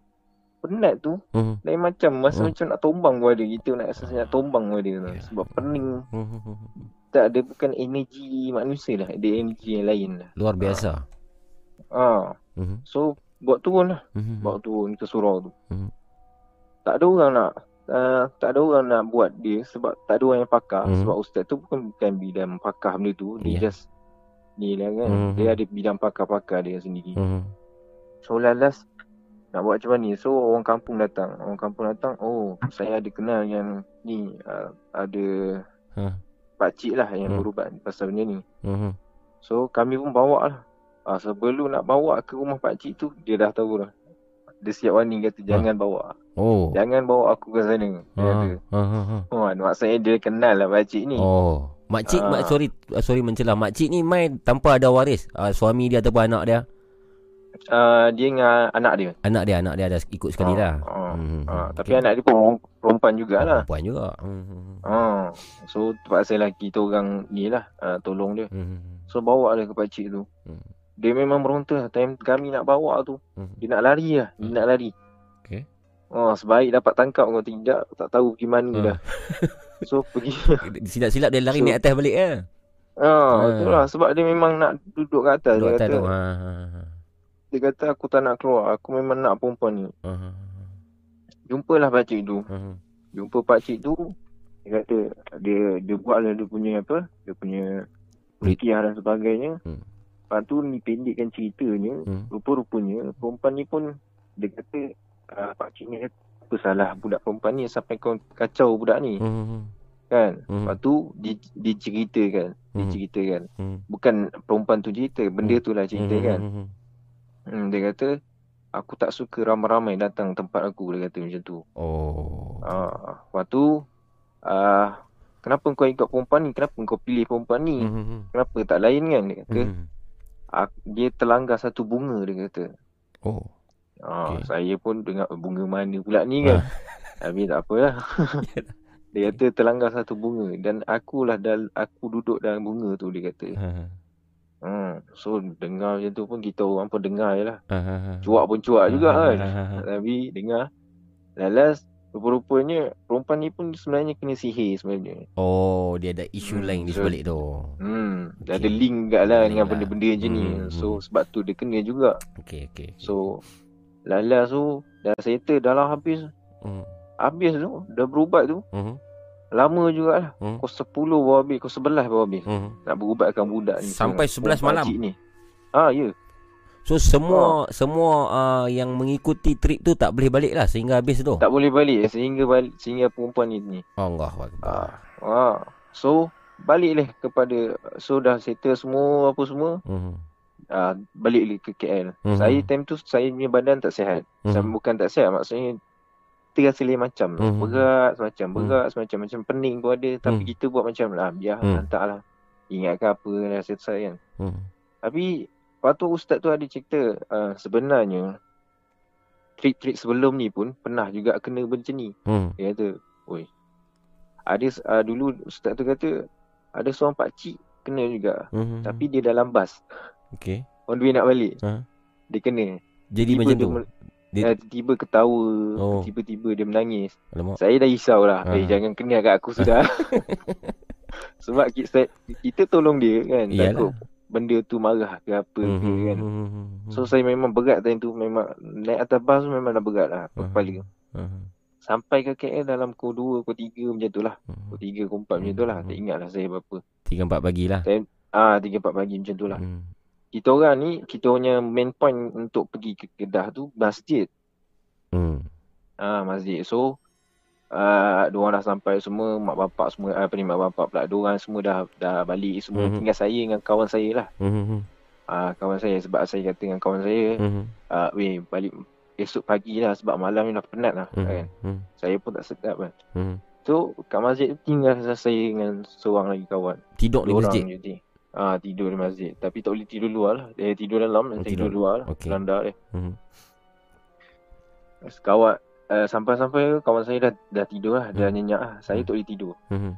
penat tu Hmm. lain macam masa Hmm. macam nak tombang pada dia. Kita nak rasa nak tombang pada dia tau. Sebab pening. Hmm, hmm, hmm. Tak ada bukan energi manusia lah, ada energi yang lain lah. Luar biasa. Ah. Mhm. So buat turun lah. Mhm. Bawa turun ke surau tu. Mhm. Tak ada orang nak uh, tak ada orang nak buat dia sebab tak ada orang yang pakar Mhm. sebab ustaz tu bukan bukan bidang pakar benda tu dia Ya. just ni lah kan Mhm. dia ada bidang pakar-pakar dia sendiri Hmm. so lalas nak buat macam mana so orang kampung datang orang kampung datang oh saya ada kenal yang ni uh, ada Ha. pakcik lah yang Hmm. berubat pasal benda ni Hmm. So kami pun bawa lah. Ah, sebelum nak bawa ke rumah pakcik tu, dia dah tahu dah. Dia siap warning kata jangan bawa. Oh. Jangan bawa aku ke sana. Dia Ha. Ha, ha, ha. Oh, maksudnya dia kenal lah pakcik ni. Oh. Makcik, Ah. mak, sorry uh, sorry mencelah. Makcik ni main tanpa ada waris. Uh, suami dia ataupun anak dia. Uh, dia dengan anak dia. Anak dia, anak dia ada ikut sekali Ah, lah. ah, Hmm, ah, hmm. tapi Okey. anak dia pun perempuan jugalah. Perempuan juga. Hmm. Ah, so terpaksa lah kita orang ni lah uh, tolong dia. Hmm. So bawa lah ke pakcik tu. Hmm. Dia memang meronta. Time kami nak bawa tu. Hmm. Dia nak lari lah. Dia nak lari. Oh, sebaik dapat tangkap kalau tidak tak tahu pergi mana Ah. dah. So pergi Silap-silap dia lari So- naik atas balik ya. Ah, Ah. betul lah sebab dia memang nak duduk kat atas. Duduk dia atas kata, tu. Ha, ha, ha. dia kata aku tak nak keluar. Aku memang nak perempuan ni. Ha, ha, Jumpalah pakcik tu. ha, ha. Jumpa pakcik tu. Dia kata dia dia buatlah dia punya apa? Dia punya rukiah dan sebagainya. Hmm. Lepas tu ni pendekkan ceritanya. Hmm. Rupa-rupanya perempuan ni pun dia kata uh, pakcik ni apa salah budak perempuan ni sampai kau kacau budak ni. Hmm, hmm, Kan? Hmm. Lepas tu di, diceritakan. Hmm. Diceritakan. hmm. Bukan perempuan tu cerita. Benda tu lah cerita Hmm, kan. hmm, hmm. Hmm, dia kata aku tak suka ramai-ramai datang tempat aku dia kata macam tu. Oh. Ah, lepas tu ah kenapa kau ikut perempuan ni? Kenapa kau pilih perempuan ni? Hmm, hmm, hmm. Kenapa tak lain kan dia kata. Hmm. Ah, dia terlanggar satu bunga dia kata. Oh. Ah, Okey. saya pun dengar "Eh, bunga mana pula ni kan. Tapi tak apalah. dia kata terlanggar satu bunga dan akulah dal aku duduk dalam bunga tu dia kata. Ha, ha. Hmm, so dengar macam tu pun kita orang pun dengar je lah. Ha, ha, ha. Cuak pun cuak juga Ha, ha, kan. ha, ha, ha. Tapi dengar. Lalas rupa-rupanya perempuan ni pun sebenarnya kena sihir sebenarnya. Oh, dia ada isu Hmm, lain di so- sebalik tu. Hmm, dia Okey. ada link kat lah Link dengan lah. benda-benda macam ni. Hmm, So hmm. sebab tu dia kena juga. Okey, okey. So lalas tu dah settle dah lah habis. Hmm. Habis tu dah berubat tu. Hmm. Lama jugalah. Hmm. Pukul 10 baru habis, pukul 11 baru habis. Hmm. Nak berubatkan budak ni. Sampai 11 malam? Ni. Ah, ya. So semua semua uh, yang mengikuti trip tu tak boleh balik lah sehingga habis tu. Tak boleh balik sehingga balik, sehingga perempuan ni ni. Allah. Ah. So baliklah kepada so dah settle semua apa semua. Hmm. Ah, balik ke KL. Mhm. Saya time tu saya punya badan tak sihat. Saya Mhm. bukan tak sihat maksudnya kita rasa lain macam. Hmm. Berat semacam, Hmm. berat semacam. Macam pening pun ada. Tapi Hmm. kita buat macam lah. Biar Hmm. hantar lah. Ingatkan apa dah selesai kan. Hmm. Tapi lepas tu ustaz tu ada cerita uh, sebenarnya trik-trik sebelum ni pun pernah juga kena macam ni. Hmm. Dia kata, oi. Ada uh, dulu ustaz tu kata ada seorang pak cik kena juga. Hmm. Tapi dia dalam bas. Okey. On the way nak balik. Ha. Dia kena. Jadi Tiba macam tu. men- Dia- eh, tiba ketawa, Oh. tiba-tiba dia menangis. Alamak. Saya dah risau lah. Ha. Eh, jangan kena kat aku sudah. Sebab kita, kita tolong dia kan. Iyalah. Takut benda tu marah ke apa Hmm, ke hmm, kan. hmm, hmm. So saya memang berat time tu memang naik atas bas memang dah berat lah Hmm. kepala. Hmm. Sampai ke KL dalam pukul 2, pukul 3 macam tu lah. Pukul 3, pukul 4 macam tu lah. Tak ingat lah saya berapa. Tiga empat pagi lah. Time, ah 3, 4 pagi macam tu lah. Hmm. Kita orang ni, kita punya main point untuk pergi ke Kedah tu masjid. Hmm. Ah masjid. So uh, dua orang dah sampai semua, mak bapak semua, apa ni mak bapak pula, dua orang semua dah dah balik semua. Mhm. Tinggal saya dengan kawan saya lah. Hmm. hmm, Ah kawan saya sebab saya kata dengan kawan saya, Hmm. ah weh balik esok pagi lah sebab malam ni dah penat lah Hmm. kan. Hmm. Saya pun tak sedap kan. Hmm. So kat masjid tu tinggal saya dengan seorang lagi kawan. Tidur di orang masjid. je Ah tidur di masjid. Tapi tak boleh tidur luar lah. Dia tidur dalam dan Oh, tidur tidur. luar lah. Okey. Beranda dia. Hmm. Kawan uh, sampai-sampai kawan saya dah dah tidur lah, dah Hmm. nyenyak lah. Saya tak boleh tidur. Hmm.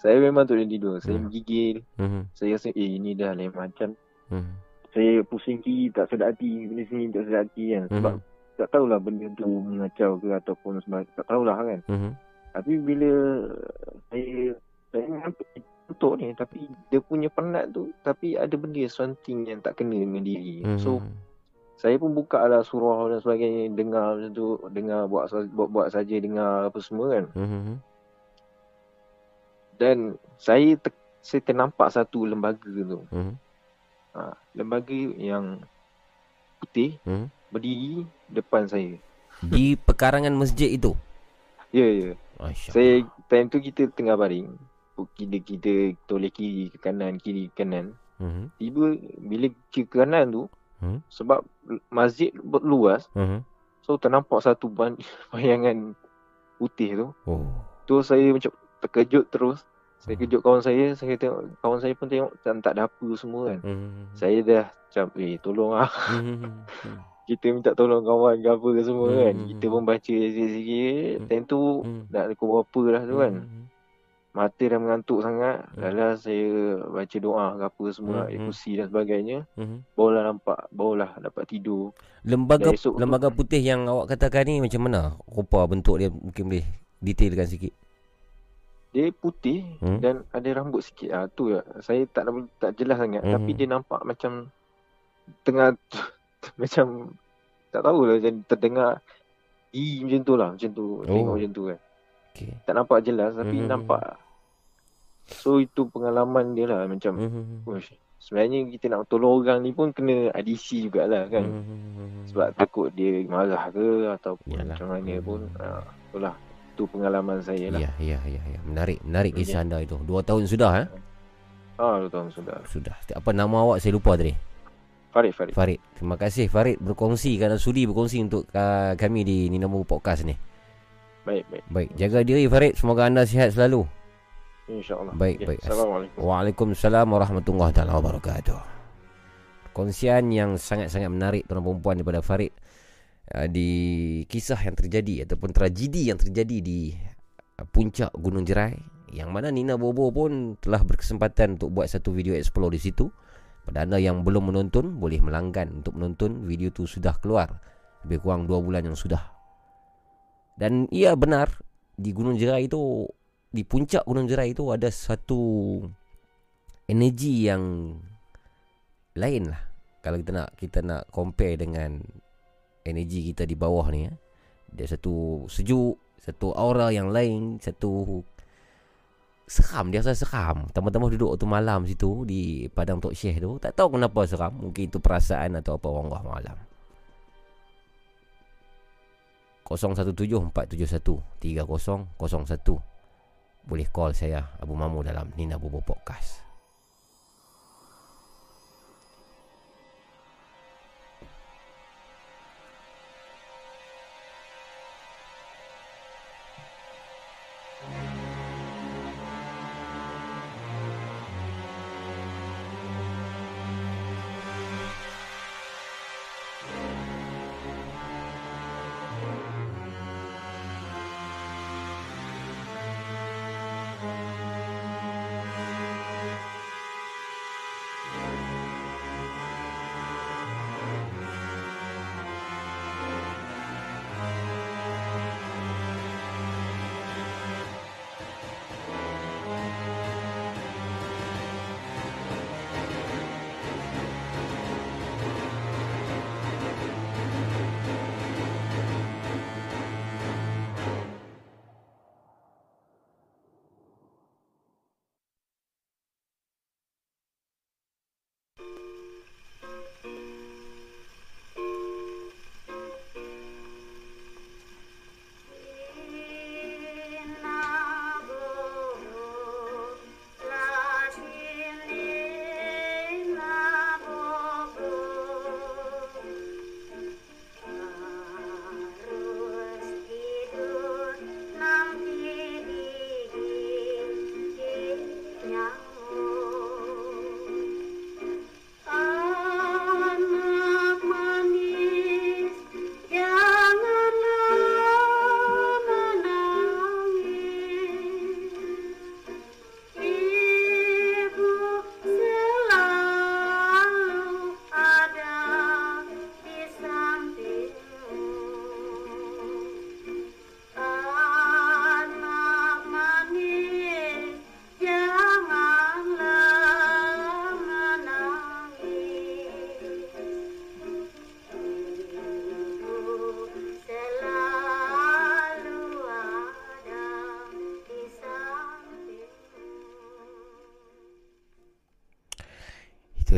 Saya memang tak boleh tidur. Saya Hmm. menggigil. Hmm. Saya rasa eh ini dah lain macam. Hmm. Saya pusing kiri tak sedap hati. Benda sini tak sedap hati kan. Sebab Hmm. tak tahulah benda tu mengacau ke ataupun sebab tak tahulah kan. Hmm. Tapi bila saya saya ngantuk ngantuk ni tapi dia punya penat tu tapi ada benda something yang tak kena dengan diri. Hmm. So saya pun buka lah surah dan sebagainya dengar macam tu dengar buat buat buat saja dengar apa semua kan. Hmm. Dan saya ter, saya ternampak satu lembaga tu. Hmm. Ha, lembaga yang putih Hmm. berdiri depan saya. Di pekarangan masjid itu. Ya ya. Saya time tu kita tengah baring. Kita kita toleh kiri ke kanan, kiri ke kanan. Hmm. Tiba bila ke kanan tu Hmm. sebab masjid luas Hmm. so ternampak satu bayangan putih tu. Oh. Tu saya macam terkejut terus. Saya kejut kawan saya, saya tengok kawan saya pun tengok tak, tak ada apa semua kan. Hmm. Saya dah macam eh tolong ah. Hmm. Kita minta tolong kawan ke apa ke semua Hmm. kan. Kita pun baca sikit-sikit. Time tu Hmm. nak pukul berapa dah tu kan. Hmm. Mata dah mengantuk sangat. Hmm. Lala saya baca doa ke apa semua, Hmm, ayat hmm. kursi dan sebagainya. Hmm. Barulah nampak, barulah dapat tidur. Lembaga esok tu- lembaga putih yang awak katakan ni macam mana? Rupa bentuk dia mungkin boleh detailkan sikit. Dia putih Hmm. dan ada rambut sikit. Ah tu ya. Saya tak tak jelas sangat Hmm. tapi dia nampak macam tengah macam tak tahulah macam terdengar i macam tu lah macam tu tengok Oh. macam tu kan. Okey. Tak nampak jelas tapi Hmm. nampak. So itu pengalaman dia lah macam. Uish, sebenarnya kita nak tolong orang ni pun kena IDC jugalah kan. Hmm. Sebab takut dia marah ke ataupun Yalah. macam mana pun. Ha, itulah. Itu pengalaman saya lah. Ya, ya, ya, ya. Menarik, menarik kisah anda itu. Dua tahun sudah eh? Ah, dua tahun sudah. Sudah. Apa nama awak saya lupa tadi. Farid, Farid. Farid. Terima kasih Farid berkongsi kerana sudi berkongsi untuk uh, kami di Ninamu Podcast ni. Baik, baik. Baik, jaga diri Farid. Semoga anda sihat selalu. InsyaAllah. Baik, Okey, baik. Assalamualaikum. Waalaikumsalam warahmatullahi taala wabarakatuh. Kongsian yang sangat-sangat menarik tuan perempuan daripada Farid uh, di kisah yang terjadi ataupun tragedi yang terjadi di uh, puncak Gunung Jerai yang mana Nina Bobo pun telah berkesempatan untuk buat satu video explore di situ. Pada anda yang belum menonton boleh melanggan untuk menonton video tu sudah keluar lebih kurang 2 bulan yang sudah. Dan ia benar di Gunung Jerai itu di puncak Gunung Jerai itu ada satu energi yang lain lah kalau kita nak kita nak compare dengan energi kita di bawah ni ya. Dia satu sejuk, satu aura yang lain, satu seram dia rasa seram. Tambah-tambah duduk waktu malam situ di padang Tok Syekh tu, tak tahu kenapa seram. Mungkin itu perasaan atau apa Allah malam. 0174713001 boleh call saya Abu Mamu dalam Nina Bobo Podcast.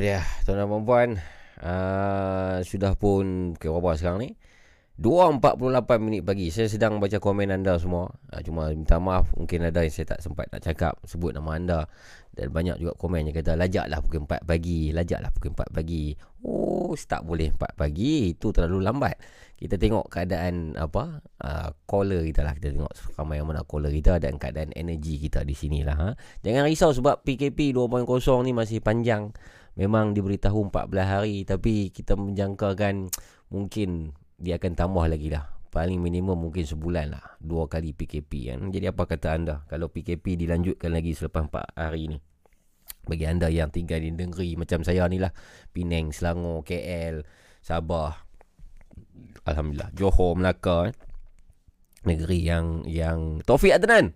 Dia tuan dan puan uh, Sudah pun Pukul berapa sekarang ni? 2.48 minit pagi. Saya sedang baca komen anda semua. Uh, Cuma minta maaf Mungkin ada yang saya tak sempat nak cakap Sebut nama anda. Dan banyak juga komen yang kata Lajaklah pukul 4 pagi Lajaklah pukul 4 pagi. Oh tak boleh 4 pagi. Itu terlalu lambat. Kita tengok keadaan Apa? Uh, Caller kita lah. Kita tengok ramai yang mana caller kita Dan keadaan energi kita di sini lah ha? Jangan risau sebab PKP 2.0 ni masih panjang Memang diberitahu 14 hari Tapi kita menjangkakan Mungkin dia akan tambah lagi lah. Paling minimum mungkin sebulan lah Dua kali PKP kan. Jadi apa kata anda Kalau PKP dilanjutkan lagi selepas 4 hari ni? Bagi anda yang tinggal di negeri Macam saya ni lah Penang, Selangor, KL Sabah Alhamdulillah Johor, Melaka eh. Negeri yang yang Taufik Adnan.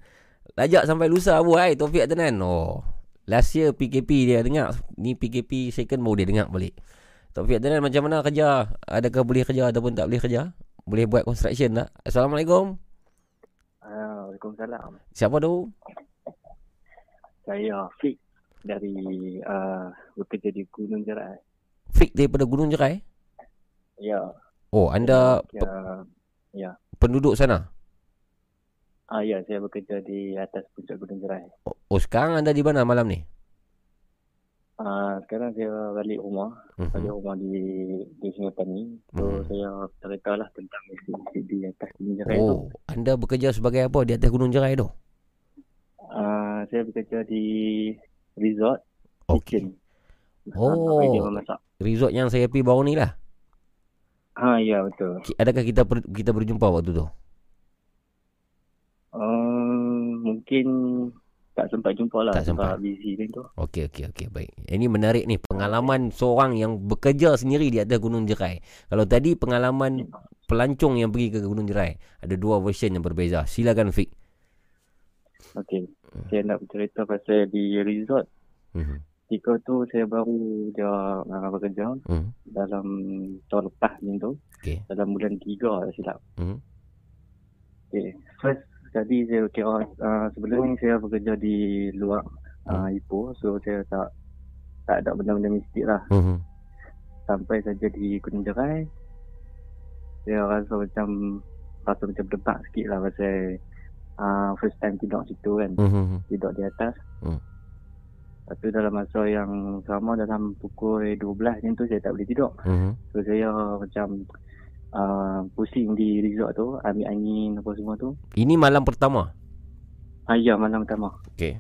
Lajak sampai lusa abu. Hai Taufik Adnan. Oh Last year PKP dia dengar Ni PKP second baru dia dengar balik Taufik Adnan macam mana kerja Adakah boleh kerja ataupun tak boleh kerja Boleh buat construction tak Assalamualaikum Waalaikumsalam. Siapa tu Saya Fik dari uh, bekerja di Gunung Jerai. Fik daripada Gunung Jerai Ya. Oh anda Ya. Ya. penduduk sana Ah ya, saya bekerja di atas puncak Gunung Jerai. Oh sekarang anda di mana malam ni Ah sekarang saya balik rumah, Mhm. balik rumah di di Singapura So Mhm. saya ceritalah tentang di atas Gunung Jerai tu. Oh anda bekerja sebagai apa di atas Gunung Jerai tu Ah saya bekerja di resort Okey. kitchen. Oh. Resort yang saya pergi baru ni lah Ah ya betul. Adakah kita per, kita berjumpa waktu tu Um, mungkin tak sempat jumpa lah Tak sempat. sebab busy kan tu. Okey okey okey baik. Ini menarik ni pengalaman seorang yang bekerja sendiri di atas Gunung Jerai. Kalau tadi pengalaman pelancong yang pergi ke Gunung Jerai, ada dua version yang berbeza. Silakan Fik. Okey. Saya nak bercerita pasal di resort. Mhm. Ketika tu saya baru dia uh, bekerja Mhm. dalam tahun lepas macam tu. Okey. Dalam bulan 3 tak silap. Mhm. Okey. First tadi saya kira uh, sebelum ni saya bekerja di luar uh, Ipoh. So saya tak tak ada benda-benda mistik lah. Mhm. Sampai saja di Gunung Jerai. Saya rasa macam rasa macam berdebak sikit lah pasal uh, first time tidur situ kan. Mhm. Tidur di atas. Hmm. Lepas tu dalam masa yang sama dalam pukul 12 macam tu saya tak boleh tidur. Mhm. So saya macam uh, pusing di resort tu, ambil angin apa semua tu. Ini malam pertama. Ah ya malam pertama. Okey.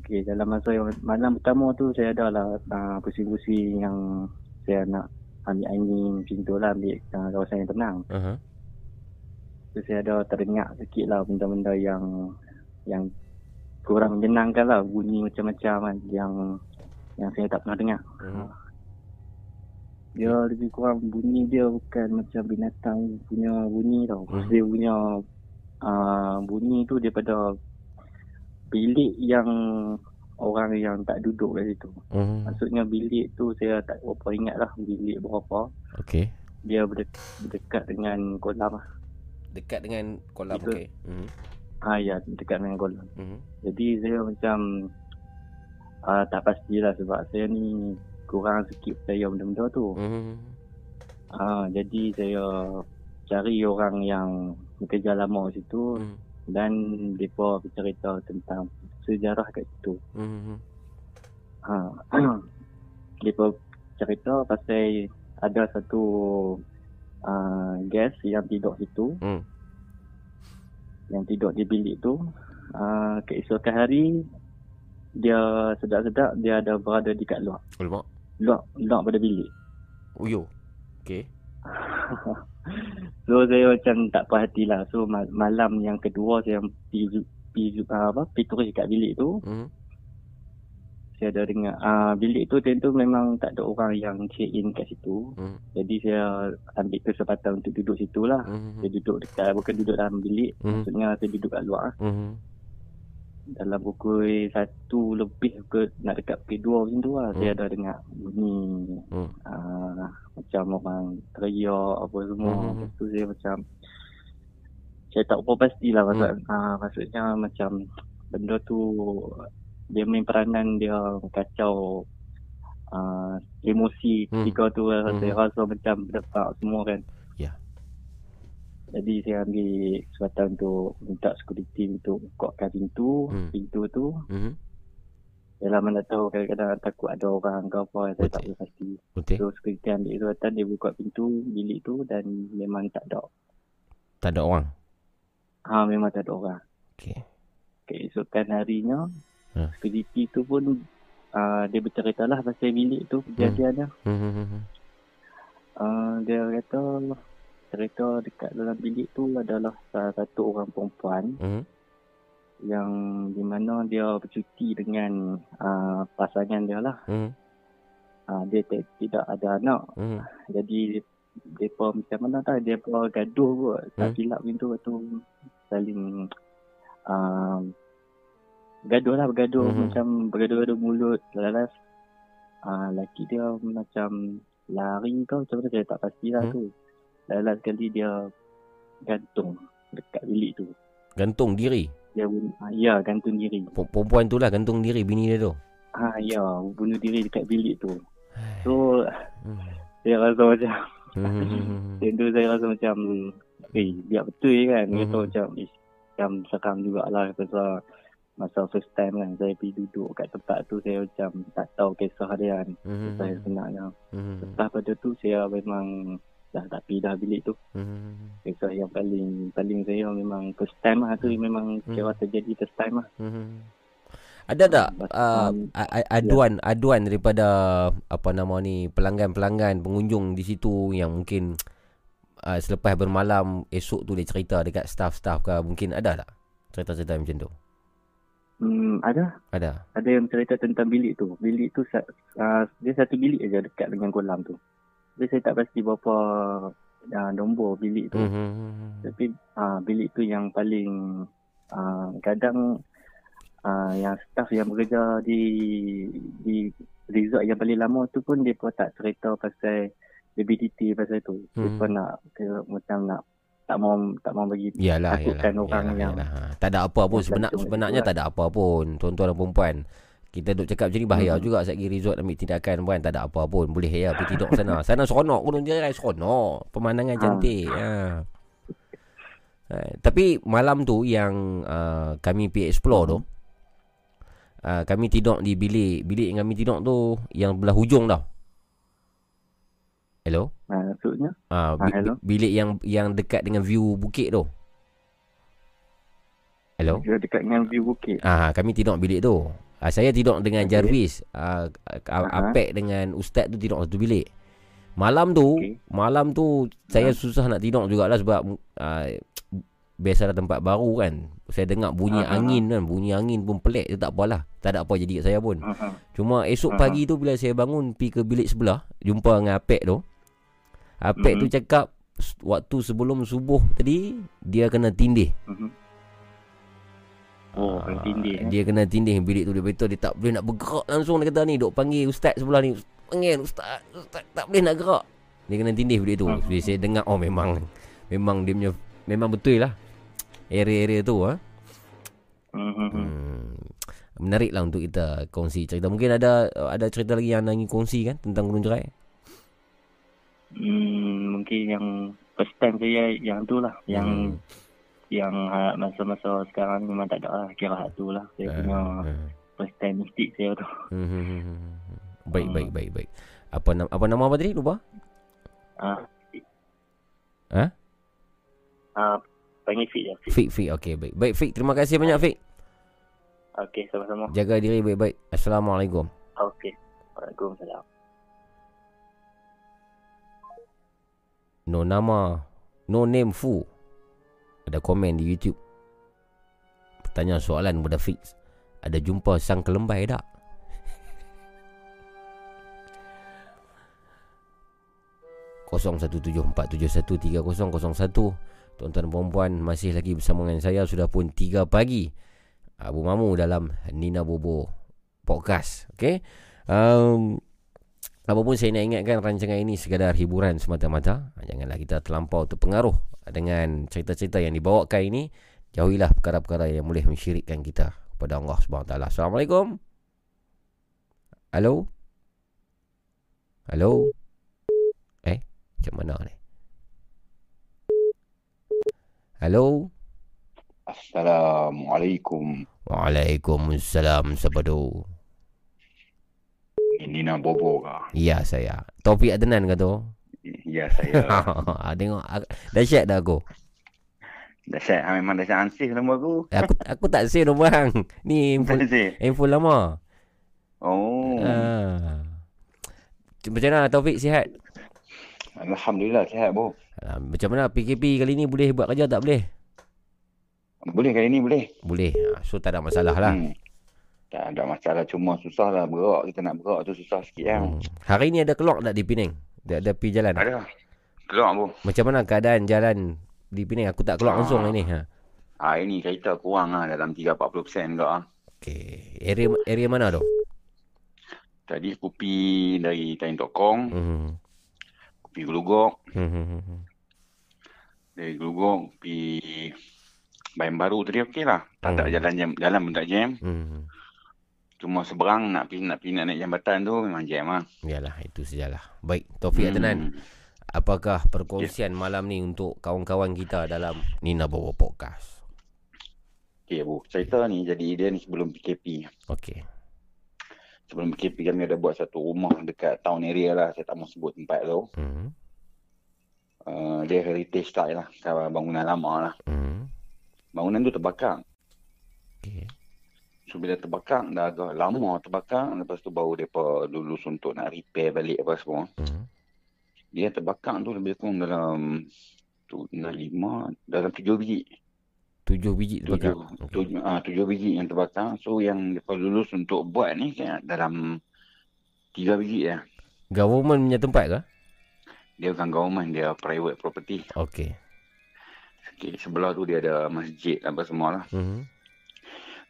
Okey, dalam masa yang malam pertama tu saya ada lah uh, pusing-pusing yang saya nak ambil angin macam tu lah, ambil uh, kawasan yang tenang. Uh-huh. So saya ada teringat sikit lah benda-benda yang yang kurang menyenangkan lah, bunyi macam-macam kan yang yang saya tak pernah dengar. Mhm. Dia lebih kurang bunyi dia bukan macam binatang punya bunyi tau. Mhm. Dia punya uh, bunyi tu daripada bilik yang orang yang tak duduk kat situ. Mhm. Maksudnya bilik tu saya tak berapa ingat lah bilik berapa. Okey. Dia berdek- berdekat dengan kolam lah. Dekat dengan kolam Itu- okey. Mhm. Ah ya, dekat dengan kolam. Mhm. Jadi saya macam uh, tak pastilah sebab saya ni kurang sikit percaya benda-benda tu. Hmm. Uh, jadi saya cari orang yang bekerja lama di situ Hmm. dan mereka bercerita tentang sejarah kat situ. Hmm. Ha. mereka cerita pasal ada satu uh, guest yang tidur situ. Hmm. Yang tidur di bilik tu. Uh, keesokan hari dia sedap-sedap dia ada berada di kat luar. Alamak. Luar, luar pada bilik. Oh yo. Okey. so saya macam tak puas hati lah. So ma- malam yang kedua saya pergi, pergi uh, apa, pergi kat bilik tu. Hmm. Saya ada dengar. Uh, bilik tu time tu memang tak ada orang yang check in kat situ. Hmm. Jadi saya ambil kesempatan untuk duduk situ lah. Hmm. Saya duduk dekat, bukan duduk dalam bilik. Hmm. Maksudnya saya duduk kat luar. Hmm. Dalam pukul satu lebih ke nak dekat pukul dua macam tu lah. Saya Hmm. ada dengar bunyi Hmm. uh, macam orang teriak apa semua. Hmm. Lepas tu saya macam saya tak apa pastilah maksud, Hmm. uh, maksudnya macam benda tu dia main peranan dia kacau uh, emosi Hmm. ketika tu lah. Hmm. saya rasa macam berdetak semua kan. Jadi saya ambil kesempatan untuk minta security untuk bukakan pintu, Hmm. pintu tu. Hmm. Yalah mana tahu kadang-kadang takut ada orang ke apa saya tak boleh pasti. Betul. So security ambil kesempatan dia buka pintu bilik tu dan memang tak ada. Tak ada orang. Ha memang tak ada orang. Okey. Keesokan harinya Ha. security tu pun uh, dia bercerita lah pasal bilik tu kejadiannya. Hmm. Hmm. Hmm. Uh, dia kata cerita dekat dalam bilik tu adalah salah satu orang perempuan Hmm. yang di mana dia bercuti dengan uh, pasangan dia lah. Hmm. Uh, dia t- tidak ada anak. Hmm. Jadi depa macam mana tak depa gaduh kot. Tak Hmm. silap macam tu saling uh, gaduh lah bergaduh Mhm. macam bergaduh-gaduh mulut lalas uh, laki dia macam lari ke macam mana saya tak pastilah Hmm. tu. Lalas sekali dia gantung dekat bilik tu. Gantung diri. Dia ah, ya gantung diri. Perempuan tu lah gantung diri bini dia tu. Ha ya bunuh diri dekat bilik tu. So Hmm. saya rasa macam Hmm. Yang tu saya rasa macam Eh biar betul kan Mhm. Kata macam Ish Macam seram jugalah Pasal Masa first time kan Saya pergi duduk kat tempat tu Saya macam Tak tahu kisah dia kan Mhm. Saya sebenarnya Hmm. Lepas pada tu Saya memang Dah tak dah bilik tu Hmm. Kisah yang paling Paling saya memang First time lah tu Memang Mhm. kira terjadi first time lah Hmm. Ada tak uh, a- a- aduan aduan daripada apa nama ni pelanggan-pelanggan pengunjung di situ yang mungkin uh, selepas bermalam esok tu dia cerita dekat staff-staff ke mungkin ada tak cerita-cerita macam tu? Hmm, ada Ada. Ada yang cerita tentang bilik tu Bilik tu uh, Dia satu bilik aja Dekat dengan kolam tu Jadi saya tak pasti berapa uh, Nombor bilik tu Hmm. Tapi uh, bilik tu yang paling uh, kadang uh, yang staff yang bekerja di di resort yang paling lama tu pun dia pun tak cerita pasal BBDT pasal tu. Dia Hmm. pun nak kira, macam nak tak mau tak mau bagi Yalah, takutkan yalah, orang yalah, yang yalah. Tak ada apa pun yang sebenar, gantung sebenarnya tu tak ada apa pun tuan-tuan dan perempuan. Kita duk cakap macam ni bahaya Hmm. juga Satgi Resort ambil tindakan kan tak ada apa pun boleh ya pergi tidur sana. Sana seronok pun dia seronok. Pemandangan Ha. cantik. Ha. Ha, tapi malam tu yang uh, kami pergi explore tu uh, kami tidur di bilik bilik yang kami tidur tu yang belah hujung tau. Hello? uh, maksudnya Ah, Ah, bi- hello? bi- bilik yang yang dekat dengan view bukit tu. Hello? dia dekat dengan view bukit. Ah, kami tidur bilik tu. Ah, saya tidur dengan Okey. Jarvis. Ah, Aha. Apek dengan Ustaz tu tidur satu bilik. Malam tu, malam tu saya susah nak tidur jugalah sebab ah, biasalah tempat baru kan. Saya dengar bunyi Aha. angin kan, bunyi angin pun pelik. Tak apalah. Tak ada apa jadi kat saya pun. Aha. Cuma esok Aha. pagi tu bila saya bangun pergi ke bilik sebelah, jumpa dengan Apek tu. Apek tu Mhm. cakap waktu sebelum subuh tadi dia kena tindih. Mhm. Oh, kena tindih. eh. Dia kena tindih bilik tu dia betul dia tak boleh nak bergerak langsung dia kata ni duk panggil ustaz sebelah ni. Panggil ustaz, ustaz tak boleh nak gerak. Dia kena tindih bilik tu. Jadi saya dengar oh memang memang dia punya memang betul lah. Area-area tu ah. Mhm. Hmm. Menarik lah untuk kita kongsi cerita. Mungkin ada ada cerita lagi yang ingin kongsi kan tentang Gunung Jerai? Hmm, mungkin yang first time saya yang tu lah. Yang Hmm. Yang uh, masa-masa sekarang memang tak ada lah. Kira hak tu lah. Saya Ah, punya ah. first time mistik saya tu. Hmm, hmm, hmm. Baik, baik, baik, baik. Apa nama apa nama apa tadi? Lupa? Ah, Ha? ah, panggil Fik je. Fik. Fik, Fik. Okey, baik. Baik, Fik. Terima kasih banyak, Fik. Okey, sama-sama. Jaga diri baik-baik. Assalamualaikum. Okey. Waalaikumsalam. No nama No name Fu Ada komen di YouTube. Pertanyaan soalan pada fix. Ada jumpa sang kelembai tak? Tuan-tuan dan puan masih lagi bersama dengan saya. Sudah pun tiga pagi. Abu Mamu dalam Nina Bobo Podcast. Okay um, Apapun saya nak ingatkan rancangan ini sekadar hiburan semata-mata. Janganlah kita terlampau terpengaruh dengan cerita-cerita yang dibawakan ini. Jauhilah perkara-perkara yang boleh mensyirikkan kita kepada Allah SWT. Assalamualaikum. Halo? Halo? Eh? Macam mana ni? Halo? Assalamualaikum. Waalaikumsalam. Siapa nak bobo kah? Ya saya. Topik Adnan ke tu? Ya saya. Ah, Tengok ag- dahsyat dah aku. Dahsyat ah, memang dahsyat ansih nombor aku. Aku aku tak save nombor bang. Ni info info lama. Oh. Ah. Macam mana Taufik sihat? Alhamdulillah sihat bro. Ah, Macam mana PKP kali ni boleh buat kerja tak boleh? Boleh kali ni boleh. Boleh. Ah, So tak ada masalah lah. Hmm. Tak ada masalah cuma susah lah berak kita nak berak tu susah sikit kan. Hari ni ada kelok tak di Penang? Ada, ada pergi jalan? Ada. Kelak bro. Macam mana keadaan jalan di Penang? Aku tak kelok Ah. langsung hari ni. Ha. Ah ini kereta kurang lah dalam 3-40% enggak ah. Okey. Area area mana tu? Tadi aku pergi dari Tain Tok Kong, Hmm. aku pergi Gelugok, Hmm, hmm, hmm, hmm. dari Gelugok pergi Bayan Baru tadi okey lah. Tak ada jalan jam, jalan pun tak jam. Hmm. Cuma seberang nak pergi nak pergi nak naik jambatan tu memang jam lah. Yalah, itu sajalah. Baik, Taufik Hmm. Adnan. Apakah perkongsian malam ni untuk kawan-kawan kita dalam Nina Bobo Podcast? Okey bu, cerita ni jadi dia ni sebelum PKP. Okey. Sebelum PKP kami ada buat satu rumah dekat town area lah. Saya tak mau sebut tempat tu. Hmm. Uh, dia heritage style lah. Bangunan lama lah. Hmm. Bangunan tu terbakar. Okey. So bila terbakar, dah agak lama terbakar. Lepas tu baru mereka lulus untuk nak repair balik apa semua. Hmm. Dia terbakar tu lebih kurang dalam tu, dalam lima, dalam tujuh biji. Tujuh biji terbakar. Tujuh, tujuh, ah, tujuh biji yang terbakar. So yang mereka lulus untuk buat ni kayak dalam tiga biji ya. Government punya tempat ke? Dia bukan government, dia private property. Okey. Okay, sebelah tu dia ada masjid apa semua lah. Hmm.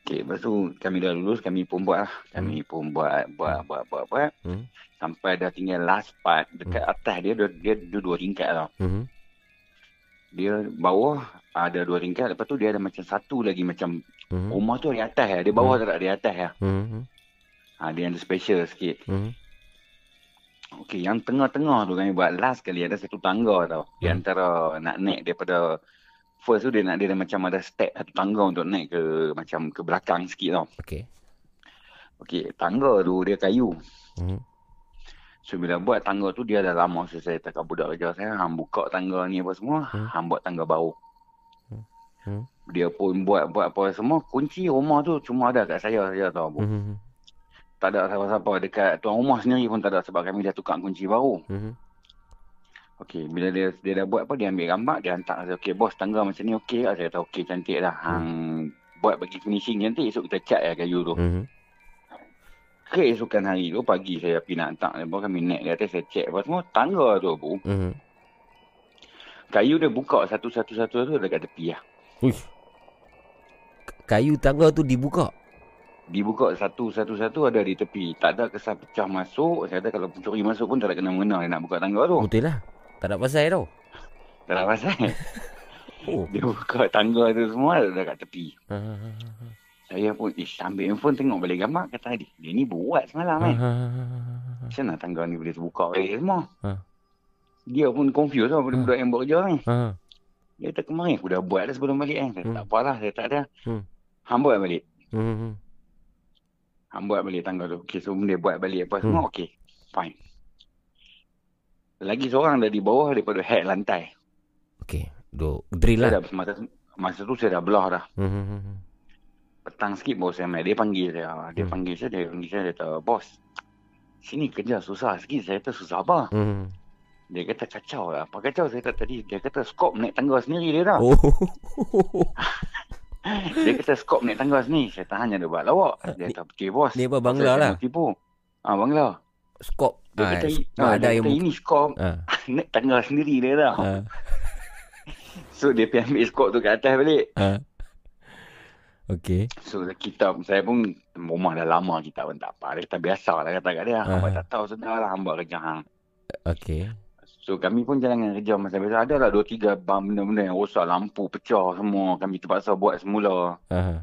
Okay, lepas tu kami dah lulus, kami pun buat lah. Kami pun buat, buat, buat, buat, buat. Hmm. Sampai dah tinggal last part dekat atas dia, dia, dia, dia dua ringkat tau. Hmm. Dia bawah ada dua ringkat, lepas tu dia ada macam satu lagi macam Hmm. rumah tu di atas ya. Dia bawah tak ada di atas ya. Hmm. Ha, dia yang special sikit. Hmm. Okey, yang tengah-tengah tu kami buat last kali ada satu tangga tau. Di antara nak naik daripada first tu dia nak dia macam ada step satu tangga untuk naik ke macam ke belakang sikit tau. Okey. Okey, tangga tu dia kayu. Hmm. So bila buat tangga tu dia dah lama so saya cakap budak kerja saya hang buka tangga ni apa semua, Hmm. hang buat tangga baru. Hmm. Dia pun buat buat apa semua, kunci rumah tu cuma ada kat saya saja tau. Bu. Hmm. Tak ada siapa-siapa dekat tuan rumah sendiri pun tak ada sebab kami dah tukar kunci baru. Hmm. Okey, bila dia dia dah buat apa, dia ambil gambar, dia hantar saya, okey bos tangga macam ni okey tak? Saya kata okey cantik dah. Hang buat bagi finishing nanti esok kita cat ya kayu tu. Hmm. Keesokan hari tu pagi saya pergi nak hantar. Lepas kami naik di atas saya check apa semua. Tangga tu bu. Hmm. Kayu dia buka satu-satu-satu tu dekat tepi lah. Uish. Kayu tangga tu dibuka. Dibuka satu-satu-satu ada di tepi. Tak ada kesan pecah masuk. Saya kata kalau pencuri masuk pun tak ada kena-mengena dia nak buka tangga tu. Betul lah. Tak ada pasal tau. Tak ada pasal. Oh. Dia buka tangga tu semua dekat tepi. Ha. Saya pun ish, ambil handphone tengok balik gambar. Kata dia, dia ni buat semalam kan. Ha. Macam mana tangga ni boleh terbuka balik semua. Ha. Dia pun confused lah budak-budak yang buat kerja ni. Ha. Dia kata kemarin aku dah buat dah sebelum balik kan. Tak apalah, saya tak ada. Hmm. Hang buat balik. Hmm. Hang buat balik tangga tu. Okay, so dia buat balik apa semua. Hmm. Okay, fine. Lagi seorang dah di bawah daripada head lantai. Okey. Duk drill Saya lah. dah, masa, masa tu saya dah belah dah. Hmm. Petang sikit baru saya. Dia panggil saya. Dia Hmm. panggil saya, dia panggil saya. Dia kata, bos, sini kerja susah sikit. Saya kata, susah apa? Hmm. Dia kata kacau lah. Apa kacau saya kata tadi? Dia kata skop naik tangga sendiri dia dah. Oh. Dia kata skop naik tangga sendiri. Saya tahan dia buat lawak. Dia kata, okay bos. Ni apa Bos, bangla lah. Tipu. Ah bangla. Skop. Dia Ah, kata, sk- ah, ada dia yang kata ini skop. Ah. naik tangga sendiri dia dah. Ah. So dia pergi ambil skop tu kat atas balik. Ah. Okey. So kita saya pun rumah dah lama kita pun tak apa. Dia kata biasa lah kata kat dia. Ah. Hamba tak tahu sudah lah hamba kerja hang. Okey. So kami pun jalan dengan kerja masa biasa. Ada lah dua tiga bang benda-benda yang rosak. Lampu pecah semua. Kami terpaksa buat semula. Ah.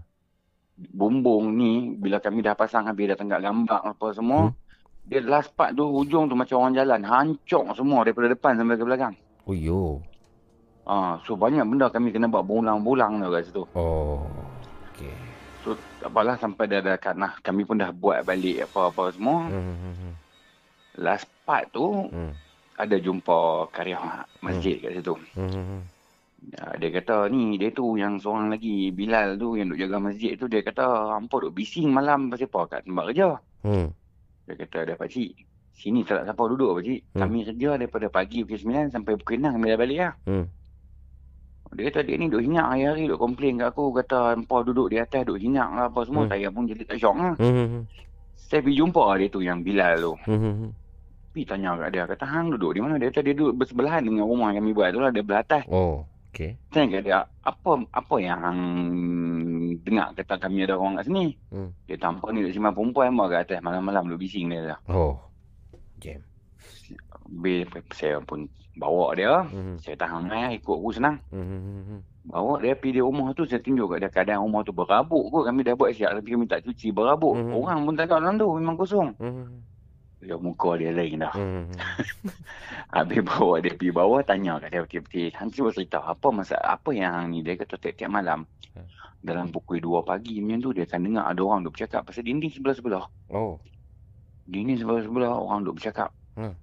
Bumbung ni bila kami dah pasang habis dah tenggak gambar apa semua. Hmm. Dia last part tu hujung tu macam orang jalan. Hancur semua daripada depan sampai ke belakang. Oh yo. Ah, so banyak benda kami kena buat berulang-ulang tu kat situ. Oh. Okey. So tak apalah sampai dah dekat nah kami pun dah buat balik apa-apa semua. Hmm. Last part tu Hmm. ada jumpa karya masjid kat situ. Hmm. Ya, dia kata ni dia tu yang seorang lagi Bilal tu yang duk jaga masjid tu dia kata hampa duk bising malam pasal apa kat tempat kerja. Hmm. Dia kata ada pak cik. Sini tak ada siapa duduk pak cik. Hmm. Kami kerja daripada pagi pukul 9 sampai pukul 6 kami dah balik lah. Hmm. Dia kata dia ni duk hinyak hari-hari duk komplain kat aku kata hampa duduk di atas duk hinyak lah apa semua. Hmm. Saya pun jadi tak syok lah. Hmm. Saya pergi jumpa dia tu yang Bilal tu. Hmm. Pergi tanya kat dia kata hang duduk di mana? Dia kata dia duduk bersebelahan dengan rumah yang kami buat tu lah dia belah atas. Oh. Okey. Saya kata dia, apa apa yang hang dengar kata kami ada orang kat sini? Hmm. Dia tampak ni duk simpan perempuan apa kat atas malam-malam duk bising dia dah. Oh. Jam. Habis saya pun bawa dia. Hmm. Saya tahan mai ikut aku senang. Hmm. Bawa dia pergi di rumah tu saya tunjuk kat dia keadaan rumah tu berabuk kot. Kami dah buat siap tapi kami tak cuci berabuk. Hmm. Orang pun tak ada dalam tu memang kosong. Hmm. Dia muka dia lain dah. Hmm. Habis bawa dia pergi bawah tanya kat dia betul-betul. Hang cuba cerita apa masa apa yang hang ni dia kata tiap-tiap malam Hmm. dalam pukul 2 pagi macam tu dia akan dengar ada orang duk bercakap pasal dinding sebelah-sebelah. Oh. Dinding sebelah-sebelah orang duk bercakap. Hmm.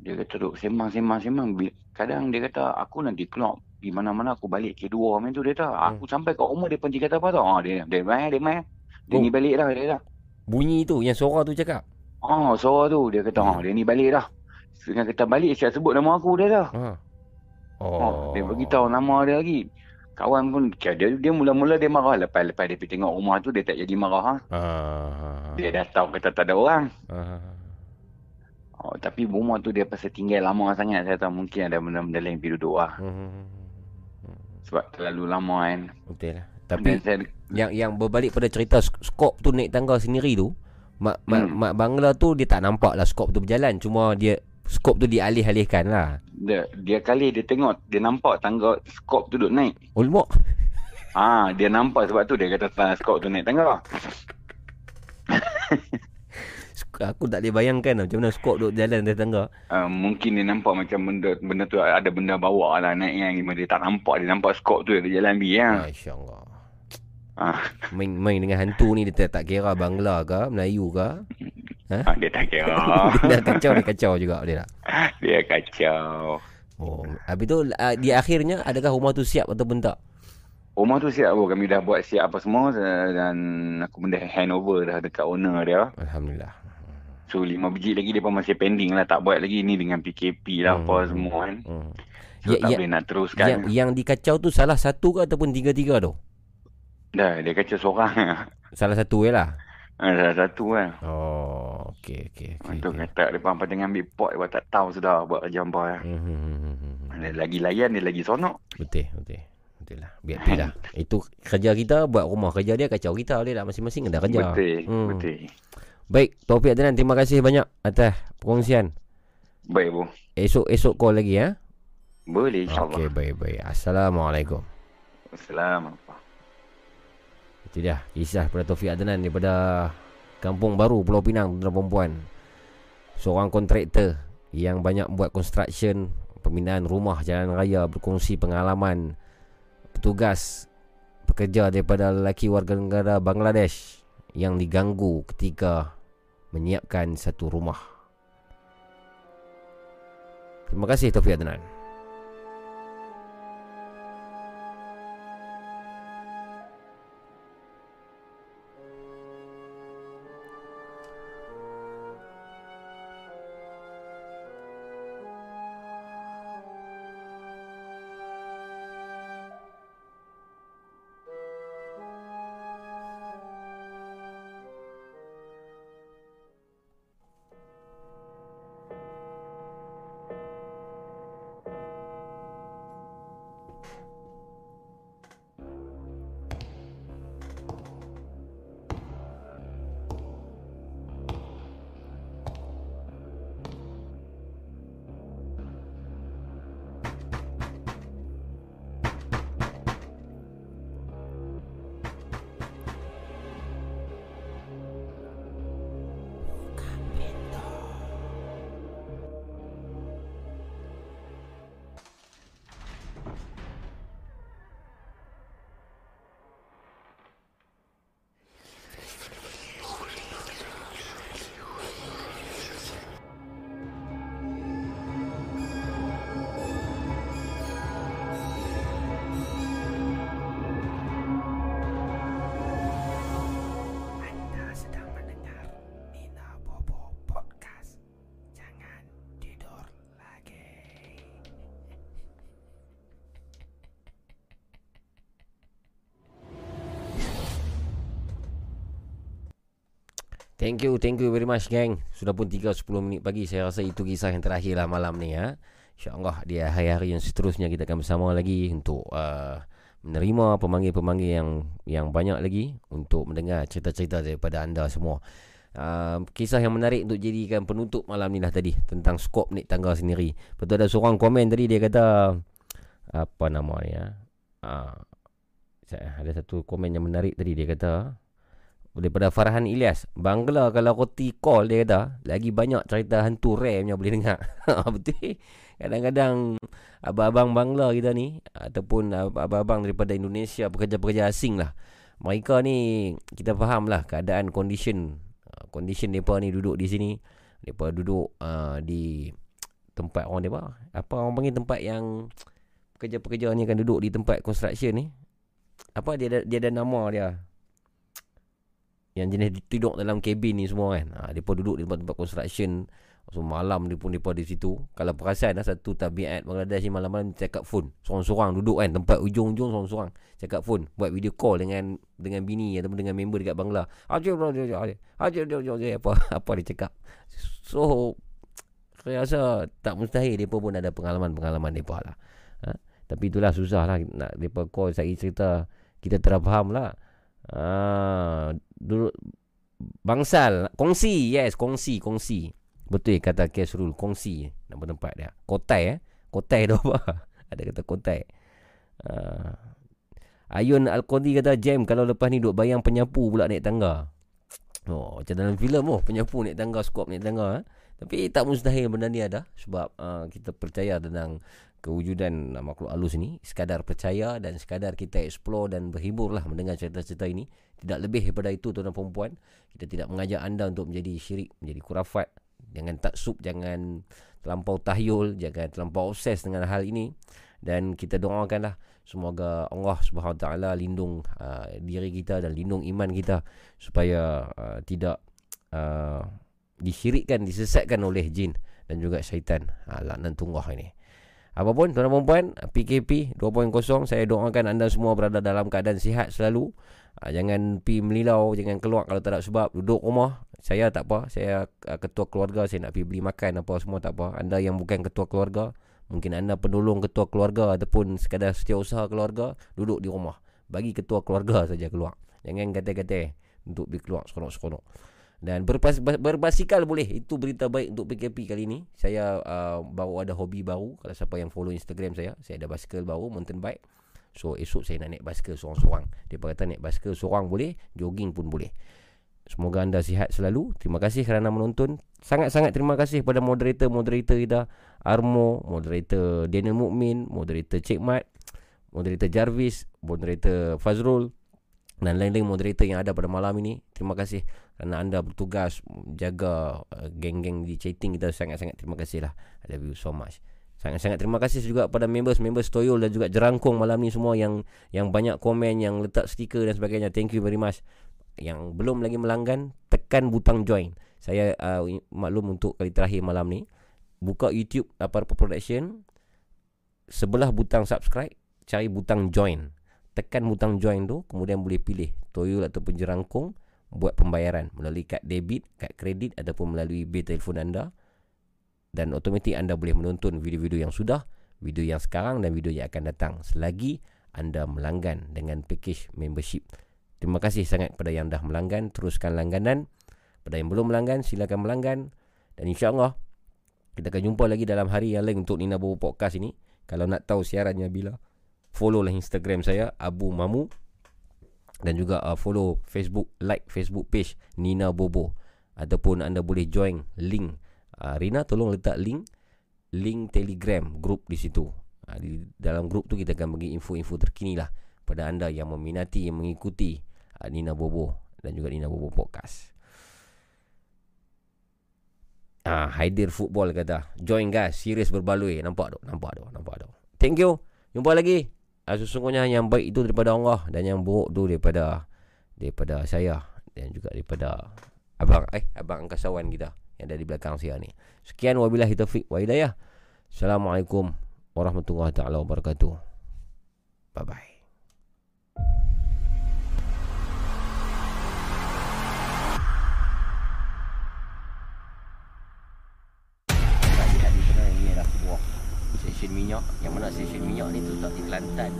Dia kata duk sembang-sembang-sembang. Kadang dia kata aku nanti keluar di mana-mana aku balik ke dua macam tu dia kata. Aku sampai kat rumah dia panggil kata apa tau. Ah, dia dia mai dia mai. Dia Oh. ni balik dah dia dah. Bunyi tu yang suara tu cakap. Oh, suara tu dia kata oh, dia ni balik dah. Dengan kata balik siap sebut nama aku dia dah. Ha. Oh. Oh. dia beritahu nama dia lagi. Kawan pun dia dia mula-mula dia marah lepas lepas dia pergi tengok rumah tu dia tak jadi marah ha. Ah. Dia dah tahu kata tak ada orang. Ah. Oh, tapi rumah tu dia pasal tinggal lama sangat saya tahu mungkin ada benda-benda lain pergi duduk lah. Hmm. Sebab terlalu lama kan. Betul lah. Dan Tapi saya, yang yang berbalik pada cerita sk- skop tu naik tangga sendiri tu, mak mak, Hmm. mak bangla tu dia tak nampak lah skop tu berjalan. Cuma dia skop tu dialih-alihkan lah. dia, dia kali dia tengok dia nampak tangga skop tu duduk naik. Mak. Ah, dia nampak sebab tu dia kata skop tu naik tangga. Aku tak boleh bayangkan lah macam mana skop duduk jalan atas tangga. Uh, mungkin dia nampak macam benda benda tu ada benda bawa lah naik kan. Cuma dia tak nampak. Dia nampak skop tu dia jalan bi ya. Masya Allah. Ah. Main main dengan hantu ni dia tak, tak kira Bangla ke, Melayu ke. Ha? Ah, dia tak kira. dia dah kacau, dia kacau juga dia tak. dia kacau. Oh, habis tu uh, di akhirnya adakah rumah tu siap ataupun tak? Rumah tu siap bro. Kami dah buat siap apa semua dan aku pun dah hand over dah dekat owner dia. Alhamdulillah. So lima biji lagi dia pun masih pending lah. Tak buat lagi ni dengan PKP lah Hmm. apa semua kan. Hmm. So tak boleh nak teruskan. Yang, yang dikacau tu salah satu ke ataupun tiga-tiga tu? Dah dia kacau seorang. Salah satu je lah. Ah, Salah satu lah. Oh, okey okey okey. Untuk kata dia pun tengah ambil pot dia tak tahu sudah buat kerja apa ya. Hmm. Dia lagi layan dia lagi sonok. Betul betul. Betul lah. Biar pi lah. Itu kerja kita buat rumah kerja dia kacau kita dia lah masing-masing ada kerja. Betul, Hmm. betul. Baik, Taufik Adnan terima kasih banyak atas perkongsian. Baik bro. Esok-esok call lagi ya. Boleh insyaAllah. Okey, baik baik. Assalamualaikum. Assalamualaikum. Itu dia kisah daripada Taufik Adnan daripada Kampung Baru Pulau Pinang tuan perempuan. Seorang kontraktor yang banyak buat construction, pembinaan rumah jalan raya berkongsi pengalaman petugas pekerja daripada lelaki warga negara Bangladesh yang diganggu ketika menyiapkan satu rumah. Terima kasih Taufik Adnan. Thank you, thank you very much gang. Sudah pun 3.10 minit pagi. Saya rasa itu kisah yang terakhir lah malam ni ya. InsyaAllah di hari-hari yang seterusnya kita akan bersama lagi untuk uh, menerima pemanggil-pemanggil yang yang banyak lagi untuk mendengar cerita-cerita daripada anda semua. Uh, kisah yang menarik untuk jadikan penutup malam ni lah tadi tentang skop naik tangga sendiri. Betul ada seorang komen tadi dia kata apa nama ya? Uh, ada satu komen yang menarik tadi dia kata daripada Farhan Ilyas Bangla kalau roti call dia kata lagi banyak cerita hantu rare punya boleh dengar. Betul kadang-kadang abang-abang Bangla kita ni ataupun abang-abang daripada Indonesia pekerja-pekerja asing lah. Mereka ni kita faham lah keadaan condition condition mereka ni duduk di sini. Mereka duduk uh, di tempat orang apa? Apa orang panggil tempat yang pekerja-pekerja ni akan duduk di tempat construction ni? Apa dia ada, dia ada nama dia yang jenis tidur dalam kabin ni semua kan. Ha, mereka duduk di tempat-tempat construction. So malam dia pun mereka di situ. Kalau perasan lah satu tabiat Bangladesh ni malam-malam cakap phone. Seorang-seorang duduk kan. Tempat ujung-ujung seorang-seorang. Cakap phone. Buat video call dengan dengan bini ataupun dengan member dekat Bangla. Apa, apa dia cakap. So, saya rasa tak mustahil mereka pun ada pengalaman-pengalaman mereka lah. Ha? Tapi itulah susah lah. Nak mereka call saya cerita. Kita terfaham lah. Ah, duduk bangsal kongsi yes kongsi kongsi. Betul kata Kesrul kongsi nama tempat dia. Kotai eh? Kotai tu apa? Ada kata kotai. Uh, Ayun Al-Qadi kata jam kalau lepas ni duk bayang penyapu pula naik tangga. Oh macam dalam filem oh penyapu naik tangga skop naik tangga eh? tapi tak mustahil benda ni ada sebab uh, kita percaya tentang kewujudan makhluk halus ni sekadar percaya dan sekadar kita explore dan berhibur lah mendengar cerita-cerita ini. Tidak lebih daripada itu tuan dan perempuan kita tidak mengajak anda untuk menjadi syirik menjadi kurafat jangan taksub jangan terlampau tahyul jangan terlampau obses dengan hal ini. Dan kita doakanlah semoga Allah Subhanahu taala lindung uh, diri kita dan lindung iman kita supaya uh, tidak uh, disyirikkan disesatkan oleh jin dan juga syaitan. Uh, laknat tunggah ini Apapun tuan dan perempuan PKP 2.0 Saya doakan anda semua berada dalam keadaan sihat selalu. Ha, Jangan pi melilau Jangan keluar kalau tak ada sebab. Duduk rumah Saya tak apa. Saya uh, ketua keluarga Saya nak pergi beli makan apa semua tak apa. Anda yang bukan ketua keluarga Mungkin anda penolong ketua keluarga Ataupun sekadar setiausaha keluarga Duduk di rumah. Bagi ketua keluarga saja keluar. Jangan kata-kata Untuk pergi keluar seronok-seronok dan berpas, berbasikal boleh. Itu berita baik untuk PKP kali ini. Saya uh, baru ada hobi baru. Kalau siapa yang follow Instagram saya Saya ada basikal baru Mountain bike. So esok saya nak naik basikal seorang-seorang. Dia kata naik basikal seorang boleh Jogging pun boleh. Semoga anda sihat selalu. Terima kasih kerana menonton. Sangat-sangat terima kasih kepada moderator-moderator kita Armo, moderator Daniel Mukmin, moderator Cik Mat Moderator Jarvis, moderator Fazrul dan lain-lain moderator yang ada pada malam ini. Terima kasih kerana anda bertugas jaga uh, geng-geng di chatting kita sangat-sangat terima kasih lah. I love you so much. Sangat-sangat terima kasih juga pada members-members Toyol dan juga Jerangkong malam ni semua yang yang banyak komen, yang letak stiker dan sebagainya. Thank you very much. Yang belum lagi melanggan, tekan butang join. Saya uh, maklum untuk kali terakhir malam ni. Buka YouTube Aparpa Production. Sebelah butang subscribe, cari butang join tekan butang join tu kemudian boleh pilih toyol ataupun jerangkung buat pembayaran melalui kad debit, kad kredit ataupun melalui bil telefon anda dan automatik anda boleh menonton video-video yang sudah, video yang sekarang dan video yang akan datang selagi anda melanggan dengan package membership. Terima kasih sangat kepada yang dah melanggan, teruskan langganan. Pada yang belum melanggan, silakan melanggan dan insya-Allah kita akan jumpa lagi dalam hari yang lain untuk Nina Bobo Podcast ini. Kalau nak tahu siarannya bila follow lah Instagram saya Abu Mamu. Dan juga uh, follow Facebook like Facebook page Nina Bobo. Ataupun anda boleh join link uh, Rina tolong letak link link Telegram group di situ. Uh, di dalam group tu kita akan bagi info-info terkini lah pada anda yang meminati yang mengikuti uh, Nina Bobo dan juga Nina Bobo podcast. Ah, Haidir Football kata Join guys. Serius berbaloi. Nampak tu Nampak tu Nampak tu Thank you. Jumpa lagi uh, sesungguhnya yang baik itu daripada Allah dan yang buruk itu daripada daripada saya dan juga daripada abang eh abang angkasawan kita yang ada di belakang saya ni. Sekian wabillahi taufik wa hidayah. Assalamualaikum warahmatullahi taala wabarakatuh. Bye bye. Stesen minyak. Yang mana stesen minyak ni terletak di Kelantan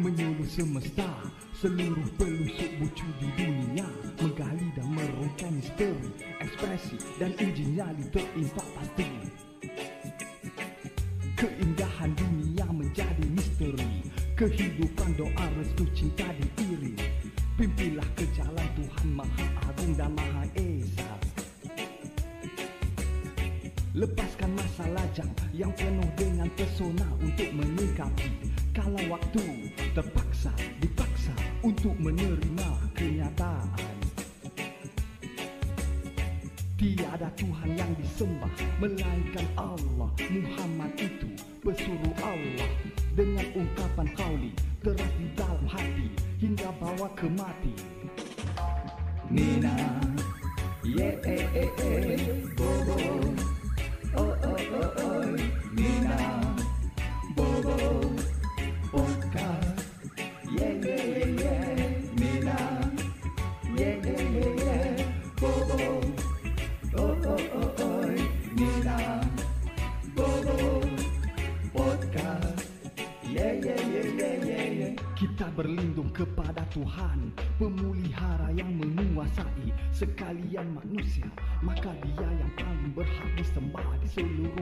Satu menyuluh semesta Seluruh pelusuk Tuhan Pemulihara yang menguasai sekalian manusia Maka dia yang paling berhak disembah di seluruh